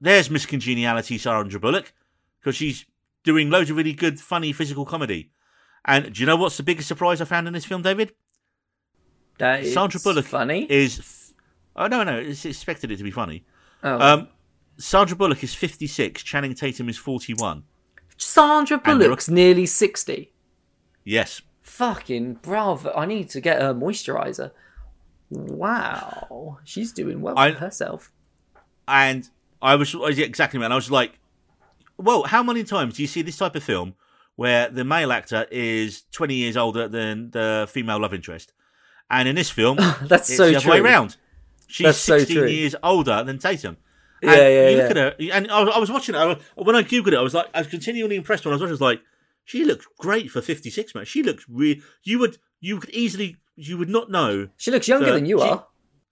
"There's Miss Congeniality, Sandra Bullock." because she's doing loads of really good, funny physical comedy. And do you know what's the biggest surprise I found in this film, David? That is Sandra Bullock funny. Is f- oh no no, it's expected it to be funny. oh. Um, Sandra Bullock is fifty six. Channing Tatum is forty one. Sandra Bullock's nearly sixty. Yes, Fucking bravo! I need to get a moisturizer. Wow, she's doing well I- for herself. and I was exactly man. I was like, well, how many times do you see this type of film where the male actor is twenty years older than the female love interest? And in this film, That's it's so the other true. way around. She's That's 16 true. years older than Tatum. Yeah, And yeah, you yeah. look at her, and I was, I was watching it. I when I googled it, I was like, I was continually impressed. When I was watching, I was like, she looks great for 56, man. She looks real. You would, you could easily, you would not know, She looks younger than you she- are.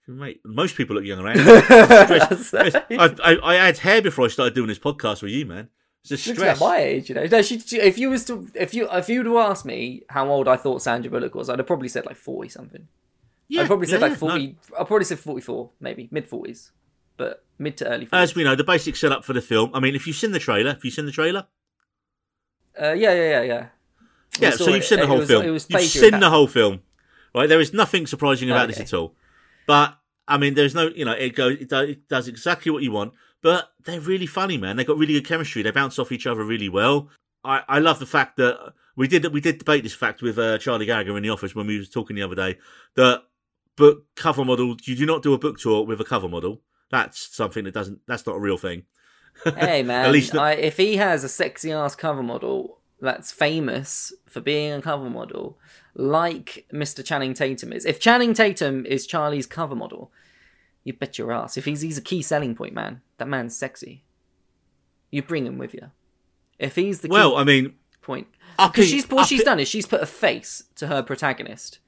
mate. Most people look younger. Right? I, I, I had hair before I started doing this podcast with you, man. It's looks about my age, you know. No, she, she- if you was to, if you, if you would have asked me how old I thought Sandra Bullock was, I'd have probably said like forty something. yeah, I'd probably said yeah, like yeah, no. forty. I probably said forty-four, maybe mid forties, but mid to early. 40s. As we know, the basic setup for the film. I mean, if you've seen the trailer, if you've seen the trailer, Uh, yeah, yeah, yeah, yeah. We Yeah, so you've it. seen the whole was- film. You've seen the whole film, right? There is nothing surprising about this at all. But I mean, there's no, you know, it goes, it does, it does exactly what you want. But they're really funny, man. They got really good chemistry. They bounce off each other really well. I, I love the fact that we did we did debate this fact with uh, Charlie Gallagher in the office when we was talking the other day. That book cover model, you do not do a book tour with a cover model. That's something that doesn't. That's not a real thing. Hey man, At least the- I, if he has a sexy ass cover model that's famous for being a cover model, like Mr. Channing Tatum is, if Channing Tatum is Charlie's cover model, you bet your ass. If he's he's a key selling point, man, that man's sexy. You bring him with you. If he's the key Well, I mean, point, because she's what she's in- done is she's put a face to her protagonist,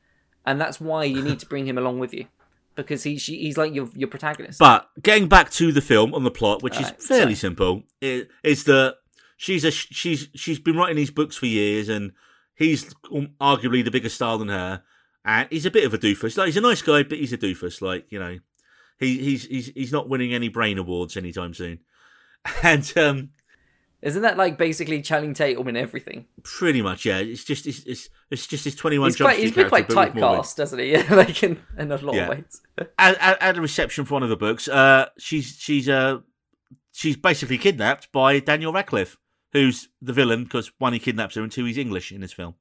and that's why you need to bring him along with you, because he she, he's like your your protagonist. But getting back to the film on the plot, which is fairly sorry. simple, is that she's a she's she's been writing these books for years, and he's um, arguably the bigger star than her, and he's a bit of a doofus. Like he's a nice guy, but he's a doofus. Like you know, he he's he's he's not winning any brain awards anytime soon, and um, Isn't that like basically Channing Tatum in everything? pretty much yeah, it's just it's it's, it's just his twenty one. He's quite he's been quite typecast, doesn't he? Yeah, like in, in a lot Yeah. of ways. at, at, a reception for one of the books, uh, she's she's uh, she's basically kidnapped by Daniel Radcliffe, who's the villain because one he kidnaps her and two he's English in this film.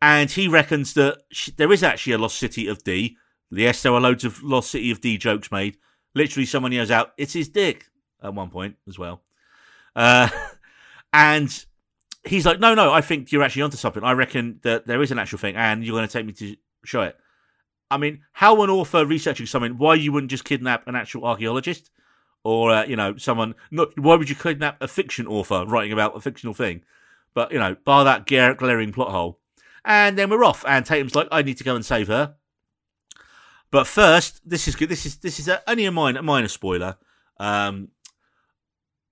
and he reckons that sh- there is actually a lost city of D. Yes, there are loads of lost city of D jokes made. Literally, someone yells out, "It's his dick!" at one point as well, uh, and he's like, "No, no, I think you're actually onto something. I reckon that there is an actual thing, and you're going to take me to show it." I mean, how an author researching something, why you wouldn't just kidnap an actual archaeologist? Or, uh, you know, someone, why would you kidnap a fiction author writing about a fictional thing? But, you know, bar that glaring plot hole. And then we're off. And Tatum's like, I need to go and save her. But first, this is good. This is this is a, only a minor, minor spoiler. Um,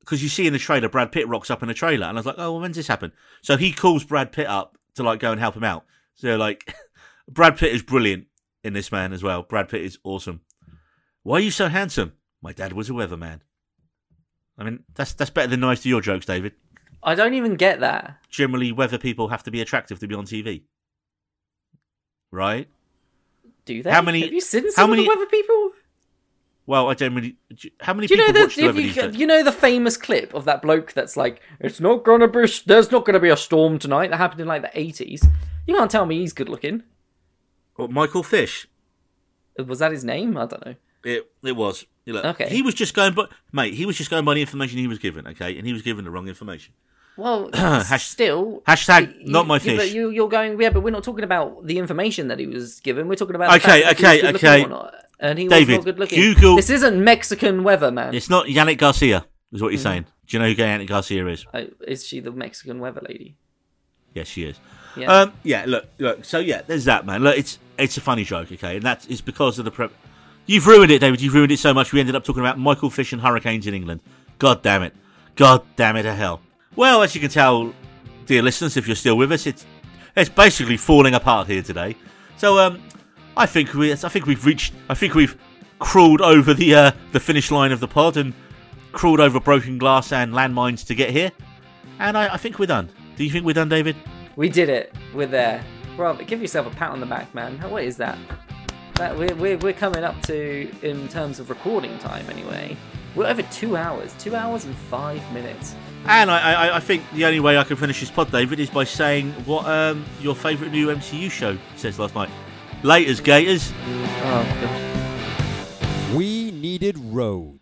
because you see in the trailer, Brad Pitt rocks up in a trailer, and I was like, "Oh, well, when's this happen?" So he calls Brad Pitt up to like go and help him out. So like, Brad Pitt is brilliant in this man as well. Brad Pitt is awesome. Why are you so handsome? My dad was a weatherman. I mean, that's that's better than most of your jokes, David. I don't even get that. Generally, weather people have to be attractive to be on TV, right? Do they? How many- Have you seen how many- weather people? Well, I don't really. How many Do you people know watch the if you, you know the famous clip of that bloke that's like, "It's not gonna be. There's not gonna be a storm tonight." That happened in like the eighties. You can't tell me he's good looking. What, Michael Fish. Uh, was that his name? I don't know. It it was. Look, Okay. He was just going, but mate, he was just going by the information he was given. Okay, and he was given the wrong information. Well, Hash- still. hashtag you- not my yeah, But fish. you, you're going, yeah, but we're not talking about the information that he was given. We're talking about Okay, fact that he okay, okay. Looking or not. And he David, was not good looking. Google- This isn't Mexican weather, man. It's not Yannick Garcia, is what you're saying. Do you know who Yannick Garcia is? Oh, is she the Mexican weather lady? Yes, she is. Yeah. Um, yeah, look, look. So yeah, there's that man. Look, it's it's a funny joke, okay, and that is because of the prep. You've ruined it, David. You've ruined it so much. We ended up talking about Michael Fish and hurricanes in England. God damn it. God damn it to hell. Well, as you can tell, dear listeners, if you're still with us, it's it's basically falling apart here today. So um, I think we I think we've reached. I think we've crawled over the uh, the finish line of the pod and crawled over broken glass and landmines to get here. And I, I think we're done. Do you think we're done, David? We did it. We're there. Rob, give yourself a pat on the back, man. What is that? That we're, we're, we're coming up to, in terms of recording time anyway, we're over two hours. Two hours and five minutes. And I, I, I think the only way I can finish this pod, David, is by saying what um, your favourite new MCU show says last night. Laters, Gators. Oh, We needed roads.